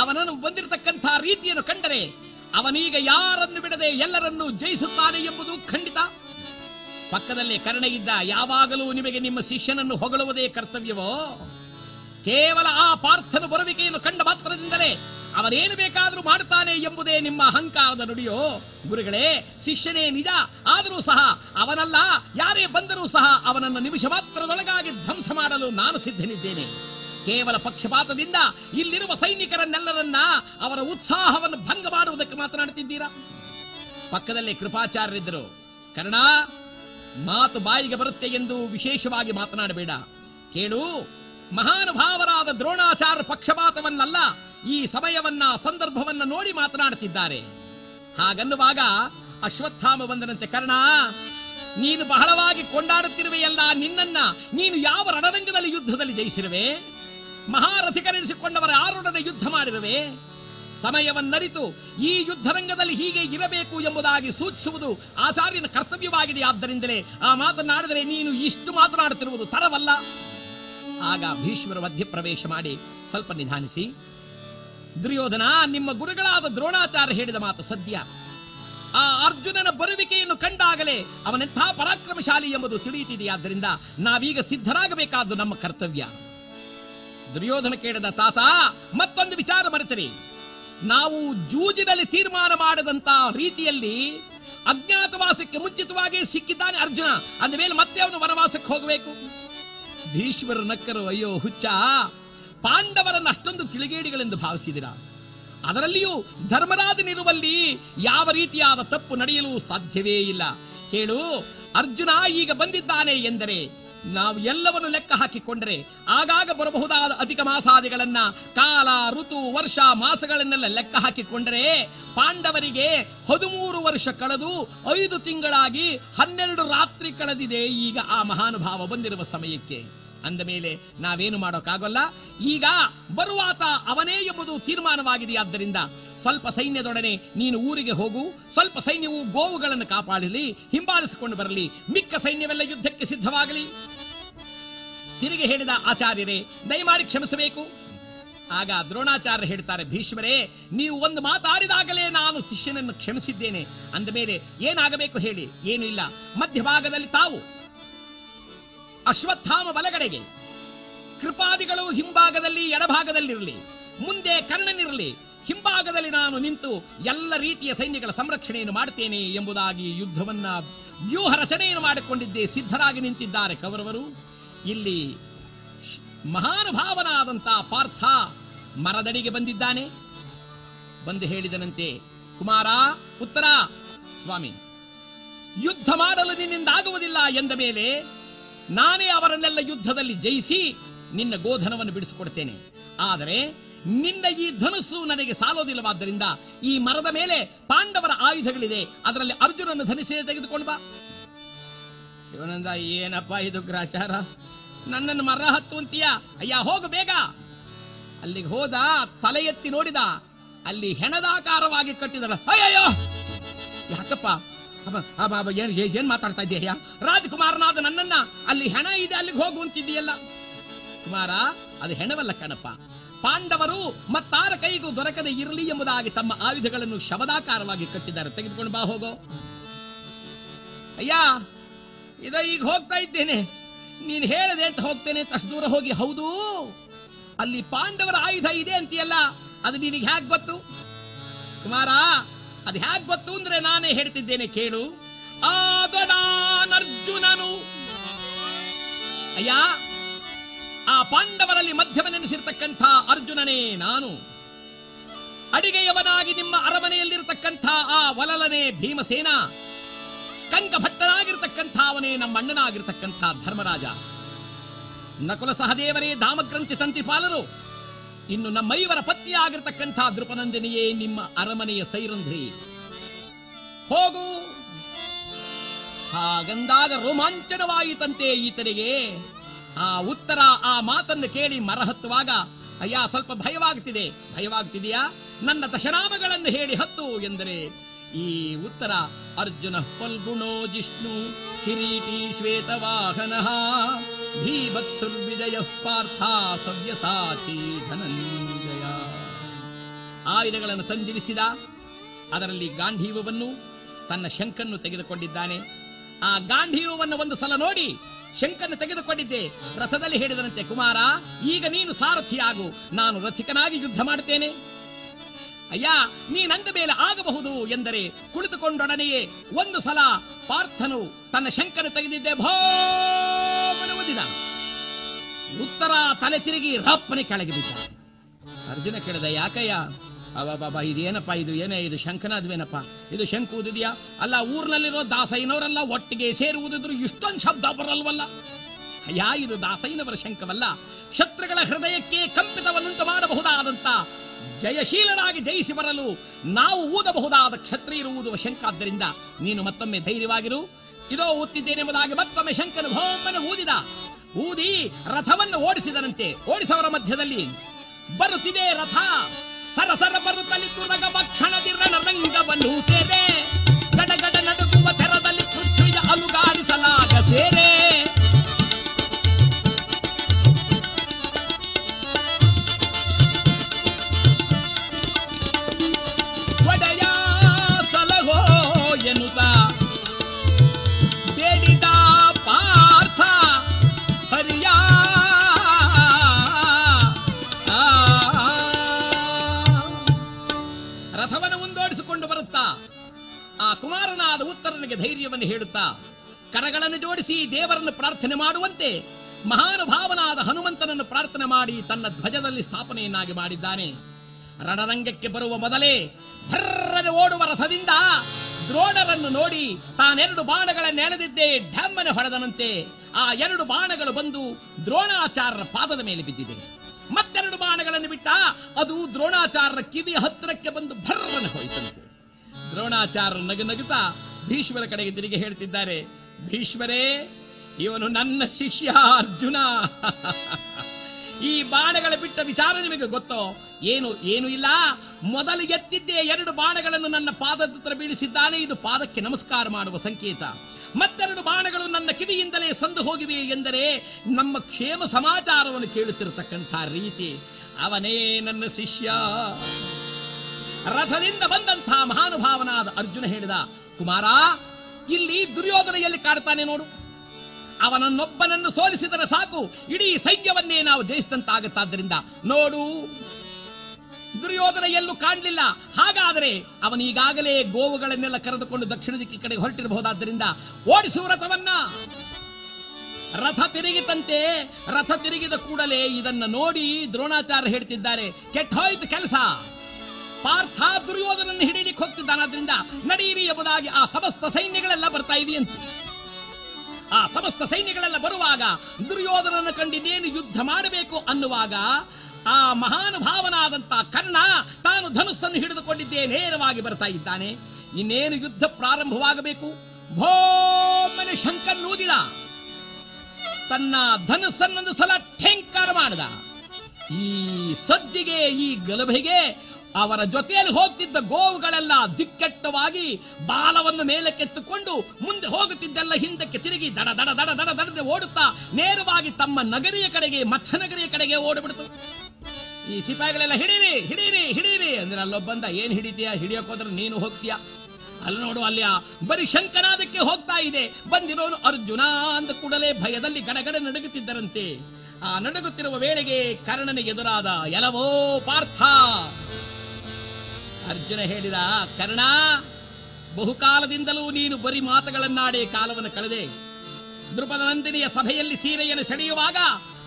ಅವನನ್ನು ಬಂದಿರತಕ್ಕಂಥ ರೀತಿಯನ್ನು ಕಂಡರೆ ಅವನೀಗ ಯಾರನ್ನು ಬಿಡದೆ ಎಲ್ಲರನ್ನು ಜಯಿಸುತ್ತಾನೆ ಎಂಬುದು ಖಂಡಿತ. ಪಕ್ಕದಲ್ಲಿ ಕರ್ಣ ಇದ್ದ ಯಾವಾಗಲೂ ನಿಮಗೆ ನಿಮ್ಮ ಶಿಷ್ಯನನ್ನು ಹೊಗಳುವುದೇ ಕರ್ತವ್ಯವೋ? ಕೇವಲ ಆ ಪಾರ್ಥನ ಬರುವಿಕೆಯನ್ನು ಕಂಡ ಮಾತ್ರದಿಂದಲೇ ಅವನೇನು ಬೇಕಾದರೂ ಮಾಡುತ್ತಾನೆ ಎಂಬುದೇ ನಿಮ್ಮ ಅಹಂಕಾರದ ನುಡಿಯೋ? ಗುರುಗಳೇ, ಶಿಷ್ಯನೇ ನಿಜ, ಆದರೂ ಸಹ ಅವನಲ್ಲ, ಯಾರೇ ಬಂದರೂ ಸಹ ಅವನನ್ನು ನಿಮಿಷ ಮಾತ್ರದೊಳಗಾಗಿ ಧ್ವಂಸ ಮಾಡಲು ನಾನು ಸಿದ್ಧನಿದ್ದೇನೆ. ಕೇವಲ ಪಕ್ಷಪಾತದಿಂದ ಇಲ್ಲಿರುವ ಸೈನಿಕರನ್ನೆಲ್ಲರನ್ನ ಅವರ ಉತ್ಸಾಹವನ್ನು ಭಂಗ ಮಾಡುವುದಕ್ಕೆ ಮಾತನಾಡುತ್ತಿದ್ದೀರಾ ಪಕ್ಕದಲ್ಲಿ ಕೃಪಾಚಾರ್ಯರಿದ್ದರು. ಕರ್ಣ, ಮಾತು ಬಾಯಿಗೆ ಬರುತ್ತೆ ಎಂದು ವಿಶೇಷವಾಗಿ ಮಾತನಾಡಬೇಡ. ಕೇಳು ಮಹಾನುಭಾವರಾದ ದ್ರೋಣಾಚಾರ್ಯ ಪಕ್ಷಪಾತವನ್ನಲ್ಲ, ಈ ಸಮಯವನ್ನ, ಸಂದರ್ಭವನ್ನ ನೋಡಿ ಮಾತನಾಡುತ್ತಿದ್ದಾರೆ. ಹಾಗನ್ನುವಾಗ ಅಶ್ವತ್ಥಾಮ ಬಂದನಂತೆ ಕರ್ಣ, ನೀನು ಬಹಳವಾಗಿ ಕೊಂಡಾಡುತ್ತಿರುವೆಯಲ್ಲ, ನಿನ್ನನ್ನ ನೀನು ಯಾವ ರಣರಂಗದಲ್ಲಿ, ಯುದ್ಧದಲ್ಲಿ ಜಯಿಸಿರುವೆ? ಮಹಾರಥಿಕರೆನಿಸಿಕೊಂಡವರ ಆರುಡನೆ ಯುದ್ಧ ಮಾಡಿರುವೆ? ಸಮಯವನ್ನರಿತು ಈ ಯುದ್ಧರಂಗದಲ್ಲಿ ಹೀಗೆ ಇರಬೇಕು ಎಂಬುದಾಗಿ ಸೂಚಿಸುವುದು ಆಚಾರ್ಯನ ಕರ್ತವ್ಯವಾಗಿದೆ. ಆದ್ದರಿಂದಲೇ ಆ ಮಾತನಾಡಿದರೆ ನೀನು ಇಷ್ಟು ಮಾತನಾಡುತ್ತಿರುವುದು ತರವಲ್ಲ. ಆಗ ಭೀಷ್ಮರ ಮಧ್ಯಪ್ರವೇಶ ಮಾಡಿ ಸ್ವಲ್ಪ ನಿಧಾನಿಸಿ, ದುರ್ಯೋಧನ, ನಿಮ್ಮ ಗುರುಗಳಾದ ದ್ರೋಣಾಚಾರ್ಯ ಹೇಳಿದ ಮಾತು ಸದ್ಯ. ಆ ಅರ್ಜುನನ ಬರುವಿಕೆಯನ್ನು ಕಂಡಾಗಲೇ ಅವನೆಂಥ ಪರಾಕ್ರಮಶಾಲಿ ಎಂಬುದು ತಿಳಿಯುತ್ತಿದೆಯಾದ್ದರಿಂದ ನಾವೀಗ ಸಿದ್ಧರಾಗಬೇಕಾದ್ದು ನಮ್ಮ ಕರ್ತವ್ಯ. ದುರ್ಯೋಧನ ಕೇಳಿದ, ತಾತ, ಮತ್ತೊಂದು ವಿಚಾರ ಮರೆತರಿ. ನಾವು ಜೂಜಿನಲ್ಲಿ ತೀರ್ಮಾನ ಮಾಡದಂತ ರೀತಿಯಲ್ಲಿ ಅಜ್ಞಾತವಾಸಕ್ಕೆ ಮುಂಚಿತವಾಗಿ ಸಿಕ್ಕಿದ್ದಾನೆ ಅರ್ಜುನ. ಅಂದ ಮೇಲೆ ಮತ್ತೆ ಅವನು ವನವಾಸಕ್ಕೆ ಹೋಗಬೇಕು. ಭೀಷ್ಮರು ನಕ್ಕರು, ಅಯ್ಯೋ, ಹುಚ್ಚ. ಪಾಂಡವರನ್ನು ಅಷ್ಟೊಂದು ತಿಳಿಗೇಡಿಗಳೆಂದು ಭಾವಿಸಿದಿರಾ. ಅದರಲ್ಲಿಯೂ ಧರ್ಮರಾಜನಿರುವಲ್ಲಿ ಯಾವ ರೀತಿಯಾದ ತಪ್ಪು ನಡೆಯಲು ಸಾಧ್ಯವೇ ಇಲ್ಲ. ಕೇಳು, ಅರ್ಜುನ ಈಗ ಬಂದಿದ್ದಾನೆ ಎಂದರೆ ನಾವು ಎಲ್ಲವನ್ನು ಲೆಕ್ಕ ಹಾಕಿಕೊಂಡರೆ ಆಗಾಗ ಬರಬಹುದಾದ ಅಧಿಕ ಮಾಸಾದಿಗಳನ್ನ ಕಾಲ, ಋತು, ವರ್ಷ, ಮಾಸಗಳನ್ನೆಲ್ಲ ಲೆಕ್ಕ ಹಾಕಿಕೊಂಡರೆ ಪಾಂಡವರಿಗೆ ಹದಿಮೂರು ವರ್ಷ ಕಳೆದು ಐದು ತಿಂಗಳಾಗಿ ಹನ್ನೆರಡು ರಾತ್ರಿ ಕಳೆದಿದೆ. ಈಗ ಆ ಮಹಾನುಭಾವ ಬಂದಿರುವ ಸಮಯಕ್ಕೆ ಅಂದ ಮೇಲೆ ನಾವೇನು ಮಾಡೋಕ್ಕಾಗಲ್ಲ? ಈಗ ಬರುವಾತ ಅವನೇ ಎಂಬುದು ತೀರ್ಮಾನವಾಗಿದೆಯಾದ್ದರಿಂದ ಸ್ವಲ್ಪ ಸೈನ್ಯದೊಡನೆ ನೀನು ಊರಿಗೆ ಹೋಗು, ಸ್ವಲ್ಪ ಸೈನ್ಯವು ಗೋವುಗಳನ್ನು ಕಾಪಾಡಲಿ, ಹಿಂಬಾಲಿಸಿಕೊಂಡು ಬರಲಿ, ಮಿಕ್ಕ ಸೈನ್ಯವೆಲ್ಲ ಯುದ್ಧಕ್ಕೆ ಸಿದ್ಧವಾಗಲಿ. ತಿರುಗಿ ಹೇಳಿದ ಆಚಾರ್ಯರೇ, ದಯಮಾಡಿ ಕ್ಷಮಿಸಬೇಕು. ಆಗ ದ್ರೋಣಾಚಾರ್ಯ ಹೇಳ್ತಾರೆ, ಭೀಷ್ಮರೇ, ನೀವು ಒಂದು ಮಾತಾಡಿದಾಗಲೇ ನಾನು ಶಿಷ್ಯನನ್ನು ಕ್ಷಮಿಸಿದ್ದೇನೆ. ಅಂದ ಮೇಲೆ ಏನಾಗಬೇಕು ಹೇಳಿ? ಏನು ಇಲ್ಲ. ಮಧ್ಯಭಾಗದಲ್ಲಿ ತಾವು. ಅಶ್ವತ್ಥಾಮ ಬಲಗಡೆಗೆ. ಕೃಪಾದಿಗಳು ಹಿಂಭಾಗದಲ್ಲಿ ಎಡಭಾಗದಲ್ಲಿರಲಿ, ಮುಂದೆ ಕರ್ಣನಿರಲಿ ಹಿಂಭಾಗದಲ್ಲಿ ನಾನು ನಿಂತು ಎಲ್ಲ ರೀತಿಯ ಸೈನ್ಯಗಳ ಸಂರಕ್ಷಣೆಯನ್ನು ಮಾಡುತ್ತೇನೆ ಎಂಬುದಾಗಿ ಯುದ್ಧವನ್ನ ವ್ಯೂಹ ರಚನೆಯನ್ನು ಮಾಡಿಕೊಂಡಿದ್ದೇ ಸಿದ್ಧರಾಗಿ ನಿಂತಿದ್ದಾರೆ ಕೌರವರು. ಇಲ್ಲಿ ಮಹಾನುಭಾವನಾದಂಥ ಪಾರ್ಥ ಮರದಡಿಗೆ ಬಂದಿದ್ದಾನೆ. ಬಂದು ಹೇಳಿದನಂತೆ, ಕುಮಾರ ಉತ್ತರ ಸ್ವಾಮಿ, ಯುದ್ಧ ಮಾಡಲು ನಿನ್ನಿಂದ ಆಗುವುದಿಲ್ಲ ಎಂದ ಮೇಲೆ ನಾನೇ ಅವರನ್ನೆಲ್ಲ ಯುದ್ಧದಲ್ಲಿ ಜಯಿಸಿ ನಿನ್ನ ಗೋಧನವನ್ನು ಬಿಡಿಸಿಕೊಡ್ತೇನೆ. ಆದರೆ ನಿನ್ನ ಈ ಧನಸ್ಸು ನನಗೆ ಸಾಲೋದಿಲ್ಲವಾದ್ದರಿಂದ ಈ ಮರದ ಮೇಲೆ ಪಾಂಡವರ ಆಯುಧಗಳಿದೆ. ಅದರಲ್ಲಿ ಅರ್ಜುನನ ಧನಿಸೇ ತೆಗೆದುಕೊಂಡು ಬಾ. ಇವನಂದ, ಏನಪ್ಪ ಇದು ಗ್ರಾಚಾರ? ನನ್ನನ್ನು ಮರ ಹತ್ತುವಂತೀಯ ಅಯ್ಯ, ಹೋಗು ಬೇಗ. ಅಲ್ಲಿಗೆ ಹೋದ, ತಲೆ ಎತ್ತಿ ನೋಡಿದ, ಅಲ್ಲಿ ಹೆಣದಾಕಾರವಾಗಿ ಕಟ್ಟಿದಳ. ಅಯ್ಯಯ್ಯೋ! ಯಾಕಪ್ಪ? ಏನ್, ಏನ್- ಮಾತಾಡ್ತಾ ಇದೆಯಾ ರಾಜಕುಮಾರನಾದ ನನ್ನನ್ನ ಅಲ್ಲಿ ಹೆಣ ಇದೆ, ಅಲ್ಲಿಗೆ ಹೋಗು ಅಂತಿದ್ದೀಯಲ್ಲ? ಕುಮಾರ, ಅದು ಹೆಣವಲ್ಲ ಕಣಪ್ಪ. ಪಾಂಡವರು ಮತ್ತಾರ ಕೈಗೂ ದೊರಕದೆ ಇರಲಿ ಎಂಬುದಾಗಿ ತಮ್ಮ ಆಯುಧಗಳನ್ನು ಶವದಾಕಾರವಾಗಿ ಕಟ್ಟಿದ್ದಾರೆ. ತೆಗೆದುಕೊಂಡು ಬಾ, ಹೋಗೋ. ಅಯ್ಯ, ಇದ ಈಗ ಹೋಗ್ತಾ ಇದ್ದೇನೆ. ನೀನ್ ಹೇಳದೆ ಅಂತ ಹೋಗ್ತೇನೆ ಅಂತ ಅಷ್ಟು ದೂರ ಹೋಗಿ. ಹೌದು, ಅಲ್ಲಿ ಪಾಂಡವರ ಆಯುಧ ಇದೆ ಅಂತೀಯಲ್ಲ, ಅದು ನಿನಗೆ ಹೇಗೆ ಗೊತ್ತು? ಕುಮಾರ ಅದು ಹೇಗೆ ಗೊತ್ತು ಅಂದ್ರೆ ನಾನೇ ಹೇಳ್ತಿದ್ದೇನೆ ಕೇಳು. ಆದ ನಾನರ್ಜುನನು ಅಯ್ಯ, ಆ ಪಾಂಡವರಲ್ಲಿ ಮಧ್ಯಮನೆನಿಸಿರ್ತಕ್ಕಂಥ ಅರ್ಜುನನೇ ನಾನು. ಅಡಿಗೆಯವನಾಗಿ ನಿಮ್ಮ ಅರಮನೆಯಲ್ಲಿರತಕ್ಕಂಥ ಆ ವಲಲನೇ ಭೀಮಸೇನ. ಕಂಕಭಟ್ಟನಾಗಿರ್ತಕ್ಕಂಥ ಅವನೇ ನಮ್ಮ ಅಣ್ಣನಾಗಿರ್ತಕ್ಕಂಥ ಧರ್ಮರಾಜ. ನಕುಲ ಸಹದೇವರೇ ಧಾಮಗ್ರಂಥಿ ತಂತಿಪಾಲರು ಇನ್ನು ನಮ್ಮ ನಮ್ಮೈವರ ಪತ್ನಿಯಾಗಿರ್ತಕ್ಕಂಥ ದೃಪನಂದಿನಿಯೇ ನಿಮ್ಮ ಅರಮನೆಯ ಸೈರಂಧ್ರಿ. ಹೋಗು. ಹಾಗಂದಾಗ ರೋಮಾಂಚನವಾಯಿತಂತೆ ಈತನಿಗೆ. ಆ ಉತ್ತರ, ಆ ಮಾತನ್ನು ಕೇಳಿ ಮರಹತ್ತುವಾಗ, ಅಯ್ಯ, ಸ್ವಲ್ಪ ಭಯವಾಗ್ತಿದೆ. ಭಯವಾಗ್ತಿದೆಯಾ? ನನ್ನ ದಶನಾಮಗಳನ್ನು ಹೇಳಿ ಹತ್ತು ಎಂದರೆ ಈ ಉತ್ತರ ಅರ್ಜುನ ಫಲ್ಗುಣೋ ಜಿಷ್ಣು ಕಿರೀಟಿ ಶ್ವೇತವಾಹನ ಭೀಭತ್ಸುರ್ವಿಜಯ ಪಾರ್ಥ ಸವ್ಯಸಾಚಿ ಧನಂಜಯ. ಆಯುಧಗಳನ್ನು ತಂದಿರಿಸಿದ, ಅದರಲ್ಲಿ ಗಾಂಧೀವವನ್ನು, ತನ್ನ ಶಂಕನ್ನು ತೆಗೆದುಕೊಂಡಿದ್ದಾನೆ. ಆ ಗಾಂಧೀವವನ್ನು ಒಂದು ಸಲ ನೋಡಿ ಶಂಕನ್ನು ತೆಗೆದುಕೊಂಡಿದ್ದೆ. ರಥದಲ್ಲಿ ಹೇಳಿದನಂತೆ, ಕುಮಾರ, ಈಗ ನೀನು ಸಾರಥಿಯಾಗು. ನಾನು ರಥಿಕನಾಗಿ ಯುದ್ಧ ಮಾಡುತ್ತೇನೆ. ಅಯ್ಯ ನೀನಂದ ಮೇಲೆ ಆಗಬಹುದು ಎಂದರೆ ಕುಳಿತುಕೊಂಡೊಡನೆಯೇ ಒಂದು ಸಲ ಪಾರ್ಥನು ತನ್ನ ಶಂಕನು ತೆಗೆದಿದ್ದೆ ಭೋದಿದ ಉತ್ತರ ತಲೆ ತಿರುಗಿ ರಪ್ಪನೆ ಕೆಳಗೆ ಬಿದ್ದ. ಅರ್ಜುನ ಕೇಳಿದ, ಯಾಕಯ್ಯ? ಅವ ಬಾಬಾ ಇದೇನಪ್ಪ ಇದು ಏನೇ ಇದು ಶಂಕನಾದ್ವೇನಪ್ಪ ಇದು ಶಂಕು ಊದಿದ್ಯಾ? ಅಲ್ಲ ಊರಿನಲ್ಲಿರೋ ದಾಸಯ್ಯನವರೆಲ್ಲ ಒಟ್ಟಿಗೆ ಸೇರುವುದಿದ್ರು ಇಷ್ಟೊಂದು ಶಬ್ದ ಬರಲ್ವಲ್ಲ? ಅಯ್ಯ, ಇದು ದಾಸಯ್ಯನವರ ಶಂಕವಲ್ಲ ಶತ್ರುಗಳ ಹೃದಯಕ್ಕೆ ಕಂಪಿತವನ್ನುಂಟು ಮಾಡಬಹುದಾದಂತ ಜಯಶೀಲನಾಗಿ ಜಯಿಸಿ ಬರಲು ನಾವು ಊದಬಹುದಾದ ಕ್ಷತ್ರಿಯರು ಊದುವ ಶಂಕಾದ್ದರಿಂದ ನೀನು ಮತ್ತೊಮ್ಮೆ ಧೈರ್ಯವಾಗಿರು. ಇದೋ ಊತ್ತಿದ್ದೇನೆಂಬುದಾಗಿ ಮತ್ತೊಮ್ಮೆ ಶಂಕನು ಭೋಮನ ಊದಿದ. ಊದಿ ರಥವನ್ನು ಓಡಿಸಿದನಂತೆ. ಓಡಿಸವರ ಮಧ್ಯದಲ್ಲಿ ಬರುತ್ತಿದೆ ರಥ. ಸರಸರ ಬರುತ್ತಲಿ ತುರಗ ಭಕ್ಷಣದಿ ರಣರಂಗವನ್ನು ಸೇರೆ ಗಡಗಡ ನಡುಗುವ ತೆರದಲ್ಲಿ ಪೃಥ್ವಿಯ ಅಲುಗಾಡಿಸಲಾಗ ಸೇರೆ. ಕುಮಾರನಾದ ಉತ್ತರನಿಗೆ ಧೈರ್ಯವನ್ನು ಹೇಳುತ್ತಾ, ಕರಗಳನ್ನು ಜೋಡಿಸಿ ದೇವರನ್ನು ಪ್ರಾರ್ಥನೆ ಮಾಡುವಂತೆ ಮಹಾನುಭಾವನಾದ ಹನುಮಂತನನ್ನು ಪ್ರಾರ್ಥನೆ ಮಾಡಿ ತನ್ನ ಧ್ವಜದಲ್ಲಿ ಸ್ಥಾಪನೆಯನ್ನಾಗಿ ಮಾಡಿದ್ದಾನೆ. ರಣರಂಗಕ್ಕೆ ಬರುವ ಮೊದಲೇ ಭರ್ರನೆ ಓಡುವ ರಥದಿಂದ ದ್ರೋಣರನ್ನು ನೋಡಿ ತಾನೆರಡು ಬಾಣಗಳನ್ನು ಎಳೆದಿದ್ದೇ ಢಮ್ಮನೆ ಹೊಡೆದನಂತೆ ಆ ಎರಡು ಬಾಣಗಳು ಬಂದು ದ್ರೋಣಾಚಾರ್ಯರ ಪಾದದ ಮೇಲೆ ಬಿದ್ದಿದೆ. ಮತ್ತೆರಡು ಬಾಣಗಳನ್ನು ಬಿಟ್ಟ ಅದು ದ್ರೋಣಾಚಾರ್ಯರ ಕಿವಿ ಹತ್ತಿರಕ್ಕೆ ಬಂದು ಭರ್ರನೆ ಹೋಯಿತಂತೆ. ದ್ರೋಣಾಚಾರ್ಯರು ನಗು ನಗುತ್ತಾ ಭೀಷ್ಮರ ಕಡೆಗೆ ತಿರುಗಿ ಹೇಳ್ತಿದ್ದಾರೆ, ಭೀಷ್ಮರೇ, ಇವನು ನನ್ನ ಶಿಷ್ಯ ಅರ್ಜುನ. ಈ ಬಾಣಗಳ ಬಿಟ್ಟ ವಿಚಾರ ನಿಮಗೆ ಗೊತ್ತೋ? ಏನು ಏನು ಇಲ್ಲ? ಮೊದಲು ಎತ್ತಿದ್ದೇ ಎರಡು ಬಾಣಗಳನ್ನು ನನ್ನ ಪಾದದ ಹತ್ರ ಬೀಳಿಸಿದ್ದಾನೆ. ಇದು ಪಾದಕ್ಕೆ ನಮಸ್ಕಾರ ಮಾಡುವ ಸಂಕೇತ. ಮತ್ತೆರಡು ಬಾಣಗಳು ನನ್ನ ಕಿವಿಯಿಂದಲೇ ಸಂದು ಹೋಗಿವೆ ಎಂದರೆ ನಮ್ಮ ಕ್ಷೇಮ ಸಮಾಚಾರವನ್ನು ಕೇಳುತ್ತಿರತಕ್ಕಂಥ ರೀತಿ. ಅವನೇ ನನ್ನ ಶಿಷ್ಯ. ರಥದಿಂದ ಬಂದಂತಹ ಮಹಾನುಭಾವನಾದ ಅರ್ಜುನ ಹೇಳಿದ, ಕುಮಾರ, ಇಲ್ಲಿ ದುರ್ಯೋಧನ ಎಲ್ಲಿ ಕಾಡ್ತಾನೆ ನೋಡು. ಅವನನ್ನೊಬ್ಬನನ್ನು ಸೋಲಿಸಿದರೆ ಸಾಕು. ಇಡೀ ಸೈನ್ಯವನ್ನೇ ನಾವು ಜಯಿಸಿದಂತಾಗುತ್ತಾದ್ದರಿಂದ ನೋಡು. ದುರ್ಯೋಧನ ಎಲ್ಲೂ ಕಾಣಲಿಲ್ಲ. ಹಾಗಾದರೆ ಅವನೀಗಾಗಲೇ ಗೋವುಗಳನ್ನೆಲ್ಲ ಕರೆದುಕೊಂಡು ದಕ್ಷಿಣ ದಿಕ್ಕಿ ಕಡೆ ಹೊರಟಿರಬಹುದಾದ್ದರಿಂದ ಓಡಿಸುವ ರಥವನ್ನ. ರಥ ತಿರುಗಿತಂತೆ, ರಥ ತಿರುಗಿದ ಕೂಡಲೇ ಇದನ್ನು ನೋಡಿ ದ್ರೋಣಾಚಾರ್ಯ ಹೇಳ್ತಿದ್ದಾರೆ, ಕೆಟ್ಟ ಕೆಲಸ. ಪಾರ್ಥ ದುರ್ಯೋಧನನ್ನು ಹಿಡಿಯಲಿಕ್ಕೆ ಹೋಗ್ತಿದ್ದಾನಾದ್ರಿಂದ ನಡೆಯಿರಿ ಎಂಬುದಾಗಿ ಆ ಸಮಸ್ತ ಸೈನ್ಯಗಳೆಲ್ಲ ಬರ್ತಾ ಇದೆಯಂತೆ ಆ ಸಮಸ್ತ ಸೈನ್ಯಗಳೆಲ್ಲ ಬರುವಾಗ ದುರ್ಯೋಧನನ ಕಂಡಿನೇನು ಯುದ್ಧ ಮಾಡಬೇಕು ಅನ್ನುವಾಗ ಆ ಮಹಾನುಭಾವನಾದಂತ ಕರ್ಣ ತಾನು ಧನುಸ್ಸನ್ನು ಹಿಡಿದುಕೊಂಡಿದ್ದೇ ನೇರವಾಗಿ ಬರ್ತಾ ಇದ್ದಾನೆ. ಇನ್ನೇನು ಯುದ್ಧ ಪ್ರಾರಂಭವಾಗಬೇಕು? ಭೋಮನೆ ಶಂಕರ್ ತನ್ನ ಧನುಸ್ಸನ್ನೊಂದು ಸಲ ಠೆಂಕಾರ ಮಾಡಿದ. ಈ ಸದ್ದಿಗೆ, ಈ ಗಲಭೆಗೆ ಅವರ ಜೊತೆಯಲ್ಲಿ ಹೋಗ್ತಿದ್ದ ಗೋವುಗಳೆಲ್ಲ ದಿಕ್ಕೆಟ್ಟವಾಗಿ ಬಾಲವನ್ನು ಮೇಲಕ್ಕೆತ್ತುಕೊಂಡು ಮುಂದೆ ಹೋಗುತ್ತಿದ್ದೆಲ್ಲ ಹಿಂದಕ್ಕೆ ತಿರುಗಿ ದಡ ದಡ ದಡ ದಡ ದಡದೆ ಓಡುತ್ತಾ ನೇರವಾಗಿ ತಮ್ಮ ನಗರಿಯ ಕಡೆಗೆ ಮತ್ಸ್ಯನಗರಿಯ ಕಡೆಗೆ ಓಡಿಬಿಡ್ತು. ಈ ಸಿಪಾಯಿಗಳೆಲ್ಲ, ಹಿಡೀರಿ ಹಿಡೀರಿ ಹಿಡೀರಿ. ಅಂದ್ರೆ ಅಲ್ಲೊಬ್ಬಂದ, ಏನ್ ಹಿಡಿತೀಯಾ? ಹಿಡಿಯೋಕ್ ಹೋದ್ರೆ ನೀನು ಹೋಗ್ತೀಯ? ಅಲ್ಲಿ ನೋಡು, ಅಲ್ಲಿ ಬರೀ ಶಂಕನಾದಕ್ಕೆ ಹೋಗ್ತಾ ಇದೆ. ಬಂದಿರೋನು ಅರ್ಜುನ ಅಂದ ಕೂಡಲೇ ಭಯದಲ್ಲಿ ಗಡಗಡ ನಡುಗುತ್ತಿದ್ದರಂತೆ. ಆ ನಡುಗುತ್ತಿರುವ ವೇಳೆಗೆ ಕರ್ಣನಿಗೆ ಎದುರಾದ ಎಲವೋ ಪಾರ್ಥ ಅರ್ಜುನ ಹೇಳಿದ, ಕರ್ಣ, ಬಹುಕಾಲದಿಂದಲೂ ನೀನು ಬರಿ ಮಾತುಗಳನ್ನಾಡೇ ಕಾಲವನ್ನು ಕಳೆದೆ. ದೃಪದ ನಂದಿನಿಯ ಸಭೆಯಲ್ಲಿ ಸೀರೆಯನ್ನು ಸೆಳೆಯುವಾಗ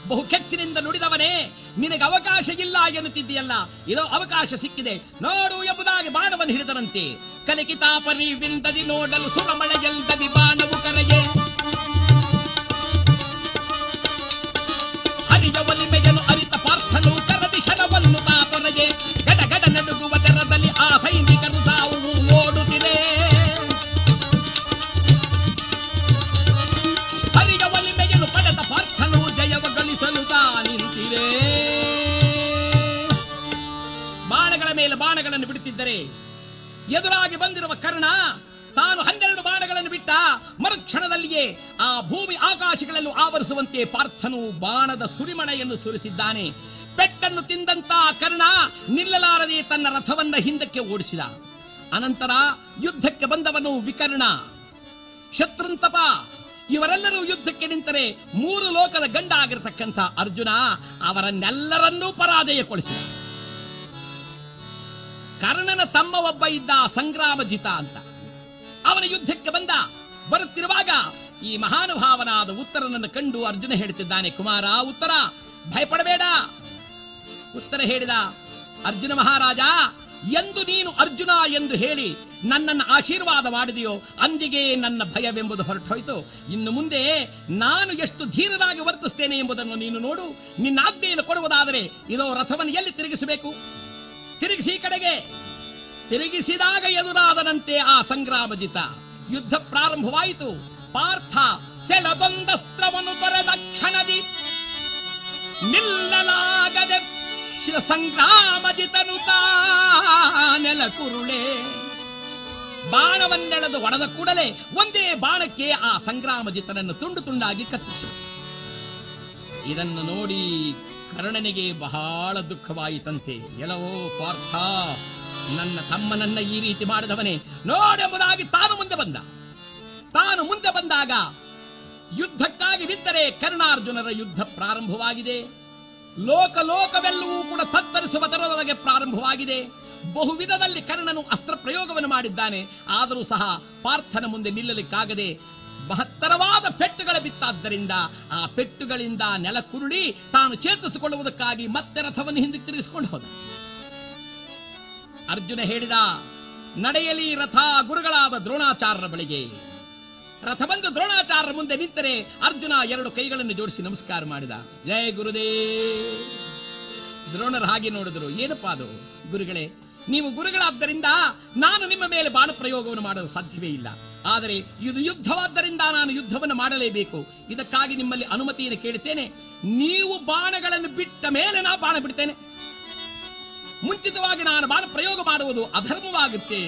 ಬಹು ಕೆಚ್ಚಿನಿಂದ ನುಡಿದವನೇ, ನಿನಗೆ ಅವಕಾಶ ಇಲ್ಲ ಎನ್ನುತ್ತಿದ್ದೀಯಲ್ಲ, ಇದೋ ಅವಕಾಶ ಸಿಕ್ಕಿದೆ. ನೋಡು ಎಂಬುದಾಗಿ ಬಾಣವನ್ನು ಹಿಡಿದನಂತೆ. ಕಲಿಕಿತಾಪರಿ ವಿಂದದಿ ನೋಡಲು ಸುರಮಳೆಯಲ್ದದಿ ಬಾಣವು ಕರೆಯೇ. ಬಾಣಗಳನ್ನು ಎದುರಾಗಿ ಬಂದಿರುವ ಕರ್ಣ ತಾನು ಹನ್ನೆರಡು ಬಾಣಗಳನ್ನು ಬಿಟ್ಟ ಮರುಕ್ಷಣದಲ್ಲಿಯೇ ಆ ಭೂಮಿ ಆಕಾಶಗಳಲ್ಲೂ ಆವರಿಸುವಂತೆ ಪಾರ್ಥನು ಬಾಣದ ಸುರಿಮಣೆಯನ್ನು ಸುರಿಸಿದ್ದಾನೆ. ಪೆಟ್ಟನ್ನು ತಿಂದಂತ ಕರ್ಣ ನಿಲ್ಲಲಾರದೆ ತನ್ನ ರಥವನ್ನ ಹಿಂದಕ್ಕೆ ಓಡಿಸಿದ. ಅನಂತರ ಯುದ್ಧಕ್ಕೆ ಬಂದವನು ವಿಕರ್ಣ. ಶತ್ರುಂತಪ, ಇವರೆಲ್ಲರೂ ಯುದ್ಧಕ್ಕೆ ನಿಂತರೆ ಮೂರು ಲೋಕದ ಗಂಡ ಆಗಿರತಕ್ಕಂಥ ಅರ್ಜುನ ಅವರನ್ನೆಲ್ಲರನ್ನೂ ಪರಾಜಯಗೊಳಿಸಿದ. ಕರ್ಣನ ತಮ್ಮ ಒಬ್ಬ ಇದ್ದ ಸಂಗ್ರಾಮಜಿತ ಅಂತ. ಅವನ ಯುದ್ಧಕ್ಕೆ ಬಂದ, ಬರುತ್ತಿರುವಾಗ ಈ ಮಹಾನುಭಾವನಾದ ಉತ್ತರನನ್ನು ಕಂಡು ಅರ್ಜುನ ಹೇಳ್ತಿದ್ದಾನೆ ಕುಮಾರ, ಉತ್ತರ, ಭಯಪಡಬೇಡ. ಉತ್ತರ ಹೇಳಿದ, ಅರ್ಜುನ ಮಹಾರಾಜ, ಎಂದು ನೀನು ಅರ್ಜುನ ಎಂದು ಹೇಳಿ ನನ್ನನ್ನು ಆಶೀರ್ವಾದ ಮಾಡಿದೆಯೋ, ಅಂದಿಗೆ ನನ್ನ ಭಯವೆಂಬುದು ಹೊರಟೋಯ್ತು. ಇನ್ನು ಮುಂದೆ ನಾನು ಎಷ್ಟು ಧೀರನಾಗಿ ವರ್ತಿಸ್ತೇನೆ ಎಂಬುದನ್ನು ನೀನು ನೋಡು. ನಿನ್ನ ಆಜ್ಞೆಯನ್ನು ಕೊಡುವುದಾದರೆ, ಇದೋ ರಥವನ್ನು ಎಲ್ಲಿ ತಿರುಗಿಸಬೇಕು? ತಿರುಗಿಸಿ ಕಡೆಗೆ. ತಿರುಗಿಸಿದಾಗ ಎದುರಾದನಂತೆ ಆ ಸಂಗ್ರಾಮಜಿತ. ಯುದ್ಧ ಪ್ರಾರಂಭವಾಯಿತು. ಪಾರ್ಥ ಸೆಳದೊಂದಸ್ತ್ರವನ್ನು ತೊರೆದ ಕ್ಷಣದಿ ನಿಲ್ಲಲಾಗದೆ ಸಂಗ್ರಾಮಜಿತನು ನೆಲ ಕುರುಳೆ ಬಾಣವನ್ನೆಳೆದು ಒಡೆದ ಕೂಡಲೇ ಒಂದೇ ಬಾಣಕ್ಕೆ ಆ ಸಂಗ್ರಾಮಜಿತನನ್ನು ತುಂಡು ತುಂಡಾಗಿ ಕತ್ತಿಸಿದ ಇದನ್ನು ನೋಡಿ ಕರ್ಣನಿಗೆ ಬಹಳ ದುಃಖವಾಯಿತಂತೆ. ಎಲ್ಲವೋ ಪಾರ್ಥ, ನನ್ನ ತಮ್ಮನನ್ನ ಈ ರೀತಿ ಮಾಡಿದವನೇ. ನೋಡೆಂಬುದಾಗಿ ತಾನು ಮುಂದೆ ಬಂದ. ತಾನು ಮುಂದೆ ಬಂದಾಗ ಯುದ್ಧಕ್ಕಾಗಿ ಬಿದ್ದರೆ ಕರ್ಣಾರ್ಜುನರ ಯುದ್ಧ ಪ್ರಾರಂಭವಾಗಿದೆ. ಲೋಕ ಲೋಕವೆಲ್ಲವೂ ಕೂಡ ತತ್ತರಿಸುವ ತರದೊಳಗೆ ಪ್ರಾರಂಭವಾಗಿದೆ. ಬಹುವಿಧದಲ್ಲಿ ಕರ್ಣನು ಅಸ್ತ್ರ ಪ್ರಯೋಗವನ್ನು ಮಾಡಿದ್ದಾನೆ. ಆದರೂ ಸಹ ಪಾರ್ಥನ ಮುಂದೆ ನಿಲ್ಲಲಿಕ್ಕಾಗದೆ ಮಹತ್ತರವಾದ ಪೆಟ್ಟುಗಳ ಬಿತ್ತಾದ್ದರಿಂದ ಆ ಪೆಟ್ಟುಗಳಿಂದ ನೆಲ ಕುರುಳಿ ತಾನು ಚೇತರಿಸಿಕೊಳ್ಳುವುದಕ್ಕಾಗಿ ಮತ್ತೆ ರಥವನ್ನು ಹಿಂದೆ ತಿರುಗಿಸಿಕೊಂಡು ಹೋದ. ಅರ್ಜುನ ಹೇಳಿದ, ನಡೆಯಲಿ ರಥ ಗುರುಗಳಾದ ದ್ರೋಣಾಚಾರ್ಯರ ಬಳಿಗೆ. ರಥ ಬಂದು ದ್ರೋಣಾಚಾರ್ಯರ ಮುಂದೆ ನಿಂತರೆ ಅರ್ಜುನ ಎರಡು ಕೈಗಳನ್ನು ಜೋಡಿಸಿ ನಮಸ್ಕಾರ ಮಾಡಿದ. ಜಯ ಗುರುದೇ ದ್ರೋಣರು ಹಾಗೆ ನೋಡಿದ್ರು, ಏನಪ್ಪಾ ಅದು? ಗುರುಗಳೇ, ನೀವು ಗುರುಗಳಾದ್ದರಿಂದ ನಾನು ನಿಮ್ಮ ಮೇಲೆ ಬಾಣ ಪ್ರಯೋಗವನ್ನು ಮಾಡಲು ಸಾಧ್ಯವೇ ಇಲ್ಲ. ಆದರೆ ಇದು ಯುದ್ಧವಾದ್ದರಿಂದ ನಾನು ಯುದ್ಧವನ್ನು ಮಾಡಲೇಬೇಕು. ಇದಕ್ಕಾಗಿ ನಿಮ್ಮಲ್ಲಿ ಅನುಮತಿಯನ್ನು ಕೇಳುತ್ತೇನೆ. ನೀವು ಬಾಣಗಳನ್ನು ಬಿಟ್ಟ ಮೇಲೆ ನಾ ಬಾಣ ಬಿಡ್ತೇನೆ. ಮುಂಚಿತವಾಗಿ ನಾನು ಬಾಣ ಪ್ರಯೋಗ ಮಾಡುವುದು ಅಧರ್ಮವಾಗುತ್ತೆ.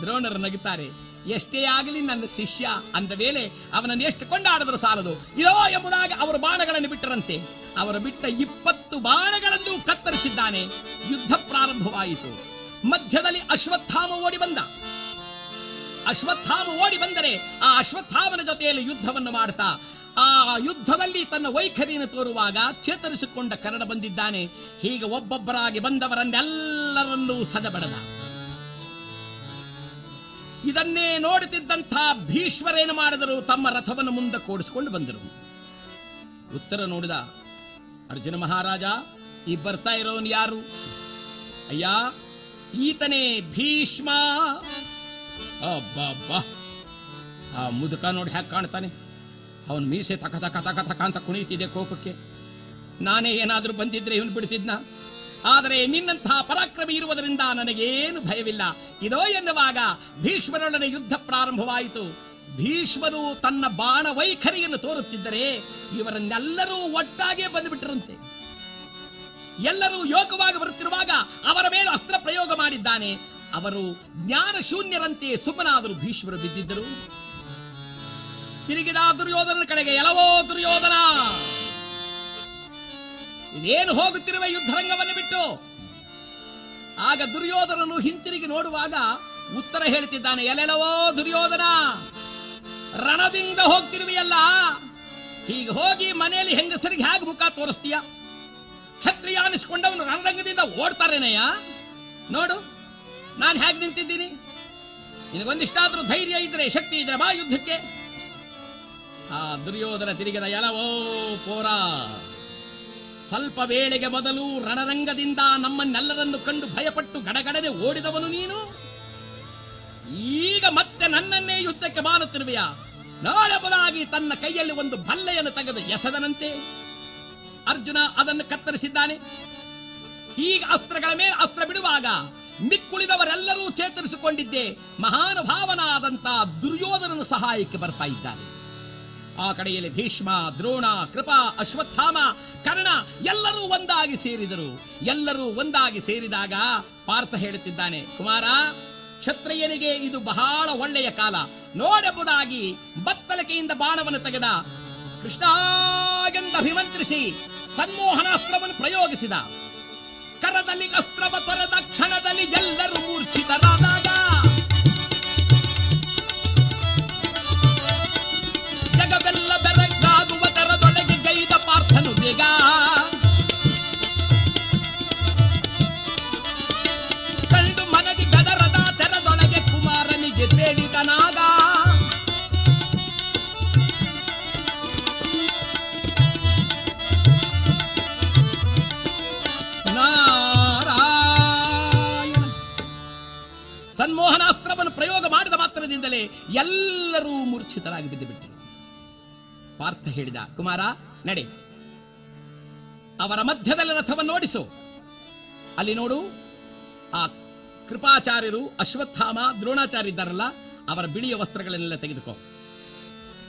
ದ್ರೋಣರು ನಗುತ್ತಾರೆ, ಎಷ್ಟೇ ಆಗಲಿ ನನ್ನ ಶಿಷ್ಯ ಅಂದ ಮೇಲೆ ಅವನನ್ನು ಎಷ್ಟು ಕೊಂಡಾಡಿದ್ರು ಸಾಲದು. ಇದೋ ಎಂಬುದಾಗಿ ಅವರು ಬಾಣಗಳನ್ನು ಬಿಟ್ಟರಂತೆ. ಅವರು ಬಿಟ್ಟ ಇಪ್ಪತ್ತು ಬಾಣಗಳನ್ನು ಕತ್ತರಿಸಿದ್ದಾನೆ. ಯುದ್ಧ ಪ್ರಾರಂಭವಾಯಿತು. ಮಧ್ಯದಲ್ಲಿ ಅಶ್ವತ್ಥಾಮ ಓಡಿ ಬಂದ. ಅಶ್ವತ್ಥಾಮ ಓಡಿ ಬಂದರೆ ಆ ಅಶ್ವತ್ಥಾಮನ ಜೊತೆಯಲ್ಲಿ ಯುದ್ಧವನ್ನು ಮಾಡ್ತಾ, ಆ ಯುದ್ಧದಲ್ಲಿ ತನ್ನ ವೈಖರಿಯನ್ನು ತೋರುವಾಗ ಚೇತರಿಸಿಕೊಂಡ ಕರ್ಣ ಬಂದಿದ್ದಾನೆ. ಹೀಗೆ ಒಬ್ಬೊಬ್ಬರಾಗಿ ಬಂದವರನ್ನೆಲ್ಲರನ್ನೂ ಸದಬಡದ. ಇದನ್ನೇ ನೋಡುತ್ತಿದ್ದಂಥ ಭೀಷ್ಮರೇನು ಮಾಡಿದರು? ತಮ್ಮ ರಥವನ್ನು ಮುಂದೆ ಕೂಡಿಸಿಕೊಂಡು ಬಂದರು. ಉತ್ತರ ನೋಡಿದ, ಅರ್ಜುನ ಮಹಾರಾಜ, ಈ ಬರ್ತಾ ಇರೋನು ಯಾರು? ಅಯ್ಯ, ಈತನೇ ಭೀಷ್ಮ. ಅಬ್ಬಬ್ಬಾ. ಆ ಮುದುಕ ನೋಡಿ ಹ್ಯಾಕ್ ಕಾಣ್ತಾನೆ. ಅವನ ಮೀಸೆ ತಕ ತಕ ತಕ ತಕ ಅಂತ ಕುಣಿಯುತ್ತಿದೆ ಕೋಪಕ್ಕೆ. ನಾನೇ ಏನಾದರೂ ಬಂದಿದ್ರೆ ಇವನು ಬಿಡ್ತಿದ್ನ? ಆದರೆ ನಿನ್ನಂತಹ ಪರಾಕ್ರಮಿ ಇರುವುದರಿಂದ ನನಗೇನು ಭಯವಿಲ್ಲ. ಇದೋ ಎನ್ನುವಾಗ ಭೀಷ್ಮನೊಡನೆ ಯುದ್ಧ ಪ್ರಾರಂಭವಾಯಿತು. ಭೀಷ್ಮರು ತನ್ನ ಬಾಣ ವೈಖರಿಯನ್ನು ತೋರುತ್ತಿದ್ದರೆ ಇವರನ್ನೆಲ್ಲರೂ ಒಟ್ಟಾಗೆ ಬಂದುಬಿಟ್ಟರಂತೆ ಎಲ್ಲರೂ ಯೋಗವಾಗಿ ಬರುತ್ತಿರುವಾಗ ಅವರ ಮೇಲೆ ಅಸ್ತ್ರ ಪ್ರಯೋಗ ಮಾಡಿದ್ದಾನೆ. ಅವರು ಜ್ಞಾನ ಶೂನ್ಯರಂತೆ ಸುಮ್ಮನಾದರು ಭೀಷ್ಮರು ಬಿದ್ದಿದ್ದರು. ತಿರುಗಿದ ದುರ್ಯೋಧನ ಕಡೆಗೆ ಎಲವೋ ದುರ್ಯೋಧನ! ಇದೇನು ಹೋಗುತ್ತಿರುವ ಯುದ್ಧರಂಗವನ್ನು ಬಿಟ್ಟು? ಆಗ ದುರ್ಯೋಧನನು ಹಿಂತಿರುಗಿ ನೋಡುವಾಗ ಉತ್ತರ ಹೇಳ್ತಿದ್ದಾನೆ, ಎಲೆಲವೋ ದುರ್ಯೋಧನ! ರಣದಿಂದ ಹೋಗ್ತಿರುವೆಯಲ್ಲ! ಹೀಗೆ ಹೋಗಿ ಮನೆಯಲ್ಲಿ ಹೆಂಗಸರಿಗೆ ಹೇಗೆ ಮುಖ ತೋರಿಸ್ತೀಯ? ಕ್ಷತ್ರಿಯ ಅನಿಸ್ಕೊಂಡವನು ರಣರಂಗದಿಂದ ಓಡ್ತಾರೇನಯ್ಯ? ನೋಡು ನಾನು ಹೇಗೆ ನಿಂತಿದ್ದೀನಿ? ನಿನಗೊಂದಿಷ್ಟಾದ್ರೂ ಧೈರ್ಯ ಇದ್ರೆ, ಶಕ್ತಿ ಇದ್ರೆ ಬಾ ಯುದ್ಧಕ್ಕೆ. ಆ ದುರ್ಯೋಧನ ತಿರುಗಿದ ಎಲವೋ ಪೋರ. ಸ್ವಲ್ಪ ವೇಳೆಗೆ ಮೊದಲು ರಣರಂಗದಿಂದ ನಮ್ಮನ್ನೆಲ್ಲರನ್ನು ಕಂಡು ಭಯಪಟ್ಟು ಗಡಗಡನೆ ಓಡಿದವನು ನೀನು? ಈಗ ಮತ್ತೆ ನನ್ನನ್ನೇ ಯುದ್ಧಕ್ಕೆ ಬಾನುತ್ತಿರುವೆಯ? ನಾಳೆ ಬಲಾಗಿ ತನ್ನ ಕೈಯಲ್ಲಿ ಒಂದು ಭಲ್ಲೆಯನ್ನು ತೆಗೆದು ಎಸೆದನಂತೆ. ಅರ್ಜುನ ಅದನ್ನು ಕತ್ತರಿಸಿದ್ದಾನೆ. ಹೀಗೆ ಅಸ್ತ್ರಗಳ ಮೇಲೆ ಅಸ್ತ್ರ ಬಿಡುವಾಗ ಮಿಕ್ಕುಳಿದವರೆಲ್ಲರೂ ಚೇತರಿಸಿಕೊಂಡಿದ್ದೆ ಮಹಾನುಭಾವನಾದಂತ ದುರ್ಯೋಧನನ ಸಹಾಯಕ್ಕೆ ಬರ್ತಾ ಇದ್ದಾನೆ. ಆ ಕಡೆಯಲ್ಲಿ ಭೀಷ್ಮ, ದ್ರೋಣ, ಕೃಪಾ, ಅಶ್ವತ್ಥಾಮ, ಕರ್ಣ ಎಲ್ಲರೂ ಒಂದಾಗಿ ಸೇರಿದರು. ಎಲ್ಲರೂ ಒಂದಾಗಿ ಸೇರಿದಾಗ ಪಾರ್ಥ ಹೇಳುತ್ತಿದ್ದಾನೆ, ಕುಮಾರ, ಕ್ಷತ್ರಿಯನಿಗೆ ಇದು ಬಹಳ ಒಳ್ಳೆಯ ಕಾಲ. ನೋಡಬಹುದಾಗಿ ಬತ್ತಲಕೆಯಿಂದ ಬಾಣವನ್ನು ತೆಗೆದ. ಕೃಷ್ಣಾಗೆಂದ ಅಭಿಮಂತ್ರಿಸಿ ಸನ್ಮೋಹನಾಸ್ತ್ರವನ್ನು ಪ್ರಯೋಗಿಸಿದ. ಕರದಲ್ಲಿ ಅಸ್ತ್ರವ ತೊರೆದ ಕ್ಷಣದಲ್ಲಿ ಎಲ್ಲರೂ ಮೂರ್ಛಿತರಾದಾಗ ಜಗವೆಲ್ಲ ಬೆರಗಾಗುವ ತರದೊಳಗೆ ಗೈದ ಪಾರ್ಥನು ಬೇಗ. ಕಂಡು ಮನದಿ ಗದರದ ತೆರದೊಳಗೆ ಕುಮಾರನಿಗೆ ಬೇಡಿದನಾಗ ಮಾತ್ರದಿಂದಲೇ ಎಲ್ಲರೂ ಮೂರ್ಛಿತರಾಗಿ ಬಿದ್ದು ಬಿಟ್ಟರು ಪಾರ್ಥ ಹೇಳಿದ, ಕುಮಾರ, ನಡೆ. ಅವರ ಮಧ್ಯದಲ್ಲಿ ರಥವನ್ನು ಓಡಿಸು. ಅಲ್ಲಿ ನೋಡು, ಆ ಕೃಪಾಚಾರ್ಯರು, ಅಶ್ವತ್ಥಾಮ, ದ್ರೋಣಾಚಾರ್ಯ ಇದ್ದಾರಲ್ಲ, ಅವರ ಬಿಳಿಯ ವಸ್ತ್ರಗಳನ್ನೆಲ್ಲ ತೆಗೆದುಕೋ.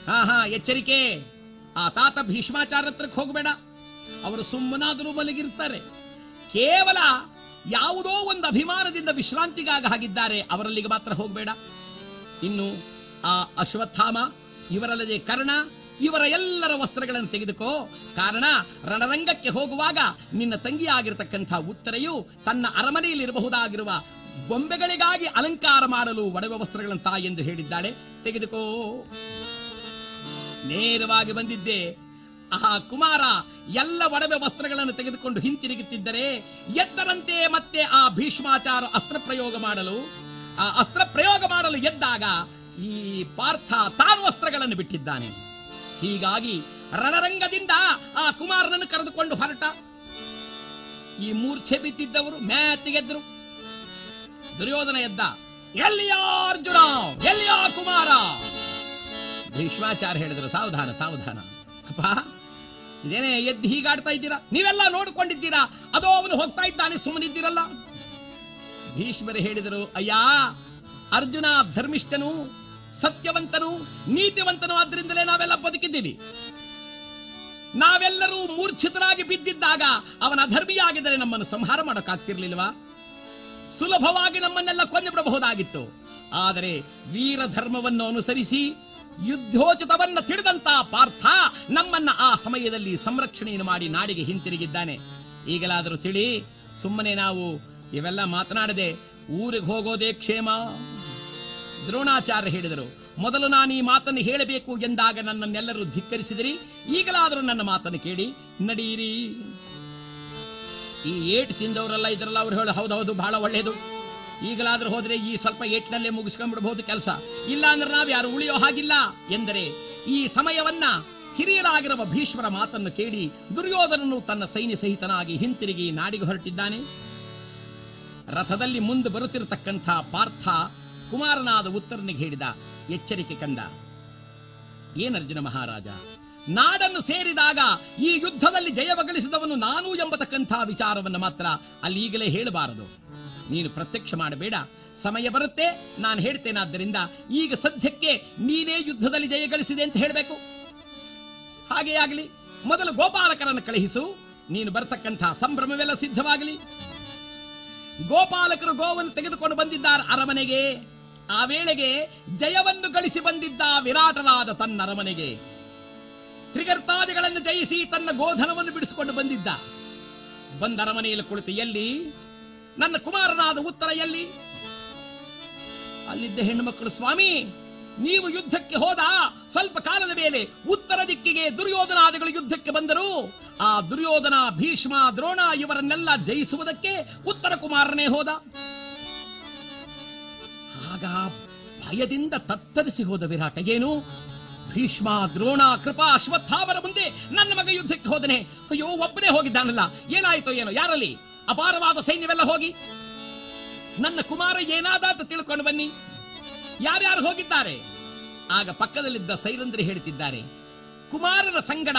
ಹಾ ಹಾ, ಎಚ್ಚರಿಕೆ. ಆ ತಾತ ಭೀಷ್ಮಾಚಾರ್ಯ ಹತ್ರಕ್ಕೆ ಹೋಗಬೇಡ. ಅವರು ಸುಮ್ಮನಾದರೂ ಮಲಗಿರ್ತಾರೆ. ಕೇವಲ ಯಾವುದೋ ಒಂದು ಅಭಿಮಾನದಿಂದ ವಿಶ್ರಾಂತಿಗಾಗ ಹಾಗಿದ್ದಾರೆ, ಅವರಲ್ಲಿಗೆ ಮಾತ್ರ ಹೋಗಬೇಡ. ಇನ್ನು ಆ ಅಶ್ವತ್ಥಾಮ, ಇವರಲ್ಲದೆ ಕರ್ಣ, ಇವರ ಎಲ್ಲರ ವಸ್ತ್ರಗಳನ್ನು ತೆಗೆದುಕೋ. ಕಾರಣ, ರಣರಂಗಕ್ಕೆ ಹೋಗುವಾಗ ನಿನ್ನ ತಂಗಿಯಾಗಿರತಕ್ಕಂಥ ಉತ್ತರೆಯು ತನ್ನ ಅರಮನೆಯಲ್ಲಿರಬಹುದಾಗಿರುವ ಗೊಂಬೆಗಳಿಗಾಗಿ ಅಲಂಕಾರ ಮಾಡಲು ಒಡವೆ ವಸ್ತ್ರಗಳನ್ನು ತಾ ಎಂದು ಹೇಳಿದ್ದಾಳೆ. ತೆಗೆದುಕೋ. ನೇರವಾಗಿ ಬಂದಿದ್ದೆ. ಆ ಕುಮಾರ, ಎಲ್ಲ ಒಡವೆ ವಸ್ತ್ರಗಳನ್ನು ತೆಗೆದುಕೊಂಡು ಹಿಂತಿರುಗುತ್ತಿದ್ದರೆ ಎದ್ದರಂತೆ ಮತ್ತೆ ಆ ಭೀಷ್ಮಾಚಾರ ಅಸ್ತ್ರ ಪ್ರಯೋಗ ಮಾಡಲು? ಆ ಅಸ್ತ್ರ ಪ್ರಯೋಗ ಮಾಡಲು ಎದ್ದಾಗ ಈ ಪಾರ್ಥ ತಾನು ಅಸ್ತ್ರಗಳನ್ನು ಬಿಟ್ಟಿದ್ದಾನೆ. ಹೀಗಾಗಿ ರಣರಂಗದಿಂದ ಆ ಕುಮಾರನನ್ನು ಕರೆದುಕೊಂಡು ಹೊರಟ. ಈ ಮೂರ್ಛೆ ಬಿದ್ದಿದ್ದವರು ಮ್ಯಾತಿಗೆದ್ರು ದುರ್ಯೋಧನ ಎದ್ದ ಎಲ್ಲಿಯ ಅರ್ಜುನ ಎಲ್ಲಿಯ ಕುಮಾರ? ಭೀಷ್ಮಾಚಾರ್ಯ ಹೇಳಿದ್ರು, ಸಾವಧಾನ ಸಾವಧಾನ. ಅಪ್ಪ, ಇದೇನೇ ಎದ್ದು ಹೀಗಾಡ್ತಾ ಇದ್ದೀರಾ? ನೀವೆಲ್ಲ ನೋಡಿಕೊಂಡಿದ್ದೀರಾ? ಅದೋ ಅವನು ಹೋಗ್ತಾ ಇದ್ದಾನೆ, ಸುಮ್ಮನಿದ್ದೀರಲ್ಲ. ಭೀಷ್ಮರು ಹೇಳಿದರು, ಅಯ್ಯ, ಅರ್ಜುನ ಧರ್ಮಿಷ್ಠನು, ಸತ್ಯವಂತನು, ನೀತಿವಂತನು ಆದ್ರಿಂದಲೇ ನಾವೆಲ್ಲ ಬದುಕಿದ್ದೀವಿ. ನಾವೆಲ್ಲರೂ ಮೂರ್ಛಿತರಾಗಿ ಬಿದ್ದಿದ್ದಾಗ ಅವನ ಅಧರ್ಮಿಯಾಗಿದ್ದರೆ ನಮ್ಮನ್ನು ಸಂಹಾರ ಮಾಡೋಕ್ಕಾಗ್ತಿರ್ಲಿಲ್ವಾ? ಸುಲಭವಾಗಿ ನಮ್ಮನ್ನೆಲ್ಲ ಕೊಂದುಬಿಡಬಹುದಾಗಿತ್ತು. ಆದರೆ ವೀರ ಧರ್ಮವನ್ನು ಅನುಸರಿಸಿ, ಯುದ್ಧೋಚಿತವನ್ನು ತಿಳಿದಂತ ಪಾರ್ಥ ನಮ್ಮನ್ನ ಆ ಸಮಯದಲ್ಲಿ ಸಂರಕ್ಷಣೆಯನ್ನು ಮಾಡಿ ನಾಡಿಗೆ ಹಿಂತಿರುಗಿದ್ದಾನೆ. ಈಗಲಾದರೂ ತಿಳಿ, ಸುಮ್ಮನೆ ನಾವು ಇವೆಲ್ಲ ಮಾತನಾಡದೆ ಊರಿಗೆ ಹೋಗೋದೇ ಕ್ಷೇಮ? ದ್ರೋಣಾಚಾರ್ಯ ಹೇಳಿದರು, ಮೊದಲು ನಾನು ಈ ಮಾತನ್ನು ಹೇಳಬೇಕು ಎಂದಾಗ ನನ್ನನ್ನೆಲ್ಲರೂ ಧಿಕ್ಕರಿಸಿದಿರಿ, ಈಗಲಾದರೂ ನನ್ನ ಮಾತನ್ನು ಕೇಳಿ ನಡೀರಿ. ಈ ಏಟ್ ತಿಂದವರೆಲ್ಲ ಇದ್ರಲ್ಲ ಅವ್ರು ಹೇಳಿ, ಹೌದೌದು, ಬಹಳ ಒಳ್ಳೆಯದು ಈಗಲಾದ್ರೂ ಹೋದ್ರೆ ಈ ಸ್ವಲ್ಪ ಏಟ್ನಲ್ಲೇ ಮುಗಿಸ್ಕೊಂಡ್ಬಿಡ್ಬಹುದು ಕೆಲಸ. ಇಲ್ಲ ಅಂದ್ರೆ ನಾವು ಯಾರು ಉಳಿಯೋ ಹಾಗಿಲ್ಲ ಎಂದರೆ ಈ ಸಮಯವನ್ನ ಹಿರಿಯರಾಗಿರುವ ಭೀಷ್ಮರ ಮಾತನ್ನು ಕೇಳಿ ದುರ್ಯೋಧನನು ತನ್ನ ಸೈನ್ಯ ಸಹಿತನಾಗಿ ಹಿಂತಿರುಗಿ ನಾಡಿಗೆ ಹೊರಟಿದ್ದಾನೆ. ರಥದಲ್ಲಿ ಮುಂದೆ ಬರುತ್ತಿರತಕ್ಕಂಥ ಪಾರ್ಥ ಕುಮಾರನಾದ ಉತ್ತರನಿಗೆ ಹೇಳಿದ ಎಚ್ಚರಿಕೆ ಕಂದ. ಏನರ್ಜುನ ಮಹಾರಾಜ? ನಾಡನ್ನು ಸೇರಿದಾಗ ಈ ಯುದ್ಧದಲ್ಲಿ ಜಯವಗಳಿಸಿದವನು ನಾನು ಎಂಬತಕ್ಕಂಥ ವಿಚಾರವನ್ನು ಮಾತ್ರ ಅಲ್ಲಿ ಈಗಲೇ ಹೇಳಬಾರದು. ನೀನು ಪ್ರತ್ಯಕ್ಷ ಮಾಡಬೇಡ. ಸಮಯ ಬರುತ್ತೆ, ನಾನು ಹೇಳ್ತೇನಾದ್ದರಿಂದ ಈಗ ಸದ್ಯಕ್ಕೆ ನೀನೇ ಯುದ್ಧದಲ್ಲಿ ಜಯಗಳಿಸಿದೆ ಅಂತ ಹೇಳಬೇಕು. ಹಾಗೇ ಆಗಲಿ, ಮೊದಲು ಗೋಪಾಲಕರನ್ನು ಕಳುಹಿಸು, ನೀನು ಬರ್ತಕ್ಕಂಥ ಸಂಭ್ರಮವೆಲ್ಲ ಸಿದ್ಧವಾಗಲಿ. ಗೋಪಾಲಕರು ಗೋವನ್ನು ತೆಗೆದುಕೊಂಡು ಬಂದಿದ್ದಾರೆ ಅರಮನೆಗೆ. ಆ ವೇಳೆಗೆ ಜಯವನ್ನು ಗಳಿಸಿ ಬಂದಿದ್ದ ವಿರಾಟನಾದ ತನ್ನ ಅರಮನೆಗೆ. ತ್ರಿಗರ್ತಾದಿಗಳನ್ನು ಜಯಿಸಿ ತನ್ನ ಗೋಧನವನ್ನು ಬಿಡಿಸಿಕೊಂಡು ಬಂದಿದ್ದ. ಬಂದ ಅರಮನೆಯಲ್ಲಿ ಕುಳಿತು ಎಲ್ಲಿ? ನನ್ನ ಕುಮಾರನಾದ ಉತ್ತರ ಎಲ್ಲಿ? ಅಲ್ಲಿದ್ದ ಹೆಣ್ಣು ಮಕ್ಕಳು ಸ್ವಾಮಿ ನೀವು ಯುದ್ಧಕ್ಕೆ ಹೋದ ಸ್ವಲ್ಪ ಕಾಲದ ಮೇಲೆ ಉತ್ತರ ದಿಕ್ಕಿಗೆ ದುರ್ಯೋಧನಾದಿಗಳು ಯುದ್ಧಕ್ಕೆ ಬಂದರು. ಆ ದುರ್ಯೋಧನ ಭೀಷ್ಮ ದ್ರೋಣ ಇವರನ್ನೆಲ್ಲ ಜಯಿಸುವುದಕ್ಕೆ ಉತ್ತರ ಕುಮಾರನೇ ಹೋದ. ಆಗ ಭಯದಿಂದ ತತ್ತರಿಸಿ ಹೋದ ವಿರಾಟ ಏನು? ಭೀಷ್ಮ ದ್ರೋಣ ಕೃಪಾ ಅಶ್ವತ್ಥಾವರ ಮುಂದೆ ನನ್ನ ಮಗ ಯುದ್ಧಕ್ಕೆ ಹೋದನೆ. ಅಯ್ಯೋ, ಒಬ್ಬನೇ ಹೋಗಿದ್ದಾನಲ್ಲ. ಏನಾಯ್ತೋ ಏನೋ, ಯಾರಲ್ಲಿ? ಅಪಾರವಾದ ಸೈನ್ಯವೆಲ್ಲ ಹೋಗಿ. ನನ್ನ ಕುಮಾರ ಏನಾದ ಅಂತ ತಿಳ್ಕೊಂಡು ಬನ್ನಿ. ಯಾರ್ಯಾರು ಹೋಗಿದ್ದಾರೆ? ಆಗ ಪಕ್ಕದಲ್ಲಿದ್ದ ಸೈರಂದ್ರಿ ಹೇಳ್ತಿದ್ದಾರೆ, ಕುಮಾರನ ಸಂಗಡ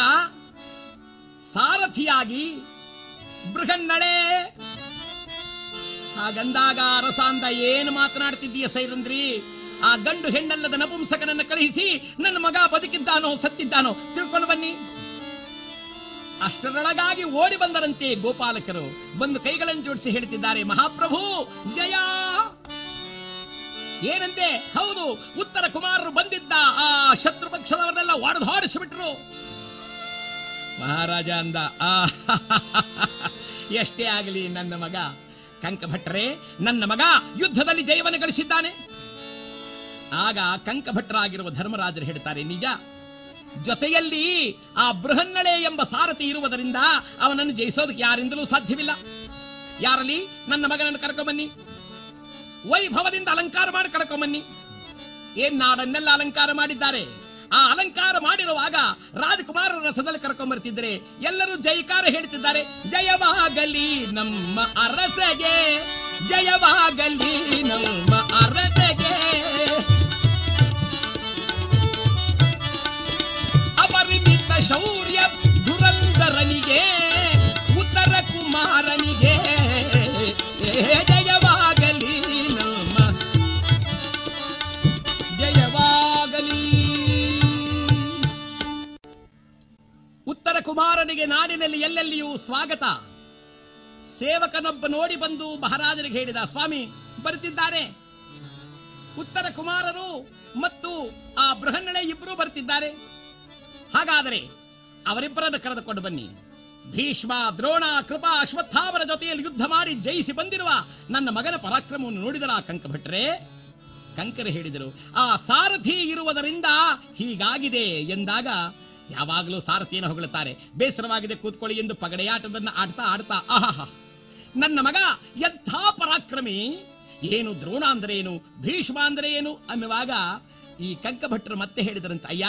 ಸಾರಥಿಯಾಗಿ ಬೃಹನ್ನಳೆ. ಹಾಗಂದಾಗ ಅರಸಾಂದ ಏನು ಮಾತನಾಡ್ತಿದ್ದೀಯ ಸೈರಂದ್ರಿ ಆ ಗಂಡು ಹೆಣ್ಣಲ್ಲದ ನಪುಂಸಕನನ್ನು ಕಳುಹಿಸಿ ನನ್ನ ಮಗ ಬದುಕಿದ್ದಾನೋ ಸತ್ತಿದ್ದಾನೋ ತಿಳ್ಕೊಂಡು ಬನ್ನಿ. ಅಷ್ಟರೊಳಗಾಗಿ ಓಡಿ ಬಂದರಂತೆ ಗೋಪಾಲಕರು. ಬಂದು ಕೈಗಳನ್ನು ಜೋಡಿಸಿ ಹೇಳ್ತಿದ್ದಾರೆ, ಮಹಾಪ್ರಭು, ಜಯ! ಏನಂತೆ ಹೌದು, ಉತ್ತರ ಕುಮಾರರು ಬಂದಿದ್ದ ಆ ಶತ್ರು ಪಕ್ಷದವರನ್ನೆಲ್ಲ ಒಡೆದು ಹೊಡಿಸಿಬಿಟ್ರು ಮಹಾರಾಜ ಅಂದ, ಆ, ಎಷ್ಟೇ ಆಗಲಿ ನನ್ನ ಮಗ. ಕಂಕಭಟ್ರೆ, ನನ್ನ ಮಗ ಯುದ್ಧದಲ್ಲಿ ಜಯವನ್ನು ಗಳಿಸಿದ್ದಾನೆ. ಆಗ ಕಂಕಭಟ್ರಾಗಿರುವ ಧರ್ಮರಾಜರು ಹೇಳ್ತಾರೆ, ನಿಜ, ಜೊತೆಯಲ್ಲಿ ಆ ಬೃಹನ್ನಳೆ ಎಂಬ ಸಾರಥಿ ಇರುವುದರಿಂದ ಅವನನ್ನು ಜಯಿಸೋದಕ್ಕೆ ಯಾರಿಂದಲೂ ಸಾಧ್ಯವಿಲ್ಲ. ಯಾರಲ್ಲಿ? ನನ್ನ ಮಗನನ್ನು ಕರ್ಕೊಂಬನ್ನಿ. ವೈಭವದಿಂದ ಅಲಂಕಾರ ಮಾಡಿ ಕರ್ಕೊಂಬನ್ನಿ. ಏನ್ ನಾಡನ್ನೆಲ್ಲ ಅಲಂಕಾರ ಮಾಡಿದ್ದಾರೆ? ಆ ಅಲಂಕಾರ ಮಾಡಿರುವಾಗ ರಾಜಕುಮಾರ ರಸದಲ್ಲಿ ಕರ್ಕೊಂಡ್ಬರ್ತಿದ್ರೆ ಎಲ್ಲರೂ ಜೈಕಾರ ಹೇಳ್ತಿದ್ದಾರೆ, ಜಯವಾಗಲಿ ನಮ್ಮ ಅರಸಗೆ, ಜಯವಾಗಲಿ ನಮ್ಮ ಅರಸಗೆ. ಅಪರಿಮಿತ ಶೌರ್ಯ ದುರಂಧರನಿಗೆ ಉತ್ತರ ಕುಮಾರನಿಗೆ ಉತ್ತರ ಕುಮಾರನಿಗೆ ನಾಡಿನಲ್ಲಿ ಎಲ್ಲೆಲ್ಲಿಯೂ ಸ್ವಾಗತ. ಸೇವಕನೊಬ್ಬ ನೋಡಿ ಬಂದು ಮಹಾರಾಜರಿಗೆ ಹೇಳಿದ, ಸ್ವಾಮಿ, ಬರುತ್ತಿದ್ದಾರೆ. ಉತ್ತರ ಕುಮಾರರು ಮತ್ತು ಆ ಬೃಹನ್ನಳೆ ಇಬ್ಬರು ಬರ್ತಿದ್ದಾರೆ ಹಾಗಾದರೆ ಅವರಿಬ್ಬರನ್ನು ಕರೆದುಕೊಂಡು ಬನ್ನಿ. ಭೀಷ್ಮ, ದ್ರೋಣ, ಕೃಪಾ, ಅಶ್ವತ್ಥಾಮರ ಜೊತೆಯಲ್ಲಿ ಯುದ್ಧ ಮಾಡಿ ಜಯಿಸಿ ಬಂದಿರುವ ನನ್ನ ಮಗನ ಪರಾಕ್ರಮವನ್ನು ನೋಡಿದರ ಕಂಕಭಟ್ರೆ? ಕಂಕರು ಹೇಳಿದರು, ಆ ಸಾರಥಿ ಇರುವುದರಿಂದ ಹೀಗಾಗಿದೆ ಎಂದಾಗ ಯಾವಾಗಲೂ ಸಾರಥಿಯನ್ನು ಹೊಗಳುತ್ತಾರೆ. ಬೇಸರವಾಗಿದೆ ಕೂತ್ಕೊಳ್ಳಿ ಎಂದು ಪಗಡೆಯಾಟದನ್ನ ಆಡ್ತಾ ಆಡ್ತಾ. ಆಹಾ ನನ್ನ ಮಗ ಎಂಥ ಪರಾಕ್ರಮಿ ಏನು ದ್ರೋಣ ಅಂದ್ರೆ ಏನು ಭೀಷ್ಮ ಅಂದ್ರೆ ಏನು ಅನ್ನುವಾಗ ಈ ಕಂಕಭಟ್ರು ಮತ್ತೆ ಹೇಳಿದರಂತೆ, ಅಯ್ಯ,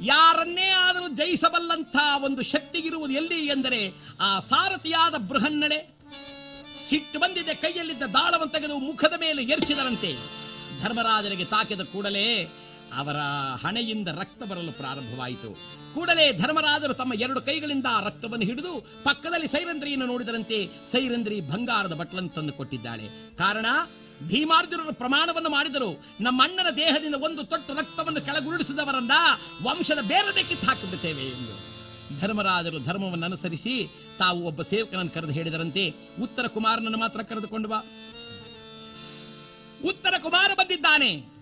ಯಾರನ್ನೇ ಆದರೂ ಜಯಿಸಬಲ್ಲಂಥ ಒಂದು ಶಕ್ತಿಗಿರುವುದು ಎಲ್ಲಿ ಎಂದರೆ ಆ ಸಾರಥಿಯಾದ ಬೃಹನ್ನಡೆ ಸಿಟ್ಟು ಬಂದಿದ್ದ ಕೈಯಲ್ಲಿದ್ದ ದಾಳವನ್ನು ತೆಗೆದು ಮುಖದ ಮೇಲೆ ಎರಚಿದರಂತೆ. ಧರ್ಮರಾಜನಿಗೆ ತಾಕಿದ ಕೂಡಲೇ ಅವರ ಹಣೆಯಿಂದ ರಕ್ತ ಬರಲು ಪ್ರಾರಂಭವಾಯಿತು. ಕೂಡಲೇ ಧರ್ಮರಾಜರು ತಮ್ಮ ಎರಡು ಕೈಗಳಿಂದ ರಕ್ತವನ್ನು ಹಿಡಿದು ಪಕ್ಕದಲ್ಲಿ ಸೈರಂದ್ರಿಯನ್ನು ನೋಡಿದರಂತೆ ಸೈರಂದ್ರಿ ಬಂಗಾರದ ಬಟ್ಲನ್ನು ತಂದು ಕೊಟ್ಟಿದ್ದಾಳೆ. ಕಾರಣ, ಭೀಮಾರ್ಜುನರು ಪ್ರಮಾಣವನ್ನು ಮಾಡಿದರು. ನಮ್ಮ ಅಣ್ಣನ ದೇಹದಿಂದ ಒಂದು ತೊಟ್ಟು ರಕ್ತವನ್ನು ಕೆಳಗುರುಳಿಸಿದವರನ್ನ ವಂಶದ ಬೇರೆ ಕಿತ್ತು ಹಾಕಿಬಿಡುತ್ತೇವೆ ಎಂದು. ಧರ್ಮರಾಜರು ಧರ್ಮವನ್ನು ಅನುಸರಿಸಿ ತಾವು ಒಬ್ಬ ಸೇವಕನನ್ನು ಕರೆದು ಹೇಳಿದರಂತೆ, ಉತ್ತರ ಕುಮಾರನನ್ನು ಮಾತ್ರ ಕರೆದುಕೊಂಡು ಬಾ. ಉತ್ತರ ಕುಮಾರ ಬಂದಿದ್ದಾನೆ.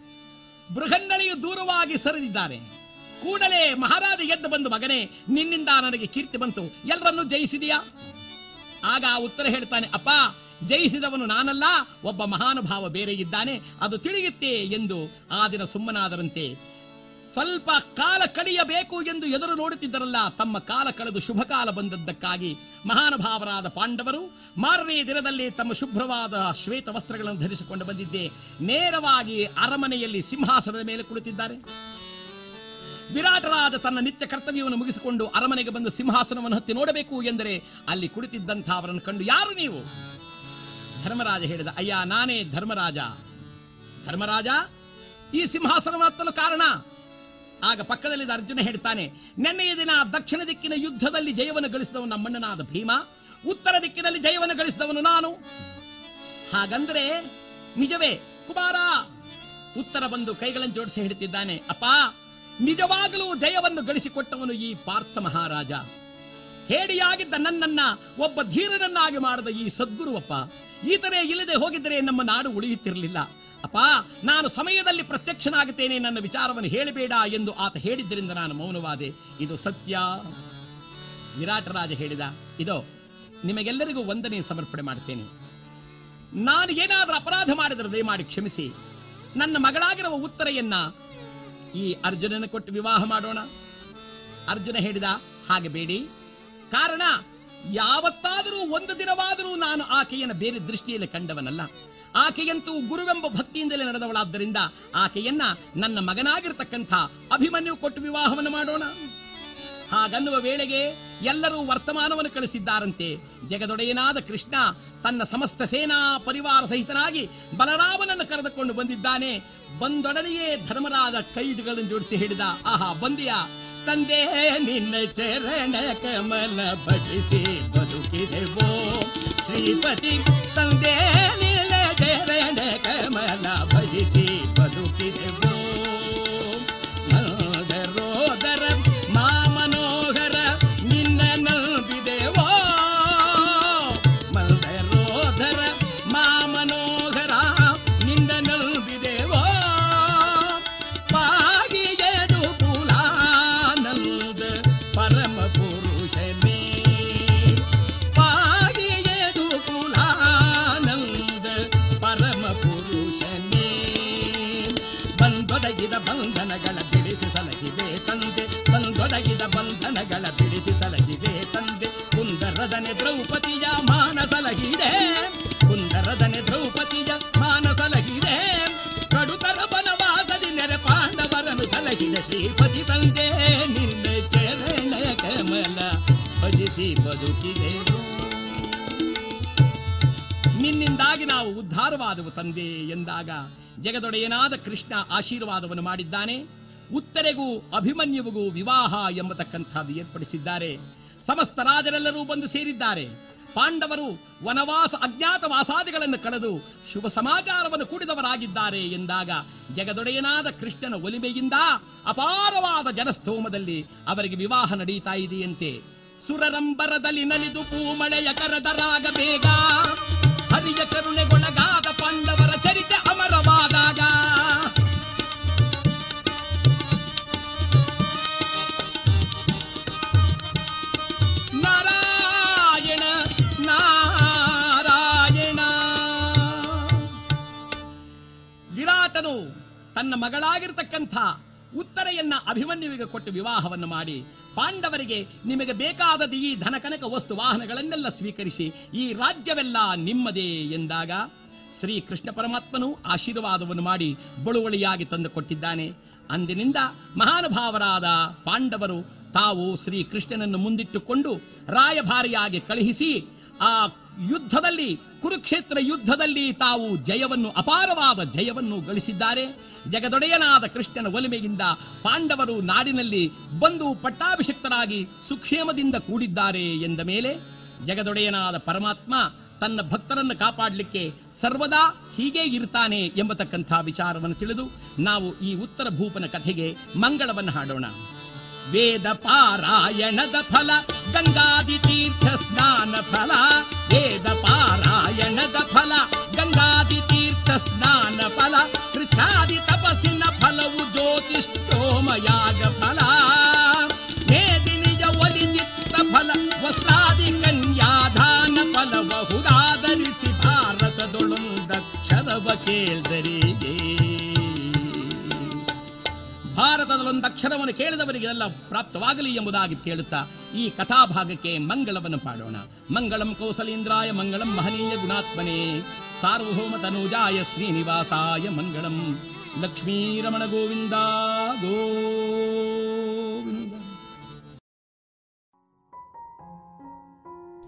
ಬೃಹನ್ನಳೆಯು ದೂರವಾಗಿ ಸರಿದಿದ್ದಾನೆ ಕೂಡಲೇ ಮಹಾರಾಜ ಎದ್ದು ಬಂದು, ಮಗನೇ, ನಿನ್ನಿಂದ ನನಗೆ ಕೀರ್ತಿ ಬಂತು. ಎಲ್ಲರನ್ನೂ ಜಯಿಸಿದೆಯಾ? ಆಗ ಉತ್ತರ ಹೇಳ್ತಾನೆ, ಅಪ್ಪ, ಜಯಿಸಿದವನು ನಾನಲ್ಲ, ಒಬ್ಬ ಮಹಾನುಭಾವ ಬೇರೆ ಇದ್ದಾನೆ. ಅದು ತಿಳಿಯುತ್ತೆ ಎಂದು ಆ ದಿನ ಸುಮ್ಮನಾದರಂತೆ ಸ್ವಲ್ಪ ಕಾಲ ಕಳೆಯಬೇಕು ಎಂದು ಎದುರು ನೋಡುತ್ತಿದ್ದರಲ್ಲ, ತಮ್ಮ ಕಾಲ ಕಳೆದು ಶುಭ ಕಾಲ ಬಂದದ್ದಕ್ಕಾಗಿ ಮಹಾನುಭಾವರಾದ ಪಾಂಡವರು ಮಾರನೇ ದಿನದಲ್ಲಿ ತಮ್ಮ ಶುಭ್ರವಾದ ಶ್ವೇತ ವಸ್ತ್ರಗಳನ್ನು ಧರಿಸಿಕೊಂಡು ಬಂದಿದ್ದೆ, ನೇರವಾಗಿ ಅರಮನೆಯಲ್ಲಿ ಸಿಂಹಾಸನದ ಮೇಲೆ ಕುಳಿತಿದ್ದಾರೆ. ವಿರಾಟರಾದ ತನ್ನ ನಿತ್ಯ ಕರ್ತವ್ಯವನ್ನು ಮುಗಿಸಿಕೊಂಡು ಅರಮನೆಗೆ ಬಂದು ಸಿಂಹಾಸನವನ್ನು ಹತ್ತಿ ನೋಡಬೇಕು ಎಂದರೆ ಅಲ್ಲಿ ಕುಳಿತಿದ್ದಂಥ ಅವರನ್ನು ಕಂಡು ಯಾರು ನೀವು? ಧರ್ಮರಾಜ ಹೇಳಿದ, ಅಯ್ಯ, ನಾನೇ ಧರ್ಮರಾಜ. ಧರ್ಮರಾಜ, ಈ ಹತ್ತಲು ಕಾರಣ? ಆಗ ಪಕ್ಕದಲ್ಲಿದ್ದ ಅರ್ಜುನ ಹೇಳ್ತಾನೆ ನೆನ್ನೆಯ ದಿನ ದಕ್ಷಿಣ ದಿಕ್ಕಿನ ಯುದ್ಧದಲ್ಲಿ ಜಯವನ್ನು ಗಳಿಸಿದವನು ನಮ್ಮಣ್ಣನಾದ ಭೀಮ, ಉತ್ತರ ದಿಕ್ಕಿನಲ್ಲಿ ಜಯವನ್ನು ಗಳಿಸಿದವನು ನಾನು. ಹಾಗಂದ್ರೆ, ನಿಜವೇ, ಕುಮಾರ! ಉತ್ತರ ಬಂದು ಕೈಗಳನ್ನು ಜೋಡಿಸಿ ಹೇಳ್ತಿದ್ದಾನೆ, ಅಪ್ಪ, ನಿಜವಾಗಲೂ ಜಯವನ್ನು ಗಳಿಸಿಕೊಟ್ಟವನು ಈ ಪಾರ್ಥ ಮಹಾರಾಜ. ಹೇಡಿಯಾಗಿದ್ದ ನನ್ನನ್ನ ಒಬ್ಬ ಧೀರನನ್ನಾಗಿ ಮಾಡಿದ ಈ ಸದ್ಗುರುವಪ್ಪ, ಈತನೇ ಇಲ್ಲದೆ ಹೋಗಿದ್ದರೆ ನಮ್ಮ ನಾಡು ಉಳಿಯುತ್ತಿರಲಿಲ್ಲ. ಅಪ್ಪ, ನಾನು ಸಮಯದಲ್ಲಿ ಪ್ರತ್ಯಕ್ಷನಾಗುತ್ತೇನೆ ನನ್ನ ವಿಚಾರವನ್ನು ಹೇಳಬೇಡ ಎಂದು ಆತ ಹೇಳಿದ್ದರಿಂದ ನಾನು ಮೌನವಾದೆ. ಇದು ಸತ್ಯ. ವಿರಾಟರಾಜ ಹೇಳಿದ, ಇದೋ, ನಿಮಗೆಲ್ಲರಿಗೂ ವಂದನೆ ಸಮರ್ಪಣೆ ಮಾಡ್ತೇನೆ ನಾನು ಏನಾದರೂ ಅಪರಾಧ ಮಾಡಿದರೆ ದಯಮಾಡಿ ಕ್ಷಮಿಸಿ. ನನ್ನ ಮಗಳಾಗಿರುವ ಉತ್ತರೆಯನ್ನ ಈ ಅರ್ಜುನನ ಕೊಟ್ಟು ವಿವಾಹ ಮಾಡೋಣ. ಅರ್ಜುನ ಹೇಳಿದ, ಹಾಗೆ ಬೇಡಿ. ಕಾರಣ, ಯಾವತ್ತಾದರೂ ಒಂದು ದಿನವಾದರೂ ನಾನು ಆಕೆಯನ್ನು ಬೇರೆ ದೃಷ್ಟಿಯಲ್ಲಿ ಕಂಡವನಲ್ಲ. ಆಕೆಯಂತೂ ಗುರುವೆಂಬ ಭಕ್ತಿಯಿಂದಲೇ ನಡೆದವಳಾದ್ದರಿಂದ ಆಕೆಯನ್ನ ನನ್ನ ಮಗನಾಗಿರ್ತಕ್ಕಂಥ ಅಭಿಮನ್ಯು ಕೊಟ್ಟು ವಿವಾಹವನ್ನು ಮಾಡೋಣ. ಹಾಗನ್ನುವ ವೇಳೆಗೆ ಎಲ್ಲರೂ ವರ್ತಮಾನವನ್ನು ಕಳಿಸಿದ್ದಾರಂತೆ. ಜಗದೊಡೆಯನಾದ ಕೃಷ್ಣ ತನ್ನ ಸಮಸ್ತ ಸೇನಾ ಪರಿವಾರ ಸಹಿತನಾಗಿ ಬಲರಾಮನನ್ನು ಕರೆದುಕೊಂಡು ಬಂದಿದ್ದಾನೆ. ಬಂದೊಡನೆಯೇ ಧರ್ಮರಾದ ಕೈದುಗಳನ್ನು ಜೋಡಿಸಿ ಹೇಳಿದ, ಆಹಾ, ಬಂದಿಯ? ತಂದೆ ನಿನ್ನ ಚರಣ ಕಮಲ ಭಜಿಸಿ ಬದುಕಿದೆವೋ? ಶ್ರೀಪತಿ ತಂದೆ ಕಮಲ ಭಜಿಸಿ ಬದುಕಿದೆವೋ ಕುಂದರದನೆ ದ್ರೌಪದಿಯ ಮಾನಸಲಗಿದೆ ಕುಂದರದನೆ ದ್ರೌಪದಿಯ ಮಾನಸಲಗಿದೆ ಕಡುಕರ ಬನವಾಸದಿ ನೆರೆ ಪಾಂಡವರನು ಸಲಹಿದ ಶ್ರೀಪತಿ ತಂದೆ ನಿನ್ನೆ ಚರಣ ಕಮಲ ಭಜಿಸಿ ಬದುಕಿದೆವು ನಿನ್ನಿಂದಾಗಿ ನಾವು ಉದ್ಧಾರವಾದವು ತಂದೆ ಎಂದಾಗ ಜಗದೊಡೆಯನಾದ ಕೃಷ್ಣ ಆಶೀರ್ವಾದವನ್ನು ಮಾಡಿದ್ದಾನೆ. ಉತ್ತರೆಗೂ ಅಭಿಮನ್ಯುವಿಗೂ ವಿವಾಹ ಎಂಬತಕ್ಕಂಥದ್ದು ಏರ್ಪಡಿಸಿದ್ದಾರೆ. ಸಮಸ್ತ ರಾಜರೆಲ್ಲರೂ ಬಂದು ಸೇರಿದ್ದಾರೆ. ಪಾಂಡವರು ವನವಾಸ ಅಜ್ಞಾತ ವಾಸಾದಿಗಳನ್ನು ಕಳೆದು ಶುಭ ಸಮಾಚಾರವನ್ನು ಕೂಡಿದವರಾಗಿದ್ದಾರೆ ಎಂದಾಗ ಜಗದೊಡೆಯನಾದ ಕೃಷ್ಣನ ಒಲಿಮೆಯಿಂದ ಅಪಾರವಾದ ಜನಸ್ತೋಮದಲ್ಲಿ ಅವರಿಗೆ ವಿವಾಹ ನಡೀತಾ ಇದೆಯಂತೆ. ಸುರರಂಬರದಲ್ಲಿ ನಲಿದು ಪೂಮಳೆಯ ಕರದರಾಗ ಬೇಗ, ಹರಿಯ ಕರುಣೆಗೊಳಗಾದ ಪಾಂಡವರ ಚರಿತ್ರೆ ಅಮರವಾದಾಗ ತನ್ನ ಮಗಳಾಗಿರ್ತಕ್ಕಂಥ ಉತ್ತರೆಯನ್ನ ಅಭಿಮನ್ಯುವಿಗೆ ಕೊಟ್ಟು ವಿವಾಹವನ್ನು ಮಾಡಿ ಪಾಂಡವರಿಗೆ ನಿಮಗೆ ಬೇಕಾದ ಈ ಧನಕನಕ ವಸ್ತು ವಾಹನಗಳನ್ನೆಲ್ಲ ಸ್ವೀಕರಿಸಿ ಈ ರಾಜ್ಯವೆಲ್ಲ ನಿಮ್ಮದೇ ಎಂದಾಗ ಶ್ರೀ ಕೃಷ್ಣ ಪರಮಾತ್ಮನು ಆಶೀರ್ವಾದವನ್ನು ಮಾಡಿ ಬಳುವಳಿಯಾಗಿ ತಂದು ಕೊಟ್ಟಿದ್ದಾನೆ. ಅಂದಿನಿಂದ ಮಹಾನುಭಾವರಾದ ಪಾಂಡವರು ತಾವು ಶ್ರೀ ಕೃಷ್ಣನನ್ನು ಮುಂದಿಟ್ಟುಕೊಂಡು ರಾಯಭಾರಿಯಾಗಿ ಕಳುಹಿಸಿ ಆ ಯುದ್ಧದಲ್ಲಿ, ಕುರುಕ್ಷೇತ್ರ ಯುದ್ಧದಲ್ಲಿ ತಾವು ಜಯವನ್ನು, ಅಪಾರವಾದ ಜಯವನ್ನು ಗಳಿಸಿದ್ದಾರೆ. ಜಗದೊಡೆಯನಾದ ಕೃಷ್ಣನ ಒಲಿಮೆಯಿಂದ ಪಾಂಡವರು ನಾಡಿನಲ್ಲಿ ಬಂದು ಪಟ್ಟಾಭಿಷಕ್ತರಾಗಿ ಸುಕ್ಷೇಮದಿಂದ ಕೂಡಿದ್ದಾರೆ ಎಂದ ಮೇಲೆ, ಜಗದೊಡೆಯನಾದ ಪರಮಾತ್ಮ ತನ್ನ ಭಕ್ತರನ್ನು ಕಾಪಾಡಲಿಕ್ಕೆ ಸರ್ವದಾ ಹೀಗೆ ಇರ್ತಾನೆ ಎಂಬತಕ್ಕಂಥ ವಿಚಾರವನ್ನು ತಿಳಿದು ನಾವು ಈ ಉತ್ತರ ಭೂಪನ ಕಥೆಗೆ ಮಂಗಳವನ್ನು ಹಾಡೋಣ. ವೇದ ಪಾರಾಯಣದ ಫಲ, ಗಂಗಾದಿ ತೀರ್ಥ ಸ್ನಾನ ಫಲ, ವೇದ ಪಾರಾಯಣದ ಫಲ, ಗಂಗಾದಿ ತೀರ್ಥ ಸ್ನಾನ ಫಲ ಕೃಚ್ಛಾದಿ ತಪಸ್ಸಿನ ಫಲವು ಜ್ಯೋತಿಷ್ಠೋಮಯಾಗ ಫಲ. ಮೇದಿನಿಯ ಒಲಿಚಿತ್ತ ಫಲ, ವಸ್ತ್ರಾದಿ ಕನ್ಯಾದಾನ ಫಲ ಬಹುದಾದರಿಸಿ ಭಾ ಕೇಳ್ದರಿಗೆ ಭಾರತದಲ್ಲೊಂದು ಅಕ್ಷರವನ್ನು ಕೇಳಿದವರಿಗೆಲ್ಲ ಪ್ರಾಪ್ತವಾಗಲಿ ಎಂಬುದಾಗಿ ಕೇಳುತ್ತಾ ಈ ಕಥಾಭಾಗಕ್ಕೆ ಮಂಗಳವನ್ನು ಪಾಡೋಣ. ಮಂಗಳಂ ಕೌಸಲೇಂದ್ರಾಯ, ಮಂಗಳಂ ಮಹನೀಯ ಗುಣಾತ್ಮನೇ. ಸಾರ್ವಭೌಮ ತನುಜಾಯ ಶ್ರೀನಿವಾಸಾಯ ಮಂಗಳಂ. ಲಕ್ಷ್ಮೀರಮಣ ಗೋವಿಂದ ಗೋವಿಂದ.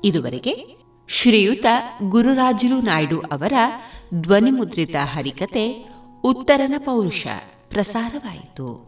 ಇದುವರೆಗೆ ಶ್ರೀಯುತ ಗುರುರಾಜುಲು ನಾಯ್ಡು ಅವರ ಧ್ವನಿಮುದ್ರಿತ ಹರಿಕತೆ ಉತ್ತರನ ಪೌರುಷ ಪ್ರಸಾರವಾಯಿತು.